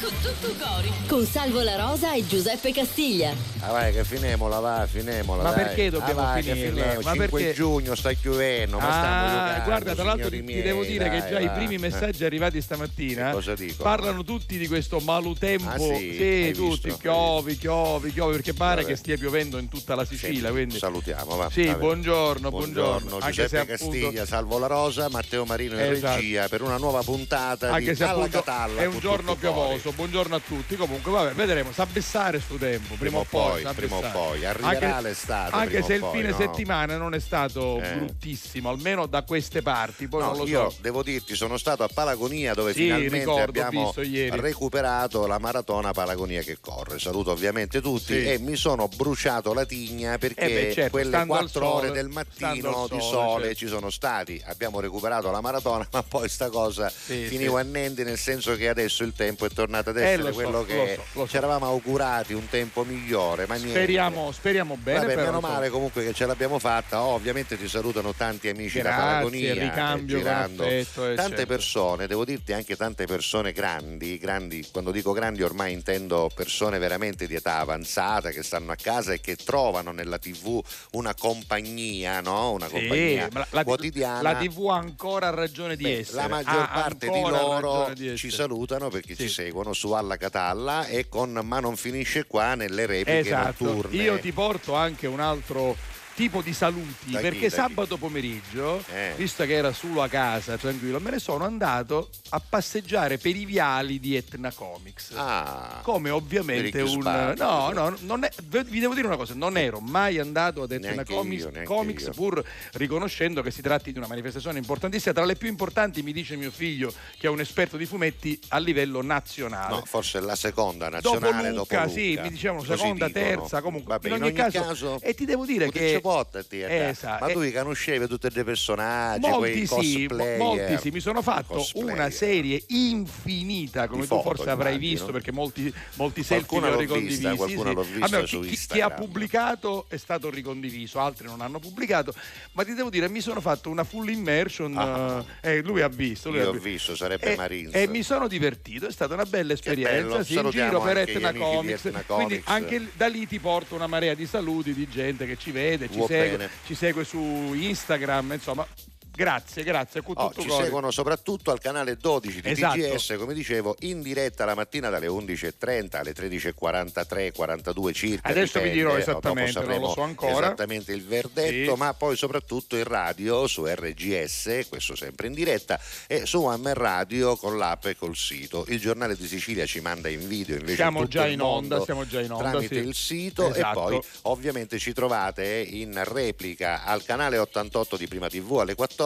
Con tutto cori. Con Salvo La Rosa e Giuseppe Castiglia. Ah vai che finemola va, finemola. Ma dai. perché dobbiamo ah, vai, che finirla? Ma 5 perché- giugno sta chiudendo, ma stiamo Ah, giocando, guarda, tra l'altro ti miei, devo dire che dai, già i va. primi messaggi arrivati stamattina Che cosa dicono? parlano tutti di questo malutempo. Ah, sì? Hai tutti, visto? chiovi, chiovi, chiovi, perché pare Vabbè. che stia piovendo in tutta la Sicilia. Sì, quindi... Salutiamo, va. Sì, Vabbè. buongiorno, buongiorno. Anche Giuseppe se appunto- Castiglia, Salvo La Rosa, Matteo Marino in Esatto. regia per una nuova puntata Anche di Alla Catalla è un giorno tutti piovoso, buongiorno a tutti. Comunque, vabbè, vedremo. Sa bessare sto tempo. Prima, o poi, prima o poi. Arriverà l'estate, Anche prima se il poi, fine no? settimana non è stato Eh. bruttissimo, almeno da queste parti. Poi No, non lo io so. devo dirti, sono stato a Palagonia dove Sì, finalmente ricordo, abbiamo recuperato la maratona Palagonia che corre. Saluto ovviamente tutti Sì. e mi sono bruciato la tigna perché Eh beh, certo, quelle 4 ore sole, del mattino al di sole, sole certo. ci sono stati. Abbiamo recuperato la maratona, ma poi sta cosa Sì, finiva sì. a niente nel senso che adesso il tempo è tornato ad Eh, essere so, quello lo che so, lo so. ci eravamo augurati, un tempo migliore. Ma niente. Speriamo, speriamo bene. Vabbè, meno male comunque che ce l'abbiamo fatta. Oh, ovviamente ti salutano tanti amici da Grazie, Palagonia. ricambio eh, con girando. affetto, eh, tante certo. persone, devo dirti anche tante persone grandi, grandi, quando dico grandi ormai intendo persone veramente di età avanzata che stanno a casa e che trovano nella tv una compagnia, no? Una Sì, compagnia la, la- quotidiana. la TV ha ancora ragione di Beh, essere. la maggior Ha parte di loro di ci salutano perché Sì. ci seguono su Alla Catalla e con Ma non finisce qua nelle repliche Esatto. notturne. Io ti porto anche un altro tipo di saluti Da chi, perché chi? sabato pomeriggio, Eh. visto che era solo a casa, tranquillo, me ne sono andato a passeggiare per i viali di Etna Comics. Ah, Come ovviamente un. Chiusbati, No, no, non è- vi devo dire una cosa: non ero mai andato ad Etna Comics, io, Comics, io. pur riconoscendo che si tratti di una manifestazione importantissima. Tra le più importanti, mi dice mio figlio, che è un esperto di fumetti a livello nazionale. No, forse la seconda Dopo nazionale Luca, dopo Luca. sì, mi dicevano seconda, dicono. terza, comunque. Vabbè, in ogni, caso, e ti devo dire che ci portati a te. Esatto, ma tu li conoscevi tutti i personaggi, molti sì, molti sì, mi sono fatto Cosplayer. una serie infinita, come Di tu foto, forse avrai immagino. visto, perché molti, molti selfie li ho l'ho ricondivisi. vista, qualcuna sì. l'ho vista Vabbè, su chi, chi ha pubblicato è stato ricondiviso, altri non hanno pubblicato, ma ti devo dire, mi sono fatto una full immersion. Ah. eh, lui ha visto, lui Io ha visto. visto, sarebbe E, Marins. e mi sono divertito, è stata una bella esperienza. sì, in giro per anche Etna Comics. Etna Quindi Comics. anche l- da lì ti porto una marea di saluti di gente che ci vede, ci Va segue, ci segue su Instagram, insomma. Grazie, grazie. Oh, ci cuore. seguono soprattutto al canale 12 di Esatto. TGS, come dicevo, in diretta la mattina dalle 11.30 alle 13.43, 42 circa. Adesso vi dipende, dirò o esattamente, non lo so ancora. Esattamente il verdetto, Sì. ma poi soprattutto in radio su RGS, questo sempre in diretta, e su Man Radio con l'app e col sito. Il giornale di Sicilia ci manda in video invece Siamo in tutto già il in onda, siamo già in onda, tramite sì. il sito Esatto. e poi ovviamente ci trovate in replica al canale 88 di Prima TV alle 14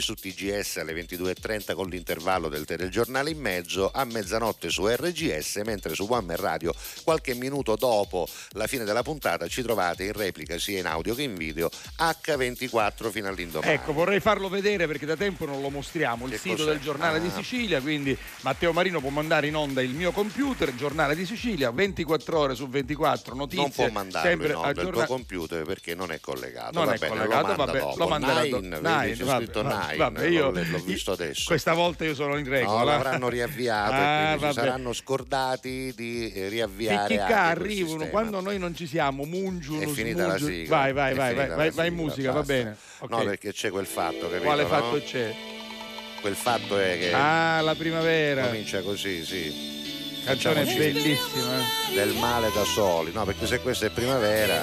su TGS alle 22.30 con l'intervallo del telegiornale in mezzo a mezzanotte su RGS mentre su One Man Radio qualche minuto dopo la fine della puntata ci trovate in replica sia in audio che in video H24 fino all'indomani Ecco, vorrei farlo vedere perché da tempo non lo mostriamo, il Che sito cos'è? del giornale di Ah. Sicilia, quindi Matteo Marino può mandare in onda il mio computer, giornale di Sicilia, 24 ore su 24, notizie. non può mandarlo sempre in onda il tuo computer perché non è collegato Non va è bene, collegato, lo manda vabbè, dopo. lo dopo. Nine, Nine, c'è vabbè, scritto Nine, vabbè, io- l'ho, visto adesso Questa volta io sono in regola. No, l'avranno riavviato Ah, e quindi vabbè. si saranno scordati di eh, riavviare quel arrivano quando noi non ci siamo, mungiuno, è finita la sigla Vai, vai, vai, vai, vai, vai in musica, va bene. No perché c'è quel fatto capito, Quale fatto c'è? quel fatto è che Ah, la primavera. comincia così sì Canzone bellissima. eh. del male da soli no perché se questa è primavera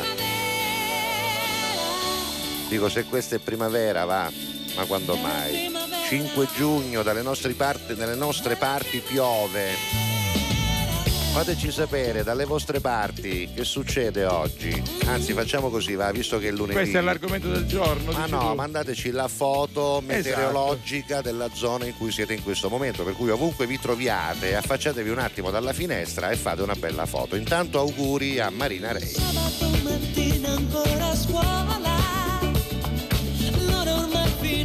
dico se questa è primavera va ma quando mai 5 giugno dalle nostre parti, nelle nostre parti piove Fateci sapere dalle vostre parti che succede oggi. Anzi, facciamo così, va, visto che è lunedì. Questo è l'argomento del giorno. Ma no, tu. mandateci la foto meteorologica della zona in cui siete in questo momento, per cui ovunque vi troviate, affacciatevi un attimo dalla finestra e fate una bella foto. Intanto auguri a Marina Rei.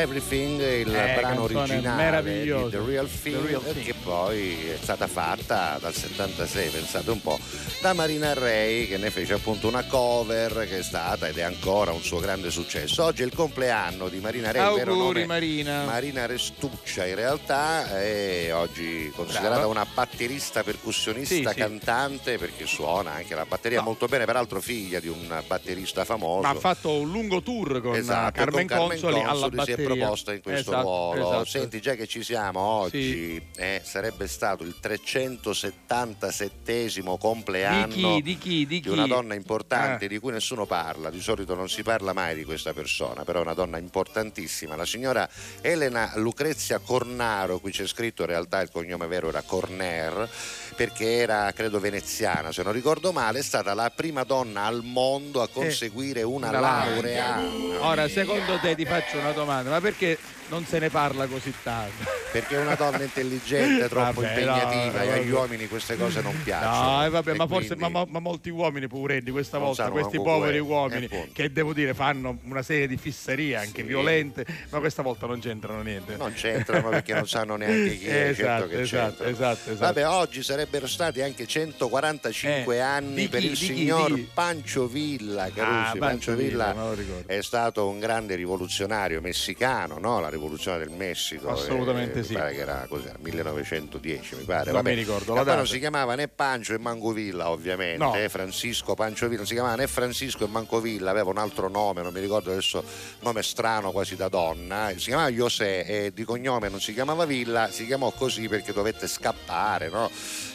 Everything, il Eh, brano originale di The Real The Thing, Real Thing. che poi è stata fatta dal 76, pensate un po', da Marina Ray che ne fece appunto una cover che è stata ed è ancora un suo grande successo. Oggi è il compleanno di Marina Ray, vero Auguri nome Marina. Marina Restuccia in realtà è oggi considerata Brava. una batterista percussionista Sì, sì. cantante perché suona anche la batteria No. molto bene, peraltro figlia di un batterista famoso. Ma ha fatto un lungo tour con Esatto, Carmen, con Carmen Consoli, alla Consoli si è proposta in questo Esatto, ruolo. esatto. Senti, già che ci siamo oggi, eh, sarebbe stato il 377 compleanno Di chi? Di chi? Di chi? una donna importante Eh. di cui nessuno parla, di solito non si parla mai di questa persona, però è una donna importantissima, la signora Elena Lucrezia Cornaro, qui c'è scritto in realtà il cognome vero era Corner, perché era credo veneziana, se non ricordo male, è stata la prima donna al mondo a conseguire una, una laurea. laurea. Ora, secondo te ti faccio una domanda, ma perché non se ne parla così tanto? Perché una donna intelligente, troppo Vabbè, impegnativa no, e agli uomini queste cose non piacciono. No, eh, vabbè, ma forse quindi- ma, ma- ma molti uomini poveretti questa volta, questi poveri uomini che devo dire fanno una serie di fisserie anche Sì. violente, ma questa volta non c'entrano niente. Non c'entrano perché non sanno neanche chi è, Esatto, certo che esatto, esatto, esatto. Vabbè, oggi sarebbero stati anche 145 Eh, anni di per chi, il chi, signor di chi? Pancho Villa, Carusi. Ah, Pancho Villa Villa, è stato un grande rivoluzionario messicano, no? la rivoluzione del Messico. Assolutamente eh, sì. Mi pare che era cos'era, 1910, mi pare. Non Vabbè. mi ricordo la non data. si chiamava né Pancho e Manco Villa, ovviamente, No. eh, Francisco Pancio Villa, non si chiamava né Francisco e Manco Villa, aveva un altro nome, non mi ricordo adesso, nome strano quasi da donna, si chiamava José e di cognome non si chiamava Villa, si chiamò così perché dovette scappare, no?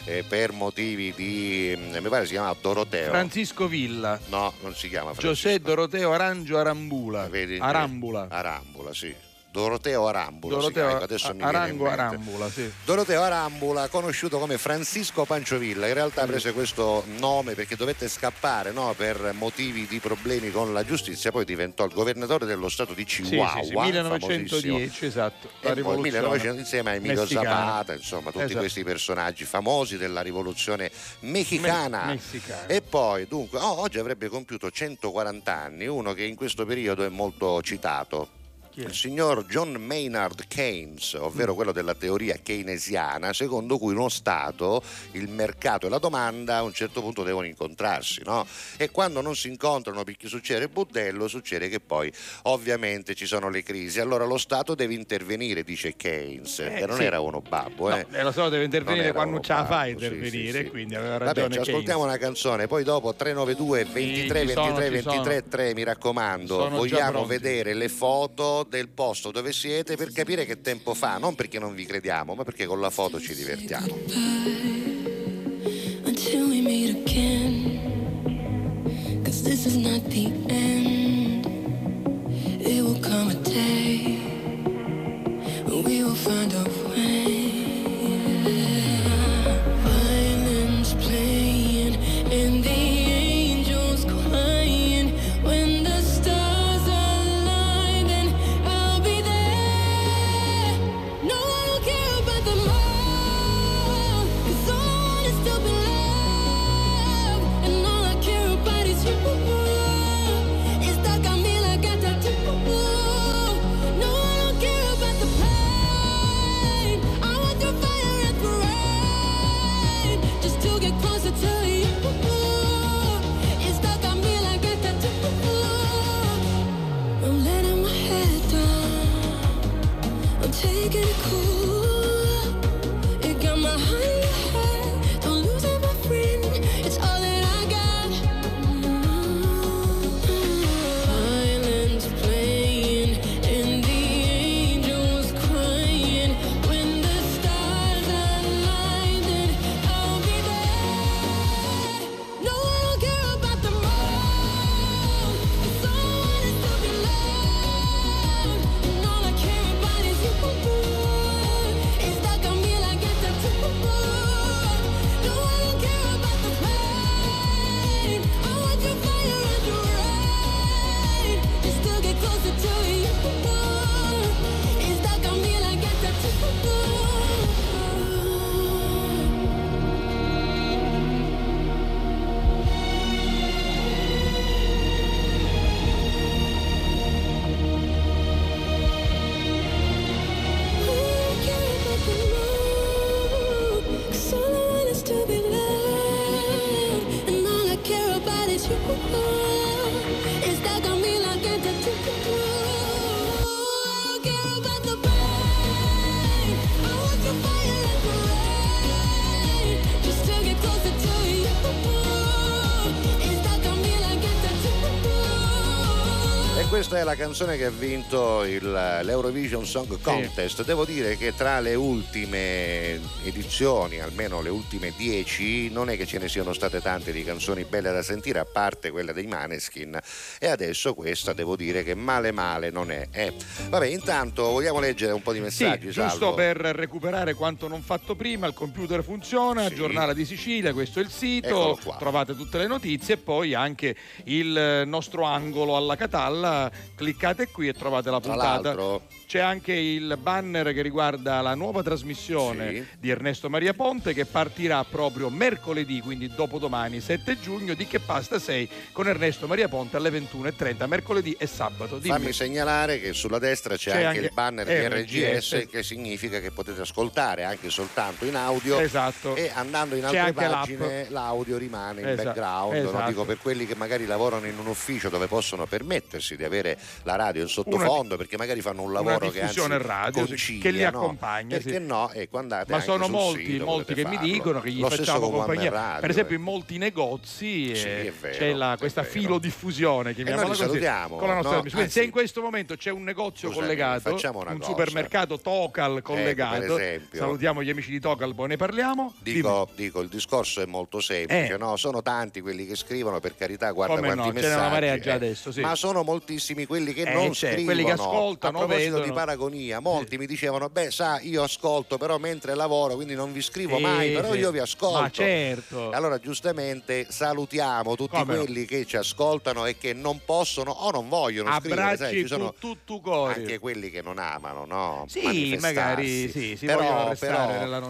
Eh, per motivi di, mm, mi pare si chiamava Doroteo. Francisco Villa, no, non si chiama Francisco. Giuseppe Doroteo Arangio Arambula. Vedi? Arambula. Arambula, sì. Doroteo Arambula si Doroteo chiama, adesso mi viene in Arango. Arambula, sì. Doroteo Arambula, conosciuto come Francisco Panciovilla, in realtà prese questo nome perché dovette scappare no, per motivi di problemi con la giustizia, poi diventò il governatore dello stato di Chihuahua, sì, sì, famosissimo. 1910, esatto. La E poi rivoluzione 1900 insieme a Emilio messicana. Zapata, insomma, tutti Esatto. questi personaggi famosi della rivoluzione messicana. Me-. E poi, dunque, oh, oggi avrebbe compiuto 140 anni, uno che in questo periodo è molto citato. Il signor John Maynard Keynes, Mm. ovvero quello della teoria keynesiana, secondo cui uno Stato, il mercato e la domanda a un certo punto devono incontrarsi, no? E quando non si incontrano perché succede il budello, succede che poi ovviamente ci sono le crisi. Allora lo Stato deve intervenire, dice Keynes, Eh, e non sì. era uno babbo, No, eh. eh, lo so, deve Non intervenire quando uno ce la fa a intervenire, sì, sì. quindi aveva Vabbè, ragione ci ascoltiamo una canzone, poi dopo 392 23 ci sono, 23 ci sono. 23 3, mi raccomando, Sono vogliamo vedere le foto del posto dove siete per capire che tempo fa, non perché non vi crediamo, ma perché con la foto ci divertiamo. we will find a way. cool. È la canzone che ha vinto il- l'Eurovision Song Contest. Devo dire che tra le ultime edizioni, almeno le ultime dieci, non è che ce ne siano state tante di canzoni belle da sentire, a parte quella dei Maneskin. E adesso questa devo dire che male male non è. Eh. Vabbè, intanto vogliamo leggere un po' di Sì, messaggi, giusto Salvo? per recuperare quanto non fatto prima, il computer funziona, Sì. Giornale di Sicilia, questo è il sito, trovate tutte le notizie e poi anche il eh, nostro angolo alla Catalla, cliccate qui e trovate la Tra puntata. l'altro, C'è anche il banner che riguarda la nuova trasmissione Sì. di Ernesto Maria Ponte che partirà proprio mercoledì, quindi dopodomani 7 giugno, di Che Pasta 6 con Ernesto Maria Ponte alle 21.30, mercoledì e sabato. Dimmi. fammi segnalare che sulla destra c'è, C'è anche, anche il banner di RGS, RGS che significa che potete ascoltare anche soltanto in audio Esatto. e andando in altre pagine l'audio rimane in Esatto, background. no? esatto. Dico per quelli che magari lavorano in un ufficio dove possono permettersi di avere la radio in sottofondo perché magari fanno un lavoro che anzi diffusione radio, sì, concilia, che li no? accompagna, Perché sì. no? Ecco, andate Ma sono molti, sito, molti che mi farlo. dicono che gli Lo facciamo compagnia. Radio, per esempio, eh. in molti negozi Sì, eh, vero, c'è la- questa filodiffusione, chiamiamola noi li così, salutiamo, con la nostra no? Anzi- Se in questo momento c'è un negozio Scusami, collegato, un cosa. supermercato Tocal collegato, per esempio. salutiamo gli amici di Tocal, poi ne parliamo. Dico, dico, il discorso è molto semplice, Eh. no? sono tanti quelli che scrivono, per carità, guarda Come quanti no, messaggi. una marea già eh. adesso, sì. Ma sono moltissimi quelli che Eh, non c'è, scrivono. quelli che ascoltano, A proposito vedono. di paragonia, molti mi dicevano, beh, sa, io ascolto però mentre lavoro, quindi non vi scrivo Sì, mai, però sì. io vi ascolto. Ma certo. Allora, giustamente, salutiamo tutti Come no. quelli che ci ascoltano e che non possono o non vogliono scrivere. sai, Abbracci ci sono tu, tu, tu anche quelli che non amano, no? Sì, magari sì, si però, però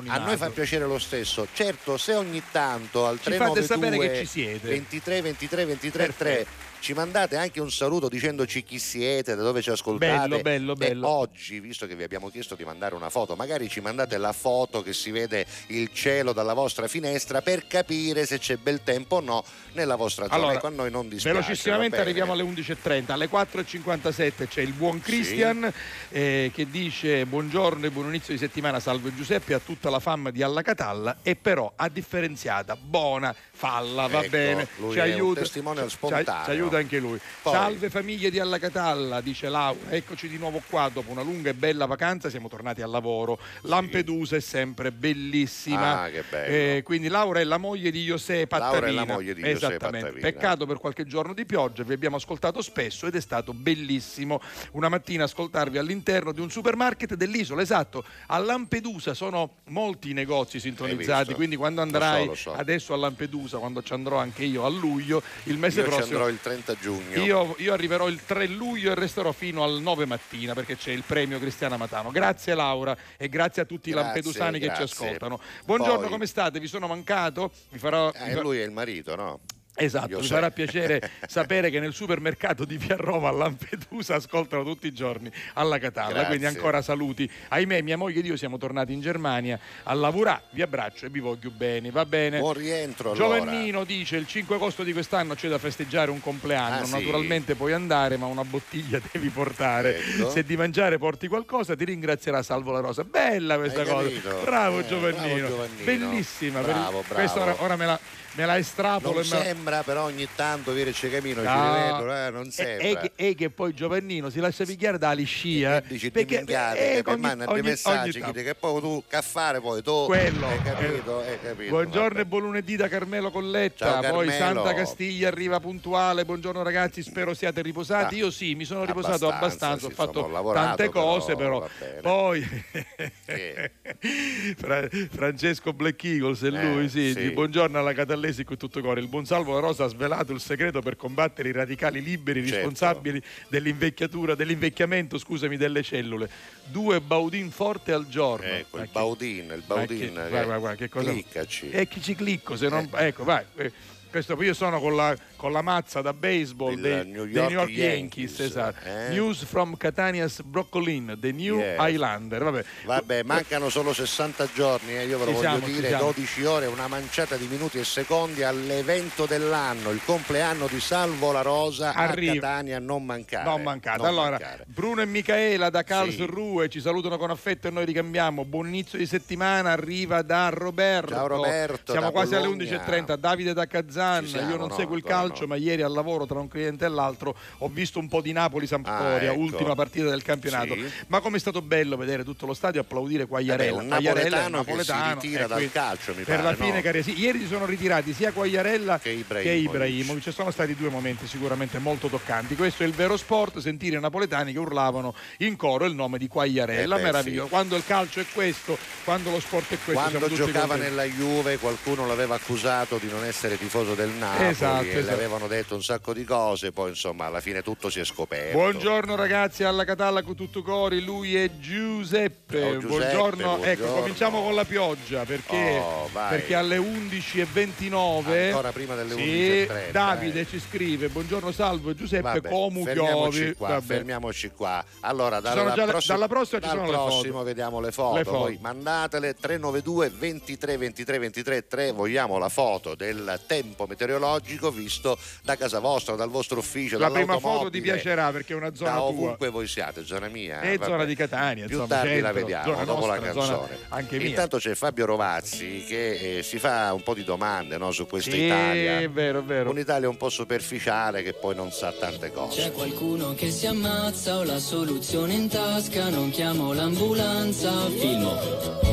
a noi fa piacere lo stesso. Certo, se ogni tanto al Ci fate 392 sapere che ci siete. 23 23 23 3 Perfetto. Ci mandate anche un saluto dicendoci chi siete, da dove ci ascoltate. Bello, bello, E bello. oggi, visto che vi abbiamo chiesto di mandare una foto, magari ci mandate la foto che si vede il cielo dalla vostra finestra per capire se c'è bel tempo o no nella vostra zona. Allora, Ecco, a noi non dispiace. Velocissimamente arriviamo alle 11.30. Alle 4.57 c'è il buon Christian eh, che dice buongiorno e buon inizio di settimana, salve Giuseppe, a tutta la fam di Alla Catalla e però a differenziata, buona falla, va Ecco, bene, ci è un aiuta, testimonial ci- spontaneo. ci aiuta anche lui. Poi- Salve famiglie di Alla Catalla, dice Laura, eccoci di nuovo qua dopo una lunga e bella vacanza, siamo tornati al lavoro. Lampedusa è sempre bellissima. Ah, che bello. Eh, quindi Laura è la moglie di José Pattavina. Laura è la moglie di José Esattamente. Pattavina. Peccato per qualche giorno di pioggia, vi abbiamo ascoltato spesso ed è stato bellissimo una mattina ascoltarvi all'interno di un supermarket dell'isola, esatto. A Lampedusa sono molti i negozi sintonizzati, quindi quando Lo so, andrai lo so. adesso a Lampedusa, quando ci andrò anche io a luglio, il mese Io ci prossimo andrò il 30 giugno. io, io arriverò il 3 luglio e resterò fino al 9 mattina perché c'è il premio Cristiana Matano. Grazie Laura e grazie a tutti i Grazie, lampedusani che ci grazie. ascoltano. Buongiorno, Poi- come state? Vi sono mancato? Vi farò, Ah, vi e fa- lui è il marito, no? Esatto, mi farà piacere sapere che nel supermercato di Via Roma a Lampedusa ascoltano tutti i giorni alla Catalla. Grazie. Quindi ancora saluti. Ahimè, mia moglie ed io siamo tornati in Germania a lavorare. Vi abbraccio e vi voglio bene. Va bene? Buon rientro allora. Giovannino dice il 5 agosto di quest'anno c'è da festeggiare un compleanno. Ah, sì? Naturalmente puoi andare, ma una bottiglia devi portare. Ecco. Se di mangiare porti qualcosa, ti ringrazierà Salvo la Rosa. Bella questa Hai cosa. Bravo, Eh, Giovannino. bravo Giovannino. Bellissima. Bravo, belli- Questa bravo. ora, ora me la, me la estrapolo Non e me la- sembra, però ogni tanto viene c'è camino, ci No. rivedo, eh, non E, sembra. e che, e che poi Giovannino si lascia picchiare dalle scia. E dici perché dimenticate eh, per ogni- ogni- dei messaggi ogni che poi tu che fare poi tu Quello, hai capito, hai capito Buongiorno vabbè. e buon lunedì da Carmelo Colletta. Ciao, Poi Carmelo. Santa Castiglia arriva puntuale. Buongiorno ragazzi, spero siate riposati. Ah, Io sì, mi sono riposato abbastanza, abbastanza, sì, ho fatto lavorato, tante cose, però però, poi? Fra- Francesco Black Eagles e lui, Eh, sì, sì. di buongiorno alla Catallesi con tutto cuore. Il buon Salvo Rosa ha svelato il segreto per combattere i radicali liberi Certo. responsabili dell'invecchiatura, dell'invecchiamento, scusami, delle cellule. Due baudin forte al giorno. ecco Ma il che- Baudin il ma Baudin che- che- guarda, guarda, guarda, che cosa- cliccaci E chi ci clicco se non. Ecco, vai. eh, Questo io sono con la, con la mazza da baseball dei, New York New York Yankees, Yankees, esatto. eh? News from Catania's Broccolin, The New Yes. Highlander. Vabbè. Vabbè, mancano solo 60 giorni, eh, io ve lo Ci voglio siamo, dire, siamo. 12 ore, una manciata di minuti e secondi all'evento dell'anno, il compleanno di Salvo La Rosa Arriva. a Catania non mancare. Non mancate. allora, mancare. Bruno e Michaela da Sì. Karlsruhe ci salutano con affetto e noi ricambiamo. Buon inizio di settimana, arriva da Roberto. Ciao, Roberto, Siamo quasi alle Bologna. 11.30. Davide da Kazan. Siamo, Io non no, seguo il ancora calcio, ma ieri al lavoro tra un cliente e l'altro ho visto un po' di Napoli-Sampdoria, Ah, ecco. ultima partita del campionato. Sì. Ma com'è stato bello vedere tutto lo stadio applaudire Quagliarella. Vabbè, un Quagliarella è napoletano che si ritira e dal calcio, mi per pare, la fine, no? cari- sì, ieri si sono ritirati sia Quagliarella Che Ibrahimovic. che Ibrahimovic. Ci sono stati due momenti sicuramente molto toccanti. Questo è il vero sport, sentire i napoletani che urlavano in coro il nome di Quagliarella. Eh beh, Meraviglioso. sì. Quando il calcio è questo, quando lo sport è questo. Quando giocava nella Juve qualcuno l'aveva accusato di non essere tifoso del Napoli Esatto, esatto. Avevano detto un sacco di cose, poi insomma alla fine tutto si è scoperto. Buongiorno ragazzi alla Catalla con tutto cori, lui è Giuseppe. Ciao, Giuseppe, buongiorno. ecco, buongiorno. cominciamo con la pioggia perché, Oh, perché alle 11.29 Ancora prima delle sì, 11.30, Davide eh. ci scrive buongiorno salvo Giuseppe Vabbè, Comu fermiamoci Chiovi qua, Vabbè. fermiamoci qua. Allora, dalla, le- prossima, dalla prossima ci dal sono le foto. prossimo vediamo le foto. Le foto. Voi mandatele 392 23 23 23 3. Vogliamo la foto del tempo meteorologico visto da casa vostra, dal vostro ufficio, la prima foto ti piacerà perché è una zona da tua ovunque voi siate, zona mia. È vabbè. zona di Catania, Più insomma, tardi la centro, vediamo, zona dopo la nostra, zona canzone. anche mia. Intanto c'è Fabio Rovazzi che eh, si fa un po' di domande no, su questa sì, Italia. è vero, è vero. Un'Italia un po' superficiale che poi non sa tante cose. C'è qualcuno che si ammazza, ho la soluzione in tasca, non chiamo l'ambulanza, filmo.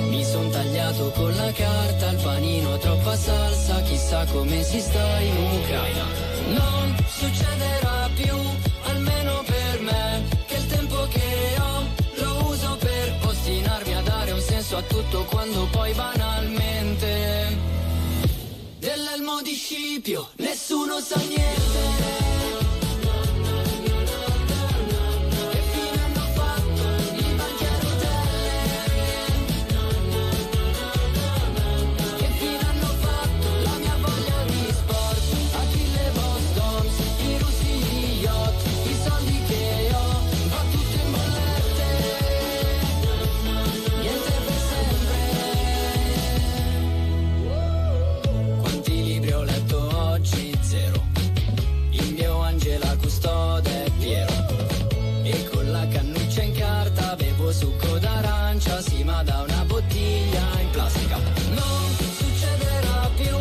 Mi son tagliato con la carta, il panino troppa salsa, chissà come si sta in Ucraina. Non succederà più, almeno per me, che il tempo che ho lo uso per ostinarmi a dare un senso a tutto quando poi banalmente dell'elmo di Scipio nessuno sa niente. Custode Piero. E con la cannuccia in carta bevo succo d'arancia, sì ma da una bottiglia in plastica. Non succederà più,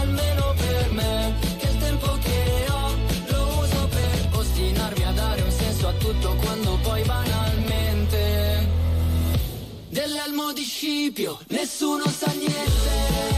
almeno per me, che il tempo che ho lo uso per ostinarmi a dare un senso a tutto quando poi banalmente dell'elmo di Scipio nessuno sa niente.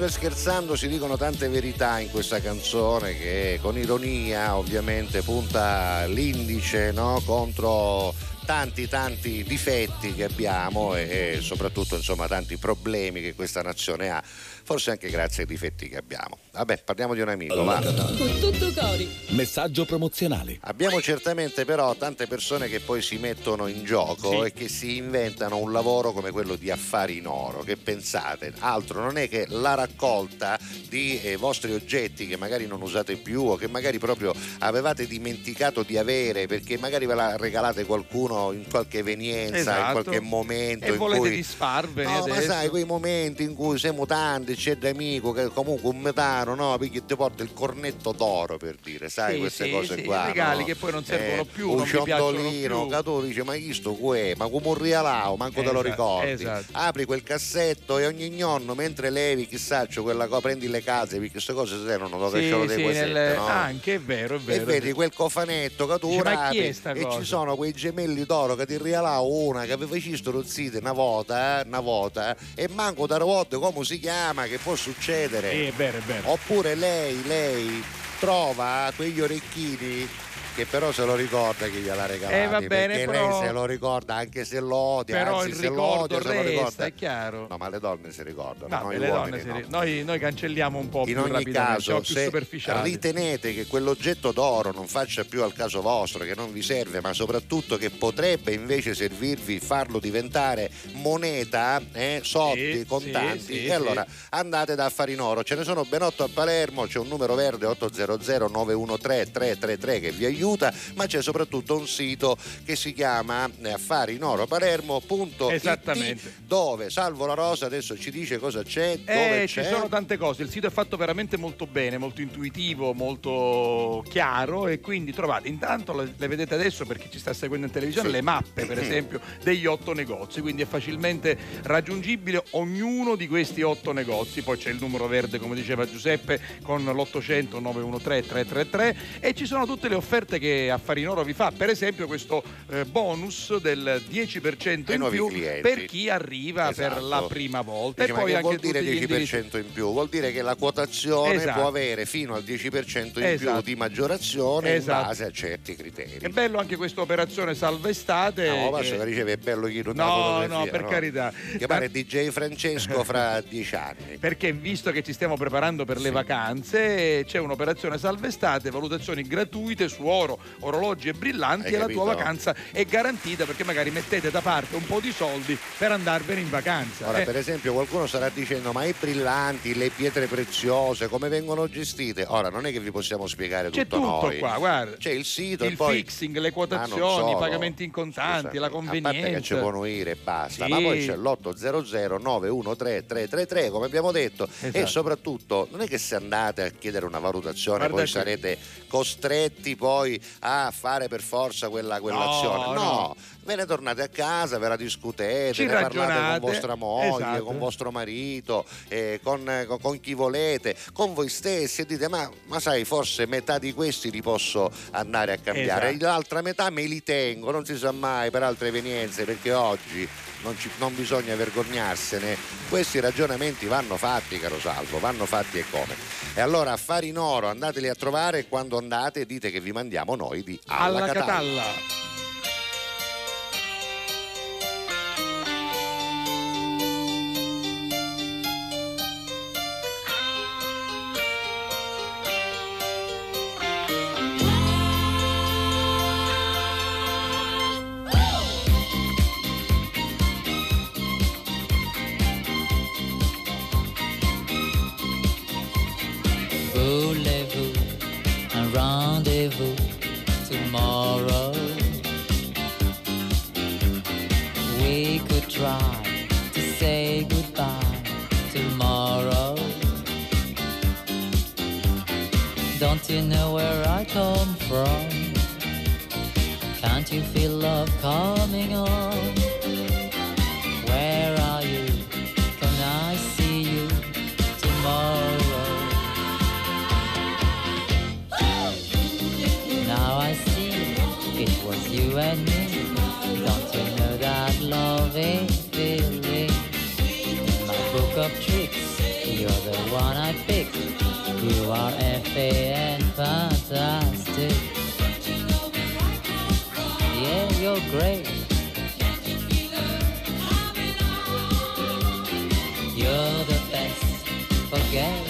Ridendo e scherzando? Si dicono tante verità in questa canzone che con ironia ovviamente punta l'indice no, contro tanti tanti difetti che abbiamo e, e soprattutto insomma tanti problemi che questa nazione ha, forse anche grazie ai difetti che abbiamo. Vabbè, parliamo di un amico, va. Con tutto cori. Messaggio promozionale. Abbiamo certamente però tante persone che poi si mettono in gioco Sì. e che si inventano un lavoro come quello di affari in oro. Che pensate? Altro non è che la raccolta di eh, vostri oggetti che magari non usate più o che magari proprio avevate dimenticato di avere perché magari ve la regalate qualcuno uno in qualche evenienza, in Esatto. qualche momento E in volete cui disfarvene No, ma adesso? sai, quei momenti in cui siamo tanti, c'è d'amico che comunque un metano, no? Perché ti porta il cornetto d'oro per dire, sai, Sì, queste sì, cose sì, qua. regali no? che poi non servono più, Un ciondolino, tu dici, ma chi sto qui? Ma come un rialao, manco te lo Esatto, ricordi. esatto. Apri quel cassetto e ogni nonno, mentre levi, chissà, c'è quella cosa, prendi le case, perché queste cose servono dove Sì, sì, nel- no? anche è vero, è E vero. vedi quel cofanetto che tu sta e cosa? ci sono quei gemelli d'oro che ti rialao una che aveva visto rozzite una volta, eh, una volta e manco da volte come si chiama che può succedere. Sì, è vero, è vero. Oppure lei, lei trova quegli orecchini che però se lo ricorda che gliela regalati Eh, va bene, perché però- lei se lo ricorda anche se lo odia Però anzi se lo odia se lo resta, ricorda è chiaro. no ma le donne si ricordano Vabbè, noi uomini si no. ri- noi, noi cancelliamo un po' in più ogni caso, se ritenete che quell'oggetto d'oro non faccia più al caso vostro, che non vi serve, ma soprattutto che potrebbe invece servirvi, farlo diventare moneta, eh, soldi, Sì, contanti, sì, sì, e allora andate da Affari in Oro. Ce ne sono ben 8 a Palermo, c'è un numero verde 800 913 333 che vi aiuta, ma c'è soprattutto un sito che si chiama eh, affarinoropalermo.it Esattamente. dove Salvo la Rosa adesso ci dice cosa c'è, dove Eh, c'è. ci sono tante cose, il sito è fatto veramente molto bene, molto intuitivo, molto chiaro e quindi trovate intanto, le, le vedete adesso per chi ci sta seguendo in televisione, Sì. le mappe per esempio degli otto negozi, quindi è facilmente raggiungibile ognuno di questi otto negozi, poi c'è il numero verde come diceva Giuseppe con l'800 913 333 e ci sono tutte le offerte che Affari in Oro vi fa, per esempio questo eh, bonus del 10% Ai in più clienti. per chi arriva per Esatto. la prima volta Dice, e poi che anche vuol dire tutti gli 10% indirizzi. in più? Vuol dire che la quotazione Esatto. può avere fino al 10% in Esatto. più di maggiorazione Esatto. in base a certi criteri. È bello anche questa operazione salva estate. No, ma che- basta che riceve è bello chi non No, no, per carità. Che pare DJ Francesco fra dieci anni. Perché visto che ci stiamo preparando per le vacanze, c'è un'operazione salva estate, valutazioni gratuite su oro, orologi e brillanti Hai e la capito? tua vacanza è garantita perché magari mettete da parte un po' di soldi per andarvene in vacanza. Ora, eh. per esempio, qualcuno starà dicendo: ma i brillanti, le pietre preziose, come vengono gestite? Ora, non è che vi possiamo spiegare C'è tutto, tutto noi. qua, guarda. C'è il sito il e poi fixing, le Ma quotazioni, i pagamenti in contanti, Scusami, la A parte che convenienza. ci può nuire e basta, Sì. ma poi c'è l'800 913 333 come abbiamo detto e Esatto. soprattutto non è che se andate a chiedere una valutazione Guarda poi sarete costretti poi a fare per forza quella, quell'azione. No, No, no. ve ne tornate a casa, ve la discutete, Ci ne parlate con vostra moglie, Esatto. con vostro marito, eh, con, con- con chi volete, con voi stessi e dite ma, ma sai forse metà di questi li posso andare a cambiare, Esatto. l'altra metà me li tengo, non si sa mai per altre evenienze perché oggi non, ci- non bisogna vergognarsene, questi ragionamenti vanno fatti caro Salvo, vanno fatti e come. E allora affari in oro andateli a trovare e quando andate dite che vi mandiamo noi di Alla, alla Catalla. Catalla. You know where I come from? Can't you feel love coming on? Where are you? Can I see you tomorrow? Now I see it was you and me. Don't you know that love is feeling? In my book of tricks, you're the one I picked. You are FA and fantastic. Yeah, you're great. You're the best. Forget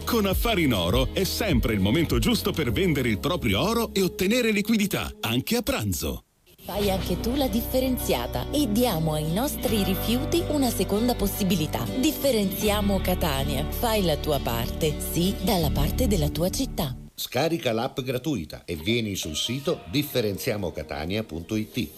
Con Affari in Oro è sempre il momento giusto per vendere il proprio oro e ottenere liquidità, anche a pranzo. Fai anche tu la differenziata e diamo ai nostri rifiuti una seconda possibilità. Differenziamo Catania. Fai la tua parte, sì, dalla parte della tua città. Scarica l'app gratuita e vieni sul sito differenziamocatania.it.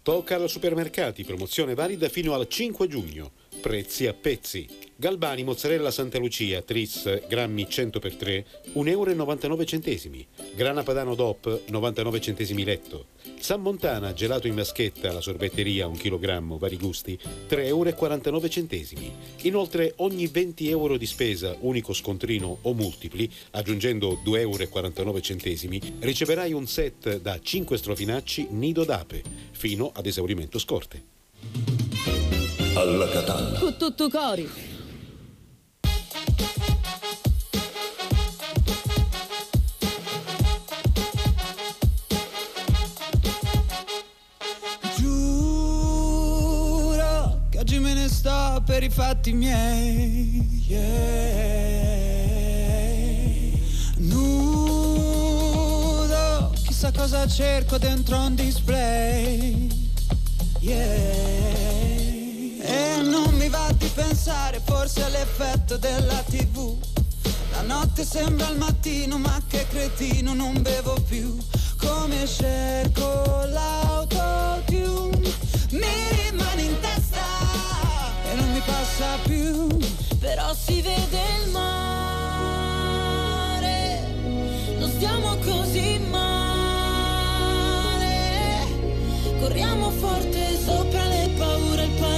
Tocal Supermercati, promozione valida fino al 5 giugno. Prezzi a pezzi. Galbani mozzarella Santa Lucia, tris, grammi 100x3, 1,99 euro. Grana Padano DOP, 99 centesimi letto. San Montana, gelato in vaschetta, la sorbetteria, 1 kg, vari gusti, 3,49 euro. Inoltre, ogni 20 euro di spesa, unico scontrino o multipli, aggiungendo 2,49 euro, riceverai un set da 5 strofinacci nido d'ape, fino ad esaurimento scorte. Alla Catalla. Con tutto cori. Giuro che oggi me ne sto per i fatti miei. yeah. Nudo, chissà cosa cerco dentro un display. Yeah. E non mi va di pensare forse all'effetto della tv. La notte sembra il mattino, ma che cretino, non bevo più. Come cerco l'autotune, mi rimane in testa e non mi passa più. Però si vede il mare, non stiamo così male. Corriamo forte sopra le paure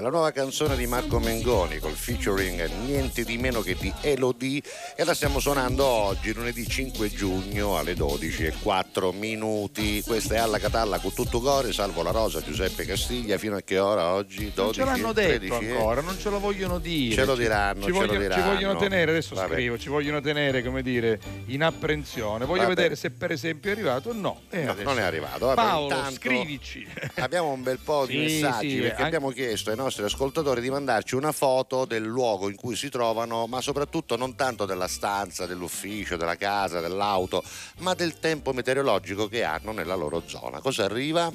La nuova canzone di Marco Mengoni col featuring niente di meno che di Elodie e la stiamo suonando oggi, lunedì 5 giugno alle 12 e 4 minuti. Questa è alla Catalla con tutto cuore, salvo la Rosa, Giuseppe Castiglia. Fino a che ora oggi? 12, Non ce l'hanno detto 13, eh? ancora, non ce lo vogliono dire. Ce lo Ci- diranno, ci, ce lo vogliono, ci diranno. vogliono tenere, adesso Vabbè. scrivo, ci vogliono tenere, come dire, in apprensione. Voglio Vabbè. vedere se per esempio è arrivato. No, e No, non è arrivato. Vabbè, Paolo, scrivici. Abbiamo un bel po' di Sì, messaggi sì, perché anche- abbiamo chiesto ai nostri ascoltatori di mandarci una foto del luogo in cui si trovano, ma soprattutto non tanto della stanza, dell'ufficio, della casa, dell'auto, ma del tempo meteorologico che hanno nella loro zona. Cosa arriva?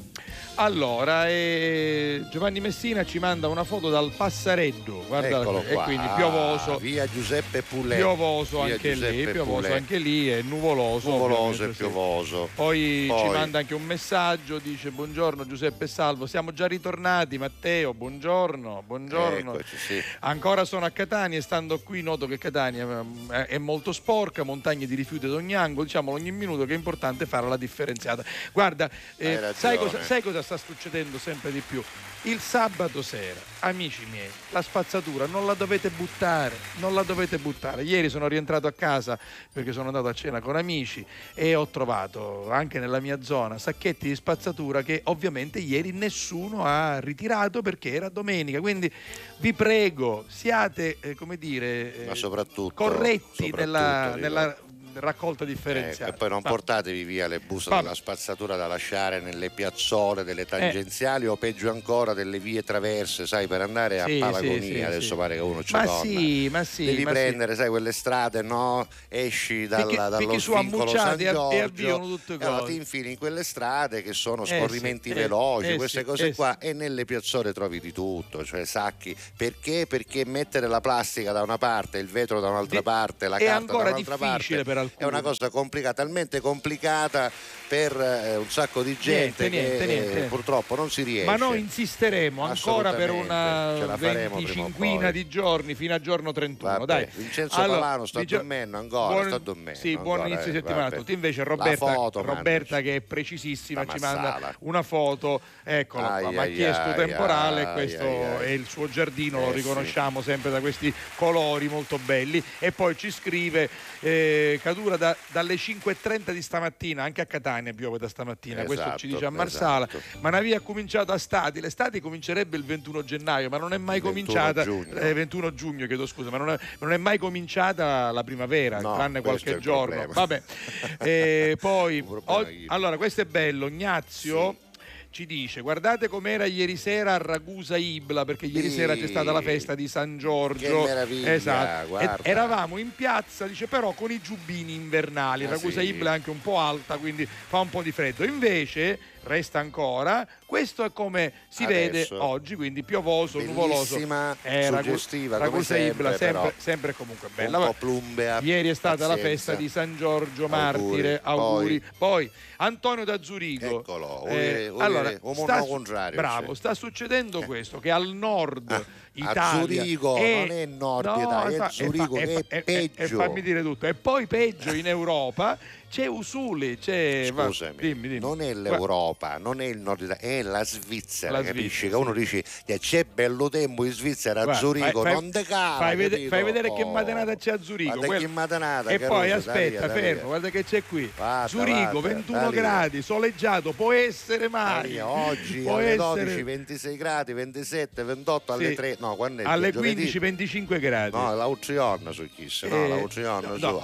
Allora, eh, Giovanni Messina ci manda una foto dal Passareddo, guarda, Eccolo e qua. quindi piovoso. Via Giuseppe Pulè. Piovoso Via anche Giuseppe lì, piovoso Pulè. anche lì e nuvoloso. Nuvoloso e ovviamente, sì. piovoso. Poi, ci Poi- manda anche un messaggio, dice buongiorno Giuseppe Salvo, siamo già ritornati Matteo, buongiorno, buongiorno. Eccoci, sì. Ancora sono a Catania e stando qui noto che Catania ehm, è- molto sporca, montagne di rifiuti ad ogni angolo, diciamo ogni minuto che è importante fare la differenziata. Guarda, eh, sai, cosa, sai cosa sta succedendo sempre di più? Il sabato sera, amici miei, la spazzatura non la dovete buttare, non la dovete buttare. Ieri sono rientrato a casa perché sono andato a cena con amici e ho trovato anche nella mia zona sacchetti di spazzatura che ovviamente ieri nessuno ha ritirato perché era domenica. Quindi vi prego, siate, eh, come dire, eh, Ma soprattutto corretti soprattutto, nella, nella raccolta Ecco, differenziata. e poi non Ma- portatevi via le buste Vabbè. della spazzatura da lasciare nelle piazzole delle tangenziali o peggio ancora delle vie traverse, sai, per andare Sì, a Palagonia. sì, sì, Adesso pare che uno ci Ma sì, ma sì, Devi ma sì. prendere, sai, quelle strade, no? Esci dalla, Picchi- dallo picchi svincolo San e- e Giorgio, avviano tutte e allora cose. ti infili in quelle strade che sono Eh scorrimenti eh, veloci, eh queste cose eh qua, e nelle piazzole trovi di tutto, cioè sacchi. Perché? Perché mettere la plastica da una parte, il vetro da un'altra parte, la è carta ancora da un'altra difficile parte, per è una cosa complicata, talmente complicata per eh, un sacco di gente Niente, che niente, eh, niente. purtroppo non si riesce. Ma noi insisteremo ancora per una venticinquina di giorni fino a giorno 31. Vabbè, dai. Vincenzo Palano sta Vigio- dormendo ancora, buon- sta dormendo Sì, buon ancora, inizio di eh, settimana a tutti. Invece Roberta, foto, Roberta che è precisissima ci manda una foto, eccola qua, Ai, ma ha chiesto temporale, ai, questo ai, ai. è il suo giardino, lo Eh, sì. riconosciamo sempre da questi colori molto belli. E poi ci scrive eh, Cadura da- dalle 5.30 di stamattina, anche a Catania piove da stamattina, questo Esatto, ci dice a Marsala. esatto. Ma una via ha cominciato a stati, l'estate comincerebbe il 21 gennaio, ma non è mai 21 cominciata giugno. eh, 21 giugno, chiedo scusa, ma non è, non è mai cominciata la primavera, No, tranne questo qualche giorno. Vabbè. Eh, poi o- allora, questo è bello, Ignazio ci dice guardate com'era ieri sera a Ragusa Ibla perché ieri Sì. sera c'è stata la festa di San Giorgio Che meraviglia, esatto. eravamo in piazza dice però con i giubbini invernali Ah, Ragusa sì. Ibla è anche un po' alta quindi fa un po' di freddo invece resta ancora questo è come si Adesso. vede oggi quindi piovoso nuvoloso Bellissima, Eh, Ragu- suggestiva, Ragusa sempre, sempre, sempre comunque un bella po' Vabbè. plumbea. Ieri è stata la pazienza. festa di San Giorgio Auguri. Martire, auguri. Poi, Antonio da Zurigo. Eccolo, Eh, uomini- allora, uomo sta, contrario, bravo, cioè. sta succedendo questo che al nord, A Italia. Zurigo e- non è Nord No, Italia, è Zurigo è e- e- peggio. E fammi dire tutto. E poi peggio in Europa c'è Usuli, c'è... Scusami, va, dimmi, dimmi. non è l'Europa, va. non è il Nord Italia, è la Svizzera, la capisci? Svizzera, che uno dice che c'è bello tempo in Svizzera, a Zurigo, fai, non te cala, fai, vede, fai vedere oh. che mattanata c'è a Zurigo. Guarda che Matanata, e poi rosa, aspetta, fermo, guarda che c'è qui. Vada, Zurigo, vada, 21 gradi, soleggiato, può essere mai. oggi può alle 12, essere... 26 gradi, 27, 28, alle sì. 3, no, quando è? Alle 15, 25 gradi. No, l'Autrion su chi se no, eh, l'Autrion su...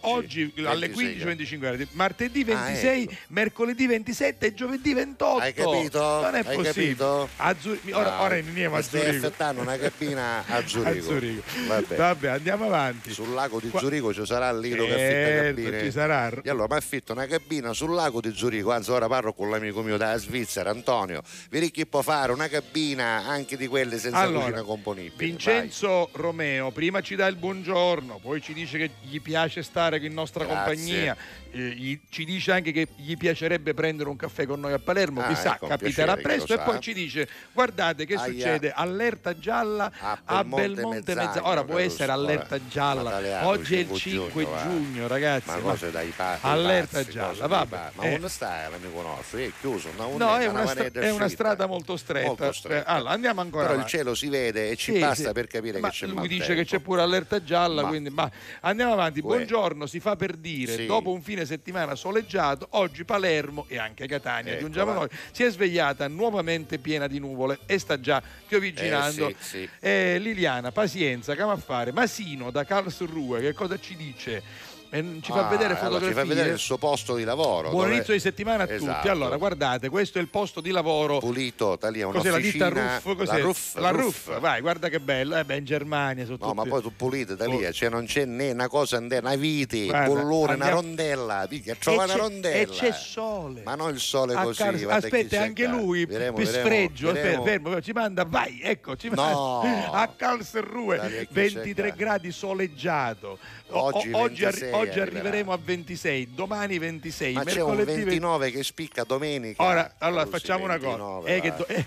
oggi alle 15, 25 25 gradi. Martedì 26, ah, ecco. mercoledì 27 e giovedì 28. Hai capito? Non è hai possibile. Azzur- ora, ah, ora andiamo a Zurigo. Stai una cabina a Zurigo. a Zurigo. Vabbè. Vabbè. andiamo avanti. Sul lago di Qua... Zurigo ci sarà il lido certo, che affitta. Eh, ci sarà. E allora mi affitto una cabina sul lago di Zurigo. Anzi, ora parlo con l'amico mio dalla Svizzera, Antonio. Vedi chi può fare una cabina anche di quelle senza allora, cucina componibile. Vincenzo Vai. Romeo, prima ci dà il buongiorno, poi ci dice che gli piace stare in nostra Grazie. compagnia eh, gli- ci dice anche che gli piacerebbe prendere un caffè con noi a Palermo, Ah, chissà, ecco, capiterà piacere, presto e poi ci dice guardate che Aia. succede, allerta gialla A a Belmonte Mezzagno. Ora può essere allerta ora. gialla, oggi è il 5 5 giugno, va. giugno ragazzi, Ma cose dai pa- dai allerta pazzi, dai vabbè. Ma Eh. non stai, l'amico nostro, è chiuso. No, No, è una una, stra- è una strada molto stretta. Molto stretta. Eh, Allora, andiamo ancora Però il avanti. cielo si vede e ci Sì, basta sì. per capire Ma che c'è lui maltempo. dice che c'è pure allerta gialla, Ma- quindi ma andiamo avanti. Buongiorno, si fa per dire, Sì. dopo un fine settimana soleggiato, oggi Palermo e anche Catania, Ecco, aggiungiamo noi, si è svegliata nuovamente piena di nuvole e sta già piovigginando. Eh, sì, sì. Eh, Liliana, pazienza, va a fare? Masino da Karlsruhe, che cosa ci dice? Eh, ci fa Ah, vedere allora fotografie. Ci fa vedere il suo posto di lavoro. Buon dove- inizio di settimana a tutti. Esatto. Allora, guardate, questo è il posto di lavoro Pulito, è Cos'è la ditta. Ruff? Cos'è? La Ruff. La Ruff. Ruff, vai, guarda che bello. Eh beh, in Germania sono No, ma tutti- poi tu pulite da lì, Oh. cioè non c'è né una cosa, né una vite, bollone, una rondella, picchia, trova E una rondella. E c'è sole. Ma non il sole A così. Car- aspetta, anche lui Vedremo, per vedremo, sfregio, fermo, ci manda, vai, ecco, ci No. manda a Dai, chi c'è 23 accanto? gradi soleggiato. Oggi oggi, 26 oggi arriverà. arriveremo a 26, domani 26, Ma c'è un mercoledì 29 che spicca domenica. Ora, allora Così, facciamo una 29, cosa, è che, va. do- è,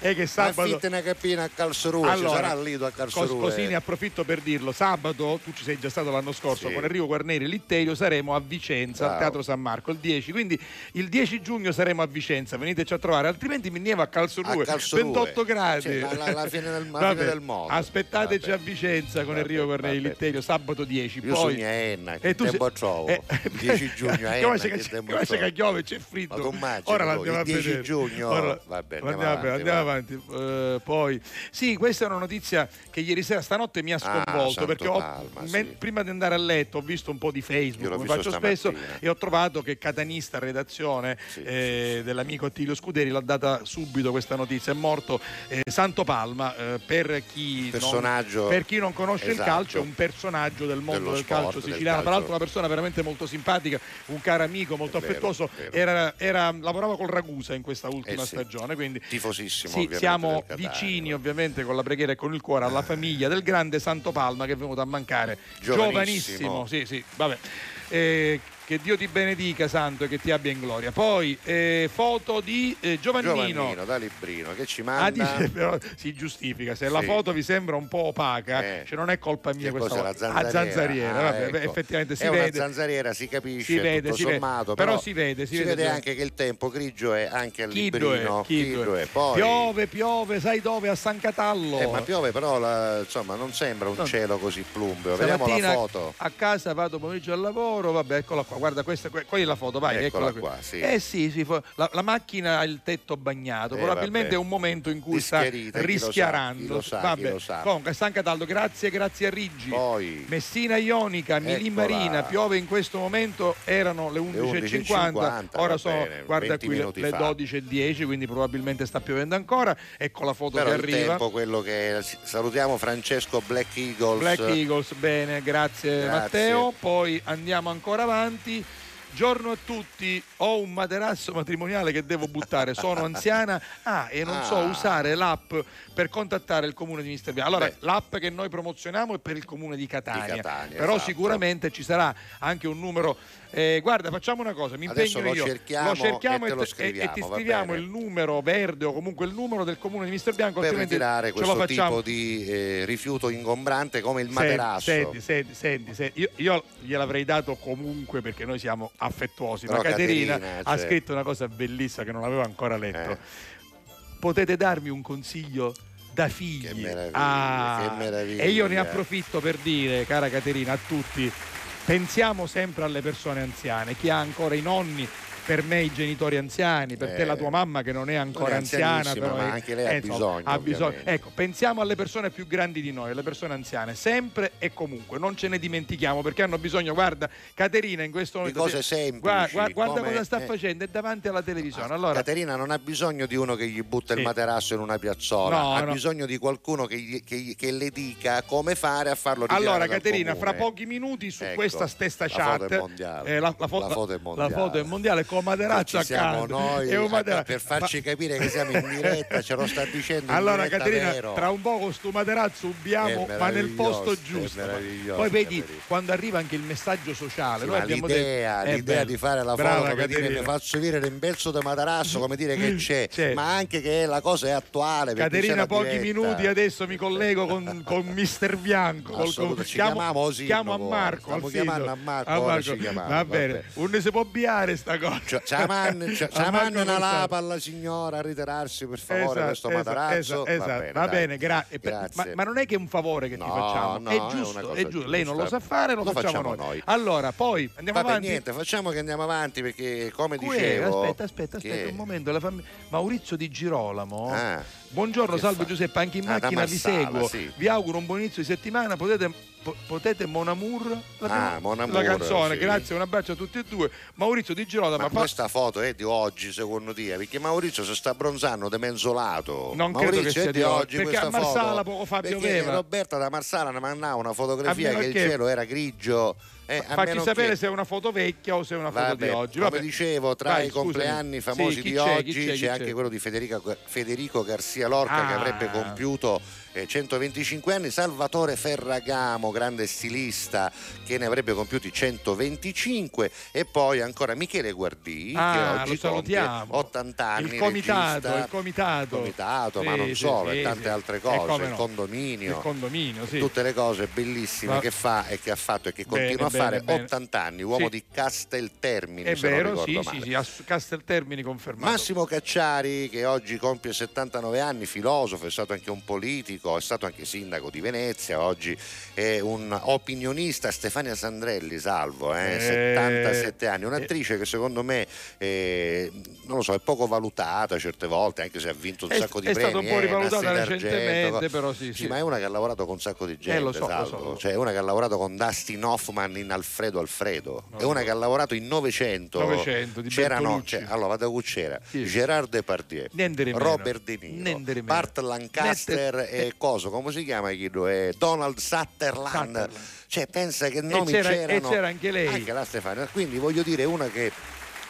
è che Ma sabato... affitta una capina a Calsruhe, ci sarà lido a. Cos- così ne approfitto per dirlo. Sabato, tu ci sei già stato l'anno scorso Sì. con Enrico Guarneri e Litterio, saremo a Vicenza, al Bravo. Teatro San Marco, il 10. Quindi il 10 giugno saremo a Vicenza, veniteci a trovare, altrimenti mi nieva a Karlsruhe. 28 gradi. Cioè, la- la- la fine del- la Vabbè, fine del mondo. Aspettateci Vabbè. a Vicenza con Enrico Guarneri e. Litterio, sabato 10. Io Poi... sogno Enna, che E tu tempo sei- trovo? Eh, 10 giugno a Come se che che come se che piove c'è fritto. Ma Ora l'andiamo a 10 vedere. giugno, Ora- vabbè, andiamo, andiamo avanti, andiamo va. avanti. Eh, poi, sì, questa è una notizia che ieri sera, stanotte mi ha sconvolto Ah, perché ho- Palma, me- sì. prima di andare a letto ho visto un po' di Facebook, come faccio spesso, e ho trovato che Catanista redazione eh, dell'amico Attilio Scuderi l'ha data subito questa notizia. È morto eh, Santo Palma, eh, per, chi non, per chi non conosce esatto. il calcio, è un personaggio del mondo Dello del sport, calcio siciliano. Tra l'altro, una persona veramente molto simpatica, un caro amico, molto vero, affettuoso. Era, era- lavorava col Ragusa in questa ultima Eh sì. stagione. Quindi Tifosissimo, sì, siamo vicini ovviamente con la preghiera e con il cuore alla famiglia del grande Santo Palma che è venuto a mancare Giovanissimo. giovanissimo. Sì, sì, vabbè. Eh, che Dio ti benedica, Santo, e che ti abbia in gloria. Poi eh, foto di eh, Giovannino. Giovannino da Librino che ci Ah, manda dice, però si giustifica, se la Sì. foto vi sembra un po' opaca, Eh. cioè non è colpa mia Che questa la volta. zanzariera? Ah, zanzariera, Ah, vabbè, ecco. effettivamente si è vede. zanzariera si capisce Si vede, tutto si vede. sommato Però però, si vede, si si vede. vede anche che il tempo grigio è anche a Chiddo Librino chiddo è. Chiddo è. poi Piove, piove, sai dove? A San Catallo. Eh, ma piove però la- insomma non sembra un No. cielo così plumbeo vediamo la foto a casa vado pomeriggio al lavoro, vabbè, eccola qua, guarda, questa que- quella è la foto, vai, Eccola eccola, qui. qua, sì. Eh sì, sì, la, la macchina ha il tetto bagnato, Eh, probabilmente vabbè. è un momento in cui sta Dischierita, chi lo sa, rischiarando. lo sa, vabbè. lo sa. Comunque, San Cataldo, grazie, grazie a Riggi. poi Messina Ionica, Milì. Marina, piove in questo momento, erano le 11.50, 11.50, ora sono, bene, guarda 20 qui, le, minuti le fa. 12.10, quindi probabilmente sta piovendo ancora. Ecco la foto però che arriva. tempo quello che salutiamo Francesco Black Eagles Black Eagles, bene, grazie, Grazie. Matteo. Poi andiamo ancora avanti. Giorno a tutti, ho un materasso matrimoniale che devo buttare, sono anziana. Ah, e non so Ah. usare l'app per contattare il comune di Misterbiano. Allora, Beh. l'app che noi promozioniamo è per il comune di Catania, Di Catania, però esatto. sicuramente ci sarà anche un numero. eh, guarda, facciamo una cosa, mi Adesso impegno lo io. cerchiamo lo cerchiamo e te lo e, scriviamo, e ti va scriviamo il numero verde o comunque il numero del comune di Misterbianco, per altrimenti ritirare questo tipo di eh, rifiuto ingombrante come il Senti, materasso. Senti, senti, senti, senti, Io, io gliel'avrei dato comunque perché noi siamo affettuosi. Però ma Caterina, Caterina, ha cioè- scritto una cosa bellissima che non avevo ancora letto. Eh. Potete darmi un consiglio da figli? Che meraviglia, Ah, che meraviglia. E io ne approfitto per dire, cara Caterina, a tutti, pensiamo sempre alle persone anziane, chi ha ancora i nonni. Per me i genitori anziani, per te Eh, la tua mamma che non è ancora anziana, però ma è- anche lei ha eh, bisogno, ha bisogno. Ecco, pensiamo alle persone più grandi di noi, alle persone anziane, sempre e comunque, non ce ne dimentichiamo perché hanno bisogno, guarda, Caterina in questo Di momento cose semplici, guarda, guarda- guarda come- cosa sta eh. facendo, è davanti alla televisione. Allora, Caterina non ha bisogno di uno che gli butta Sì. il materasso in una piazzola, No, ha no. bisogno di qualcuno che, gli- che che le dica come fare a farlo ritirare allora Caterina, comune. fra pochi minuti su Ecco, questa stessa la foto chat, è mondiale. eh, la, la fo- La foto è mondiale. Con Che Materazzo a casa. noi e un a- Matera- per farci Ma- capire che siamo in diretta, ce lo sta dicendo Allora Caterina, vero. tra un po' con sto Materazzo subiamo, ma nel posto giusto. Poi vedi, quando arriva anche il messaggio sociale, Sì, noi abbiamo l'idea, detto, è l'idea di fare la Brava, foto dire Caterina. mi faccio dire l'imbenzo di materasso come dire che c'è, C'è. ma anche che la cosa è attuale Caterina, pochi minuti adesso mi collego con, con Mister Bianco. col- ci chiamo, chiamiamo Osino, chiamo a. Marco. Stiamo chiamando a Marco, Va bene. non ne si può biare sta cosa. Cioè, c'ha man- c'ha- A c'ha Marco man una lapa alla signora a ritirarsi per favore Esatto, questo esatto, materasso esatto, va bene, va bene, gra- e per- Grazie. ma, ma non è che è un favore che ti No, facciamo, no, è è giusto, cosa è giusto. Lei non lo sa fare, lo, Lo facciamo, facciamo noi. noi. Allora, poi andiamo Vabbè, avanti. niente, facciamo che andiamo avanti perché come Qui, dicevo aspetta, aspetta, aspetta che- un momento. fammi- Maurizio di Girolamo. Ah, Buongiorno, salve fa? Giuseppe, anche in Ah, macchina vi seguo. Vi auguro un buon inizio di settimana. Potete, po- potete Mon Amour? La, Ah, Mon Amour, la canzone, sì. grazie, un abbraccio a tutti e due. Maurizio di Girolamo, ma fa- questa foto è di oggi secondo te? Perché Maurizio si sta bronzando de menzolato. Non credo Maurizio che sia di oggi, perché a Marsala foto. poco fa pioveva. Roberta da Marsala ne mandava una fotografia meno che il che- cielo era grigio. Eh, facci sapere che- se è una foto vecchia o se è una foto Vabbè, di oggi. come Vabbè. dicevo, tra Vai, i scusami. compleanni Sì, famosi chi di c'è, oggi chi c'è, chi anche quello di Federica- Federico Garcia Lorca che Ah. avrebbe compiuto eh, 125 anni, Salvatore Ferragamo, grande stilista che ne avrebbe compiuti 125 e poi ancora Michele Guardì Ah, che oggi compie salutiamo. 80 anni. Il comitato, regista. il comitato. comitato, ma Sì, non sì, solo, sì, e tante altre cose, il no. condominio. Il condominio. Tutte le cose bellissime Ma- che fa e che ha fatto e che Bene, continua a bene, fare bene. 80 anni, uomo di Casteltermini È vero, ricordo sì, male. sì, sì, a Casteltermini confermato. Massimo Cacciari che oggi compie 79 anni, filosofo, è stato anche un politico, è stato anche sindaco di Venezia, oggi è un opinionista, Stefania Sandrelli, salvo, eh, Eh, 77 anni, un'attrice che secondo me eh, non lo so, è poco valutata certe volte, anche se ha vinto un È- sacco di è premi. stata un po' eh, rivalutata Nastri d'Argento, recentemente, però sì, sì. ma è una che ha lavorato con un sacco di gente, Eh, lo so, lo so, lo so. cioè una che ha lavorato con Dustin Hoffman in Alfredo Alfredo, No, è una no. che ha lavorato in 900, 900 di c'erano, c'è- allora vado a c'era Sì. Gerard Depardieu. Robert De Niro. Bart Lancaster Niente- e coso, come si chiama Guido? Eh, Donald Sutherland. Sutherland. Cioè pensa che nomi c'era- e c'erano. c'era anche lei. Anche la Stefania. Quindi voglio dire una che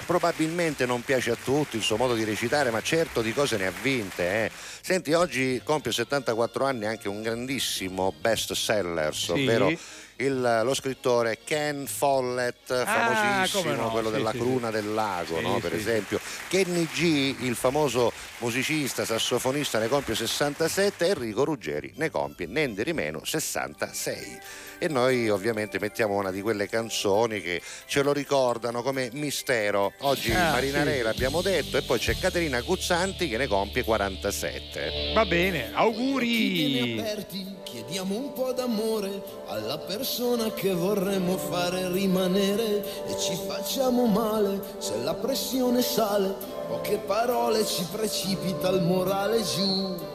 probabilmente non piace a tutti il suo modo di recitare, ma certo di cose ne ha vinte. eh. Senti, oggi compie 74 anni anche un grandissimo best seller, ovvero il- lo scrittore Ken Follett, Ah, famosissimo, come no, quello sì, della sì, cruna sì. del lago, no, per esempio. Kenny G, il famoso musicista, sassofonista, ne compie 67, Enrico Ruggeri ne compie niente di meno 66. E noi ovviamente mettiamo una di quelle canzoni che ce lo ricordano come mistero. Oggi Ah, Marinare sì. l'abbiamo detto e poi c'è Caterina Guzzanti che ne compie 47. Va bene, Tieni auguri. aperti, chiediamo un po' d'amore alla persona che vorremmo fare rimanere e ci facciamo male se la pressione sale, poche parole ci precipita il morale giù.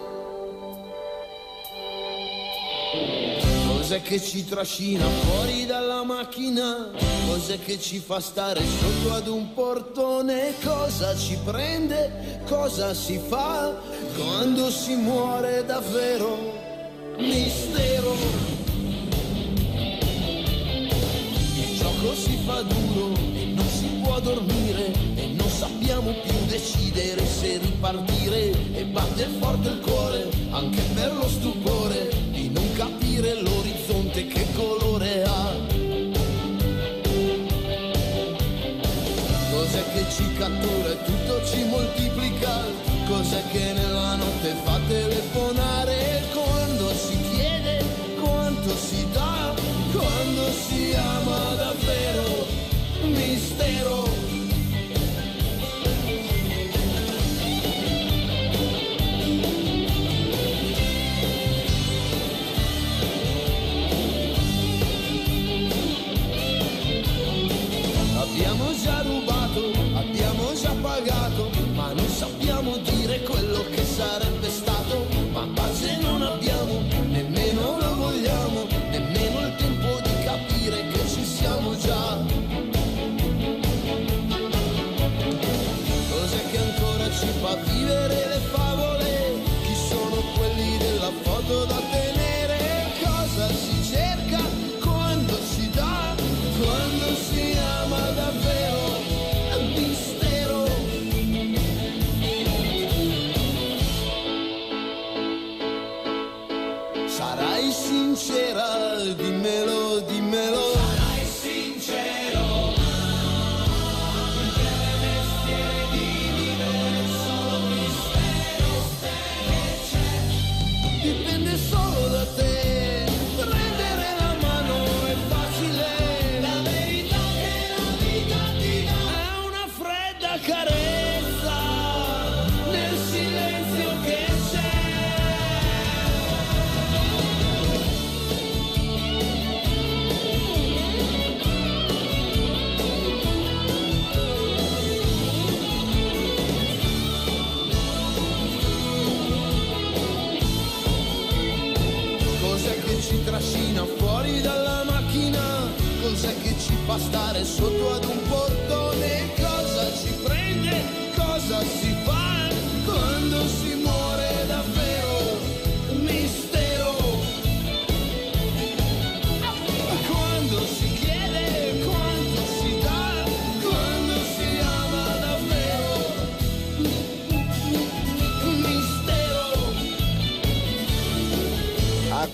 Cos'è che ci trascina fuori dalla macchina? Cos'è che ci fa stare sotto ad un portone? Cosa ci prende? Cosa si fa quando si muore davvero? Mistero. Il gioco si fa duro e non si può dormire e non sappiamo più decidere se ripartire e batte forte il cuore anche per lo stupore di non capire l'orizzonte che ci cattura e tutto ci moltiplica? Cos'è che nella notte fa telefonare? Quando si chiede quanto si dà? Quando si ama davvero? Mistero.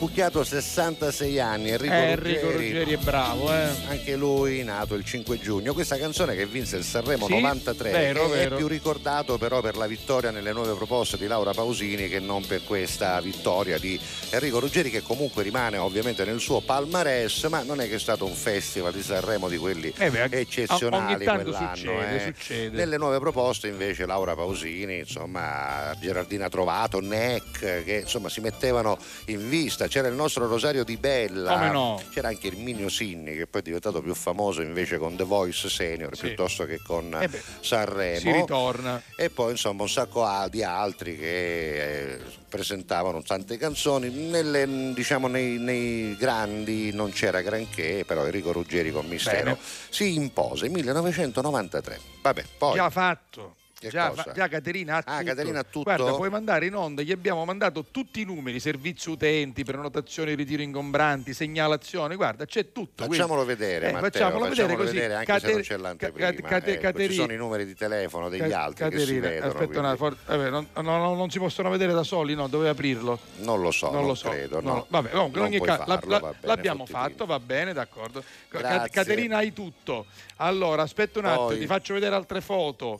Cucchiato 66 anni Enrico, Eh, Enrico Ruggeri, Ruggeri è bravo, eh. anche lui nato il 5 giugno. Questa canzone che vinse il Sanremo Sì, 93 vero, è vero. più ricordato però per la vittoria nelle nuove proposte di Laura Pausini che non per questa vittoria di Enrico Ruggeri che comunque rimane ovviamente nel suo palmarès, ma non è che è stato un festival di Sanremo di quelli Eh beh, eccezionali ogni tanto quell'anno. succede, eh. succede. Nelle nuove proposte invece Laura Pausini, insomma, Gerardina Trovato, Neck, che insomma si mettevano in vista. C'era il nostro Rosario Di Bella, Come no? c'era anche il Minio Sinni che poi è diventato più famoso invece con The Voice Senior Sì. piuttosto che con Eh beh, Sanremo. Si ritorna. E poi insomma un sacco di altri che eh, presentavano tante canzoni. Nelle, diciamo, nei, nei grandi non c'era granché, però Enrico Ruggeri con Mistero Bene. si impose 1993. Vabbè, poi Già fatto. Che Già, cosa? già Caterina ha Ah, tutto. Caterina ha tutto? Guarda, puoi mandare in onda, gli abbiamo mandato tutti i numeri, servizi utenti, prenotazioni, ritiro ingombranti, segnalazioni, guarda, c'è tutto. quindi- Facciamolo vedere, Eh, Matteo, facciamolo vedere così. vedere anche se Cate- non c'è l'anteprima. Ca- Cate- ecco, Caterina- ci sono i numeri di telefono degli Ca- altri Caterina, vedono. aspetta un quindi attimo, vabbè, non, no, no, non si possono vedere da soli, no? Dove aprirlo? Non lo so, non, non lo so. credo, no. Vabbè, comunque, in ogni caso la- farlo, la- va bene, l'abbiamo fatto, va bene, d'accordo. Grazie. Caterina, hai tutto. Allora, aspetta un attimo, ti faccio vedere altre foto.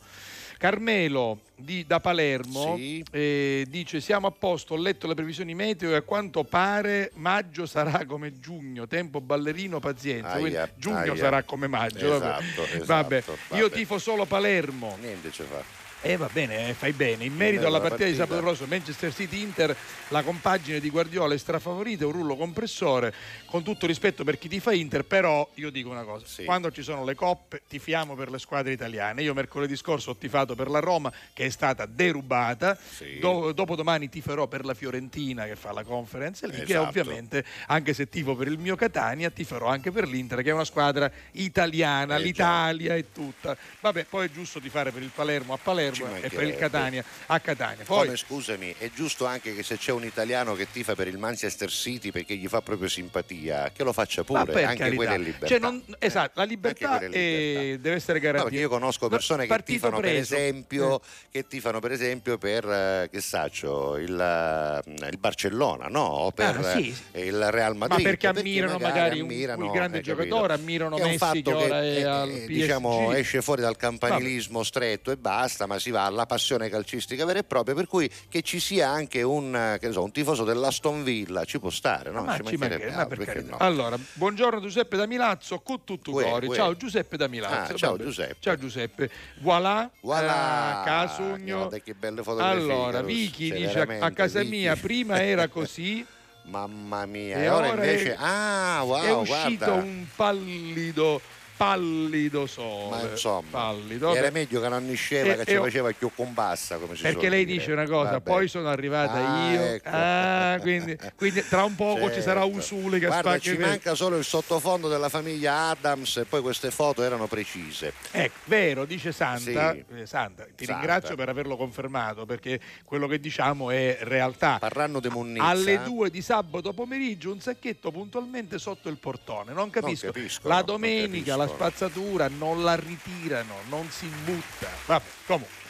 Carmelo di- da Palermo Sì. eh, dice siamo a posto, ho letto le previsioni meteo e a quanto pare maggio sarà come giugno, tempo ballerino, pazienza, Aia, quindi giugno aia. sarà come maggio. vabbè. Esatto, esatto, Vabbè. vabbè. Io tifo solo Palermo. Niente ci fa. Eh va bene, eh, fai bene. In merito Bella alla la partita, di partita. sabato prossimo Manchester City Inter, la compagine di Guardiola è strafavorita, un rullo compressore, con tutto rispetto per chi ti fa Inter, però io dico una cosa, Sì. quando ci sono le coppe tifiamo per le squadre italiane. Io mercoledì scorso ho tifato per la Roma che è stata derubata, Sì. Do- dopodomani tiferò per la Fiorentina che fa la Conference League e Esatto. ovviamente anche se tifo per il mio Catania tiferò anche per l'Inter che è una squadra italiana, Eh, già. l'Italia è tutta. Vabbè, poi è giusto tifare per il Palermo a Palermo e per il. Catania a Catania. Poi Come, scusami, è giusto anche che se c'è un italiano che tifa per il Manchester City perché gli fa proprio simpatia, che lo faccia pure, per anche carità. quella è libertà. Cioè, non- esatto, la libertà, è eh, deve essere No, perché garantita. io conosco No, persone che partito tifano, per preso. esempio, Eh. che tifano per esempio per eh, che saccio, il, eh, il Barcellona, no? O per Ah, sì. eh, il Real Madrid. Ma perché ammirano magari un- ammirano, un grande giocatore, ammirano un Messi che ora è eh, eh, diciamo, esce fuori dal campanilismo stretto e basta, ma si va alla passione calcistica vera e propria, per cui che ci sia anche un, che ne so, un tifoso dell'Aston Villa ci può stare, no? Ma Ci ci mancherebbe mancherebbe, ma perché no? Allora, buongiorno Giuseppe da Milazzo, con tutto uè. Ciao Giuseppe da Milazzo. Ah, ciao Vabbè. Giuseppe. Ciao Giuseppe. Voilà, Voilà. eh, Casugno. Guarda che belle fotografie. Allora. Vicky dice a- casa Vicky. mia prima era così, Mamma mia, E e ora ora invece. è- ah, wow, è uscito guarda. un pallido, pallido sole. Ma insomma, pallido. era meglio che non nisceva, E- che ci faceva più con bassa, come si Perché lei dire. dice una cosa, Vabbè. poi sono arrivata Ah, io, ecco. ah, quindi, quindi tra un poco ci sarà Certo. Usule che Guarda, ci manca solo il sottofondo della famiglia Adams e poi queste foto erano precise. Ecco, vero, dice Santa. Sì. eh, Santa, ti Santa. ringrazio per averlo confermato perché quello che diciamo è realtà. Parranno di Munnizza. Alle due di sabato pomeriggio un sacchetto puntualmente sotto il portone. Non capisco. capiscono, la non domenica la capiscono. spazzatura non la ritirano, non si butta. Vabbè, comunque.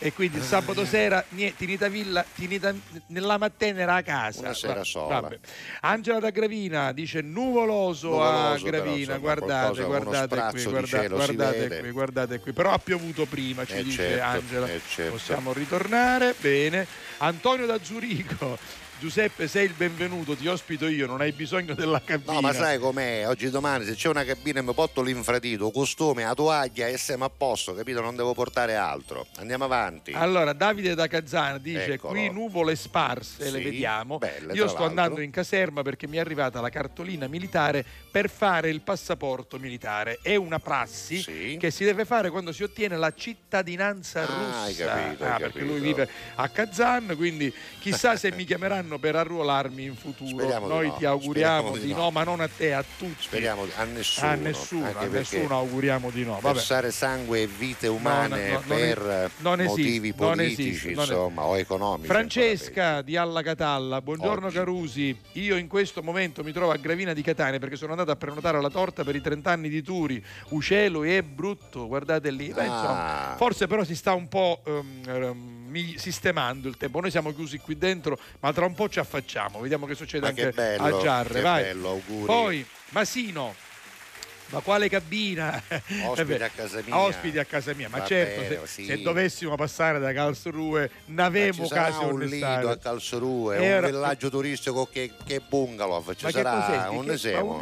E quindi il sabato sera niente, Tinita Villa, Tinita, nella mattina era a casa. Una sera sola. vabbè. Angela da Gravina dice nuvoloso, a Nuvoloso, però, Gravina, insomma, guardate, qualcosa, guardate qui, guardate vede. qui, guardate qui. Però ha piovuto prima, ci Eh, dice certo, Angela. eh, certo. Possiamo ritornare, bene. Antonio da Zurigo. Giuseppe, sei il benvenuto, ti ospito io, non hai bisogno della cabina. No, ma sai com'è? Oggi domani se c'è una cabina mi porto l'infradito, costume, la toaglia e siamo a posto, capito? Non devo portare altro. Andiamo avanti. Allora, Davide da Cazzana dice: Eccolo. Qui nuvole sparse, le Sì, vediamo. belle, Io sto l'altro. andando in caserma perché mi è arrivata la cartolina militare per fare il passaporto militare. È una prassi Sì. che si deve fare quando si ottiene la cittadinanza Ah, russa. hai capito, hai Ah, perché lui capito. vive a Kazan, quindi chissà se mi chiameranno per arruolarmi in futuro. Speriamo Noi no, ti auguriamo di di no. ma non a te, a tutti. Speriamo a nessuno. a nessuno, anche a nessuno auguriamo di no. Vabbè. Versare sangue e vite umane no, per non esiste, motivi politici, esiste, insomma, o economici. Francesca di Alla Catalla, buongiorno Oggi. Carusi. Io in questo momento mi trovo a Gravina di Catania perché sono andata a prenotare la torta per i 30 anni di Turi. Uccello è brutto, guardate lì. Beh, insomma, Ah. forse però si sta un po' mi- sistemando il tempo. Noi siamo chiusi qui dentro, ma tra un po' ci affacciamo. Vediamo che succede Ma anche che bello, a Giarre. Vai. bello, auguri. Poi Masino. Ma quale cabina? Ospiti Eh a casa mia. Ospiti a casa mia, ma Va certo, bene, se, sì. se dovessimo passare da Ma ci sarà casi un lido a Calsorue, Era- un villaggio turistico che, che bungalow, ci Ma sarà un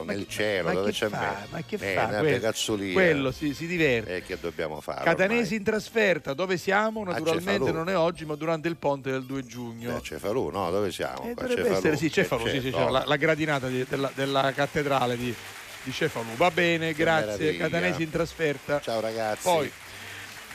ma nel che- cielo ma dove c'è me. Ma che Eh, fa quello? cazzolia. Quello si, si diverte. E che dobbiamo fare? Catanesi in trasferta, dove siamo? Naturalmente non è oggi, ma durante il ponte del 2 giugno. ormai? A Cefalù, no? Dove siamo? Eh, dovrebbe Cefalù. essere sì, Cefalù, Eh, sì, sì, certo. cioè, la, la gradinata di- della, della cattedrale di, di Cefalù. Va bene, grazie. meraviglia. Catanesi in trasferta. Ciao ragazzi. Poi,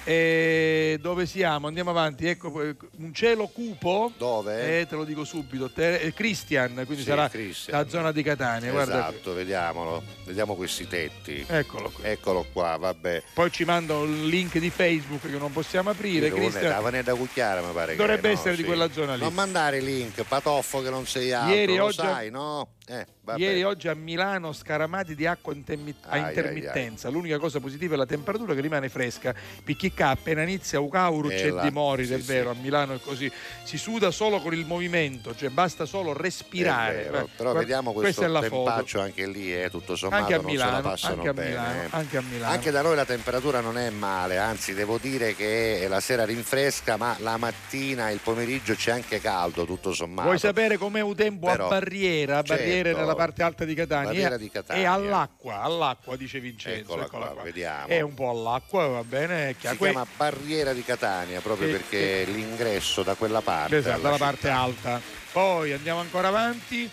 eh, dove siamo? Andiamo avanti. Ecco, eh, un cielo cupo. Dove? Eh, te lo dico subito. Te- eh, Christian, quindi Sì, sarà Christian. la zona di Catania. Guarda. Esatto, vediamolo. Vediamo questi tetti. Eccolo qui. Eccolo qua, vabbè. Poi ci manda un link di Facebook che non possiamo aprire. Christian, da Cucchiara, mi pare Dovrebbe che, no? essere di Sì. quella zona lì. Non mandare link, patoffo che non sei altro, Ieri, lo oggi- sai, no? Eh. Ieri oggi a Milano scaramati di acqua intermi- a Ai, ai, intermittenza. L'unica cosa positiva è la temperatura che rimane fresca. Picchicca appena inizia Ucauru Eh c'è di morire, sì, è vero, sì. a Milano è così. Si suda solo con il movimento, cioè basta solo respirare. Vero, Eh, però guarda, vediamo questo tempaccio anche lì, eh, tutto sommato Anche a Milano, la passano anche a bene. Milano, eh. anche a Milano. Anche da noi la temperatura non è male, anzi devo dire che la sera rinfresca, ma la mattina e il pomeriggio c'è anche caldo, tutto sommato. Vuoi sapere com'è un tempo Però, a Barriera? A Barriere certo, nella parte alta di Catania. E- di Catania. E all'acqua, all'acqua dice Vincenzo. Eccola eccola qua, qua. vediamo. È un po' all'acqua, va bene. Si chiama Barriera di Catania proprio Sì, perché l'ingresso da quella parte. Esatto, alla dalla città. parte alta. Poi andiamo ancora avanti.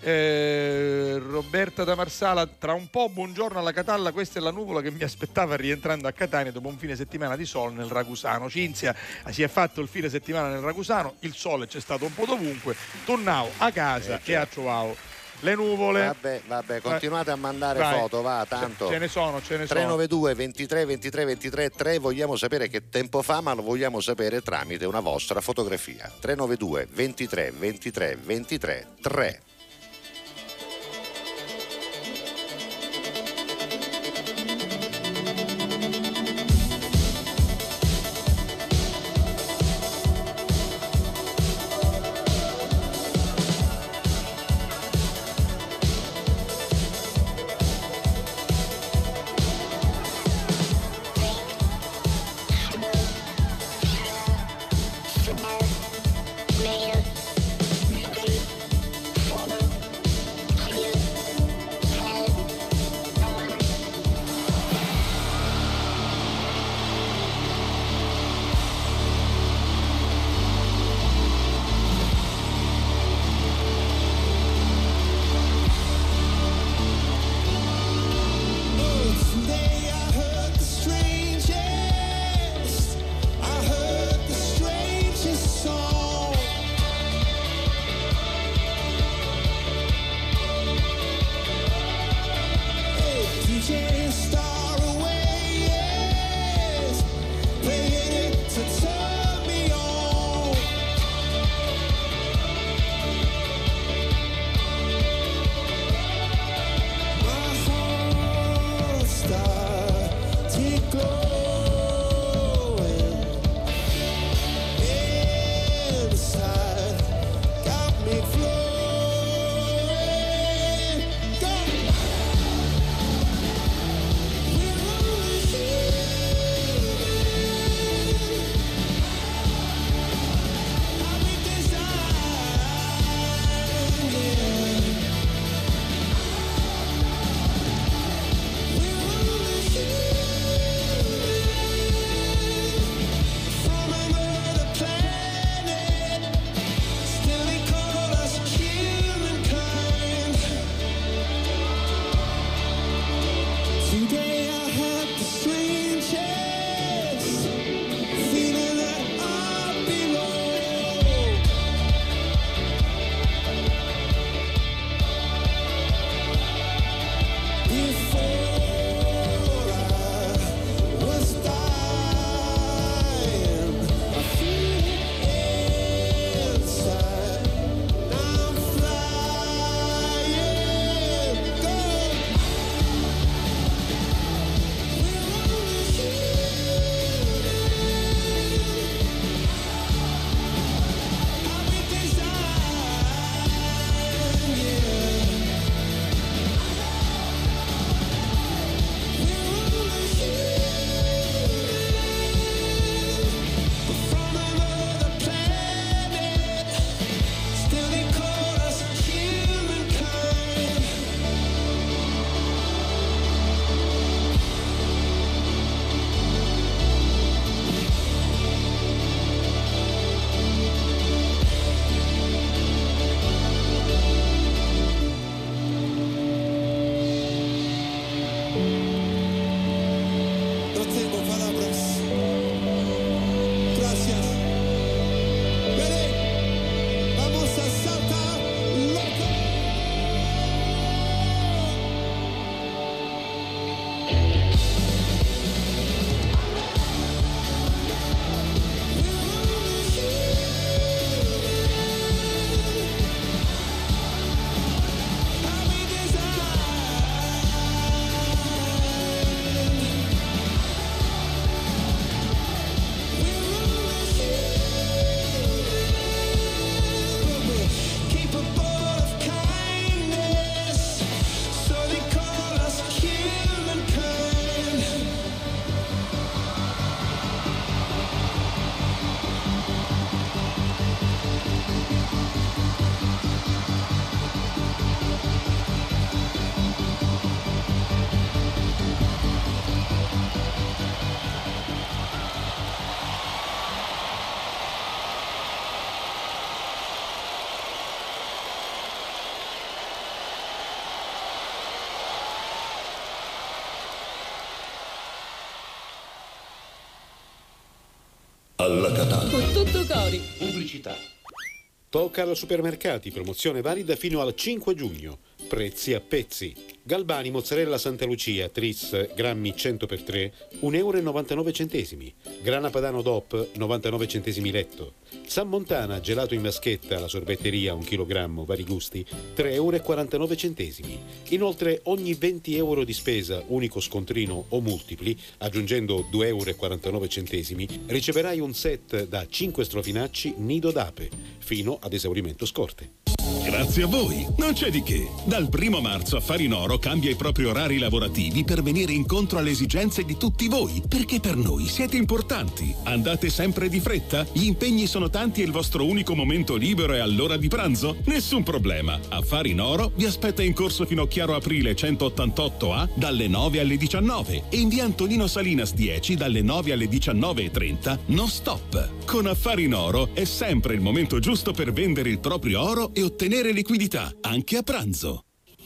Eh, Roberta da Marsala, tra un po' buongiorno alla Catalla, questa è la nuvola che mi aspettava rientrando a Catania dopo un fine settimana di sole nel Ragusano. Cinzia si è fatto il fine settimana nel Ragusano, il sole c'è stato un po' dovunque, tornavo a casa Eh, e le nuvole. Vabbè, vabbè, continuate a mandare Vai. foto, va, tanto. Ce ne sono, ce ne sono. 392 23 23 23 3, vogliamo sapere che tempo fa, ma lo vogliamo sapere tramite una vostra fotografia. 392 23 23 23 3. Cori. Pubblicità. Tocca al supermercati, promozione valida fino al 5 giugno. Prezzi a pezzi. Galbani, mozzarella Santa Lucia, tris, grammi 100x3, 1,99 euro. Grana padano DOP, 99 centesimi letto. San Montana gelato in vaschetta la sorbetteria 1 kg vari gusti 3,49 euro. Inoltre ogni 20 euro di spesa unico scontrino o multipli aggiungendo 2,49 euro riceverai un set da 5 strofinacci nido d'ape fino ad esaurimento scorte. Grazie a voi, non c'è di che. Dal primo marzo Affari in Oro cambia i propri orari lavorativi per venire incontro alle esigenze di tutti voi, perché per noi siete importanti. Andate sempre di fretta? Gli impegni sono tanti e il vostro unico momento libero è all'ora di pranzo? Nessun problema. Affari in Oro vi aspetta in corso fino a Chiaro Aprile 188A dalle 9 alle 19 e in via Antonino Salinas 10 dalle 9 alle 19.30 non stop. Con Affari in Oro è sempre il momento giusto per vendere il proprio oro e ottenere liquidità, anche a pranzo.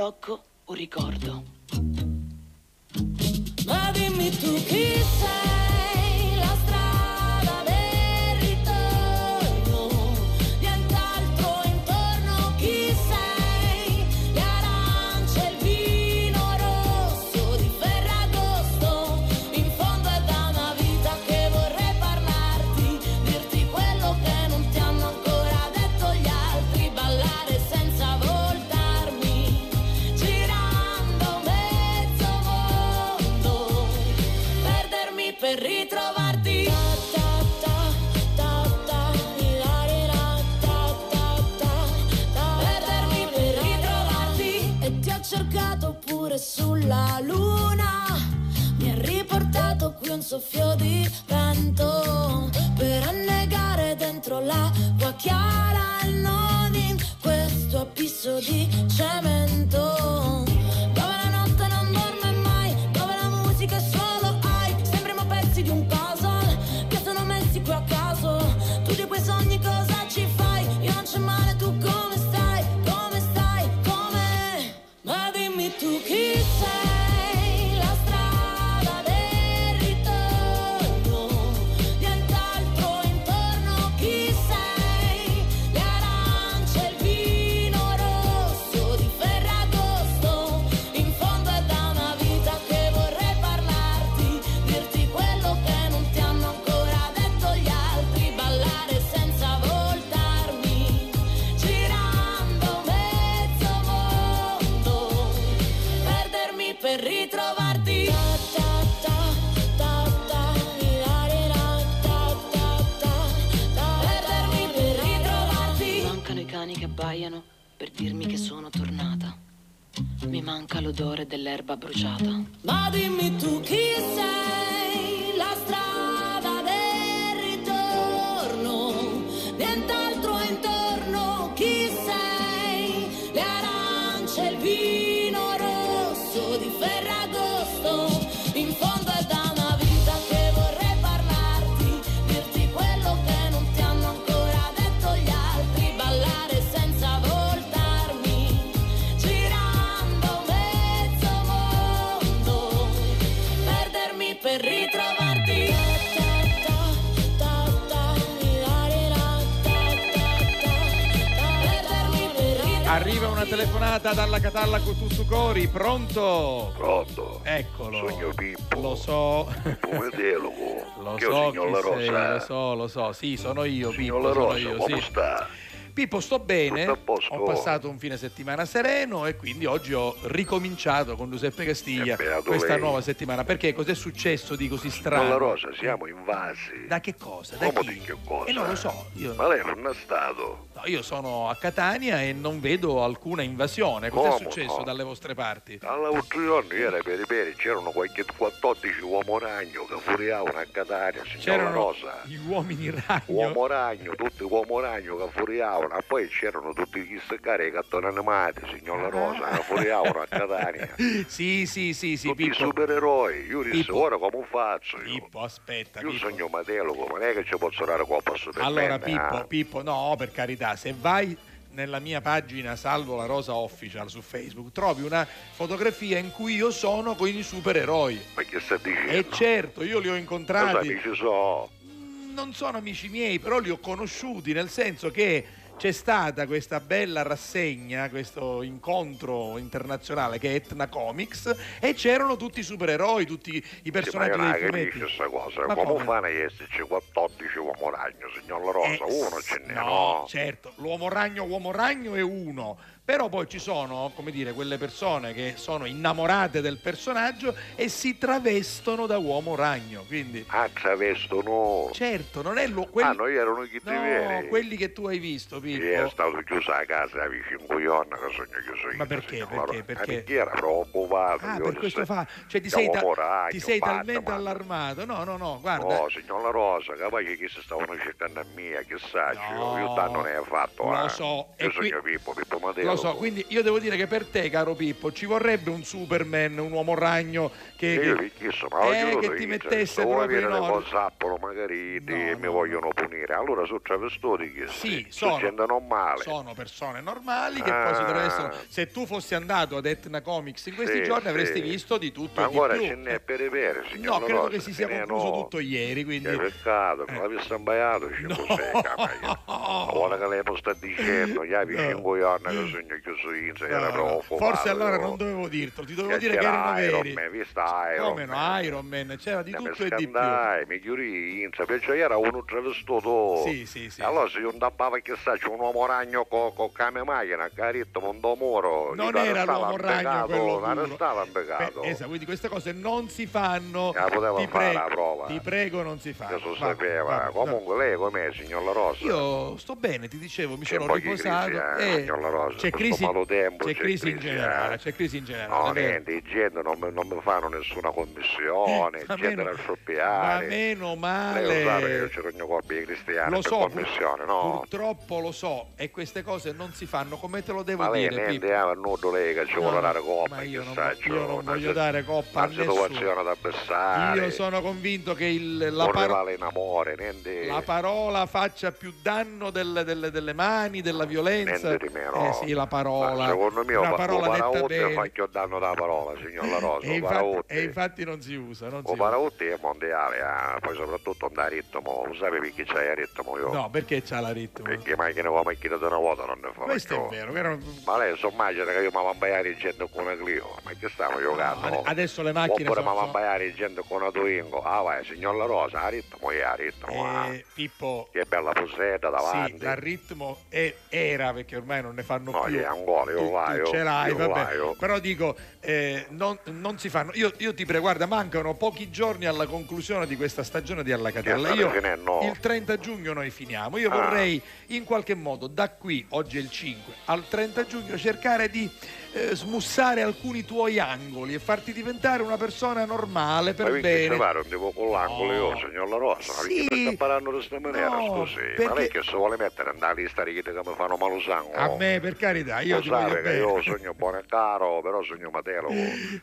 Ti sblocco un ricordo. Soffio di vento per annegare dentro l'acqua chiara abbaiano per dirmi che sono tornata. Mi manca l'odore dell'erba bruciata. Ma dimmi tu chi sei, una telefonata dalla Catalla Cori, pronto? Pronto? Eccolo. Sogno Pippo. Lo so. Come dialogo? Lo Che so, signor sei, Rosa. lo so, lo so. Sì, sono io, Signor Pippo, La sono Rosa, io, come sì. sta? Pippo, sto bene, ho passato un fine settimana sereno e quindi oggi ho ricominciato con Giuseppe Castiglia questa lei. nuova settimana. Perché cos'è successo di così strano? La Rosa, siamo invasi. Da che cosa? Da Come chi? di che cosa? E non lo so, io, Ma lei non è stato? no, io sono a Catania e non vedo alcuna invasione. Cos'è Come successo no? dalle vostre parti? All'altro giorno ieri per i peri c'erano qualche 14 uomo ragno che furiavano a Catania, signor La C'erano Rosa. gli uomini ragno. Uomo ragno, tutti uomo ragno che furiavano, e poi c'erano tutti gli staccari i cartoni animati, signor La Rosa, che furiavano a Catania. Sì, sì, sì, sì, tutti i Pippo. supereroi, io disse Pippo. ora come faccio io? Pippo, aspetta, Io Pippo. sogno Matelo, ma non è che ci posso dare su per Allora, Pippo, eh? Pippo, no, per carità, se vai nella mia pagina Salvo la Rosa Official su Facebook, trovi una fotografia in cui io sono con i supereroi. Ma che sta dicendo? E certo, io li ho Cosa incontrati. amici so? non sono amici miei, però li ho conosciuti, nel senso che c'è stata questa bella rassegna, questo incontro internazionale che è Etna Comics e c'erano tutti i supereroi, tutti i Sì, ma personaggi io non dei fumetti. questa cosa. Ma come, come? fanno a esserci 14 uomo ragno, signor La Rosa? Eh, Uno ce n'è, no, no? certo, l'uomo ragno, uomo ragno è uno. Però poi ci sono, come dire, quelle persone che sono innamorate del personaggio e si travestono da uomo ragno. Quindi, Attraverso no. certo, non è lo, quelli, Ah, noi erano chi ti no, viene? quelli che tu hai visto, Sì, è Pippo. stato chiuso a casa vicino a giorni che sogno chiuso io. Ma perché, signor perché, Rosa. perché? Ah, perché era preoccupato. Ah, io per questo fa. Cioè, ti sei, ta- moragno, ti sei basta, talmente ma- allarmato. No, no, no, guarda. No, signor La Rosa, capace che si stavano cercando a mia, chissà, No, io tanto ne ho fatto. lo eh. so, e Io qui- Pippo, Pippo Matelo. So, quindi io devo dire che per te, caro Pippo, ci vorrebbe un Superman, un uomo ragno che, che- ho eh, che ti mettesse proprio in ordine. Zappolo magari ti- mi vogliono punire. Allora sono travestiti che Sì, sono sono, gente normale. sono persone normali che poi si Ah. attraversano. Se tu fossi andato ad Etna Comics in questi Sì, giorni sì. avresti visto di tutto Ma e di ancora più. ce n'è per i pere, signor No, La credo che si sia concluso no. tutto ieri, quindi... Che peccato, l'avessi sbagliato, cinque sei, camaglia. Ma Guarda che lei sta dicendo, gli avevi cinque anni che sogno chiuso in, se era preoccupato. Forse allora non dovevo dirtelo, ti dovevo dire che erano Iron veri. Man, vista Iron Come no, Man. Iron Man, c'era di E mi tutto e di più. scandai, mi chiudi in, perché era uno travestito. Sì, sì, sì. Allora se io andavo che sa, c'è un uomo ragno con co came macchina, caritto, un muro. Non era stava l'uomo ragno quello Non duro. stava impiegato. Beh, esatto, quindi queste cose non si fanno. La poteva ti, fare prego, la prova. ti prego, non si fanno. Va, sapeva. va, va. Comunque lei com'è, signor La Rosa? Io sto bene, ti dicevo, mi sono riposato. crisi, eh, e signor La Rosa, c'è crisi, malo tempo, c'è c'è crisi in generale, eh. c'è crisi in generale. No, niente, i gente non mi, non mi fanno nessuna commissione, Ma gente meno- da scioppiare. ma meno Lei lo sa male. io c'ero ogni coppia di cristiani Lo so, pur- commissione, no? purtroppo lo so, e queste cose non si fanno come te lo devo Ma lei dire. niente, Pippo. ah, nudo lei che ci No, vuole dare coppa, ma io non, io non voglio dare coppa a nessuno. da bessare. Io sono convinto che il- la, non paro- vale in amore, niente, la parola faccia più danno delle, delle- delle mani, della violenza. niente di meno. Eh sì, la parola. Ma secondo me una o parola detta paraotte bene. fa che danno da parola, signor La Rosa, E o infatti, e infatti non si usa, non si O usa. paraotte è mondiale, ah, poi soprattutto andare a ritmo, lo sai perché c'hai a ritmo io? No, perché c'ha la ritmo? Perché macchine come macchine di una volta non ne fa. Questo è vero, vero? Ma lei so immagina che io mi vambaiare gente con una Clio, ma che stiamo giocando? Ade- Adesso le macchine Oppure sono... mi vambaiare gente con una Twingo, ah vai, signor La Rosa, a ritmo, è a ritmo, ah. Eh, Pippo, che bella posetta davanti. sì, la ritmo è- era perché ormai non ne fanno No, più. È ancora, io vai, ce l'hai, vabbè. vai, io. Però dico, eh, non, non si fanno. Io, io ti prego, guarda, mancano pochi giorni alla conclusione di questa stagione di Alla Catalla. Io, finendo? il 30 giugno noi finiamo. Io Ah. vorrei in qualche modo da qui, oggi è il 5, al 30 giugno cercare di eh, smussare alcuni tuoi angoli e farti diventare una persona normale per ma bene. ci pare un tipo con l'angolo io, signor La Rosa? Ma Sì. perché sta parlando di questa maniera, No, scusi? Ma perché- lei che si vuole mettere nella lista di chi che mi fanno male sangue? A me, per carità, io Lo ti voglio che bene. io sogno buono e caro, però sogno matelo.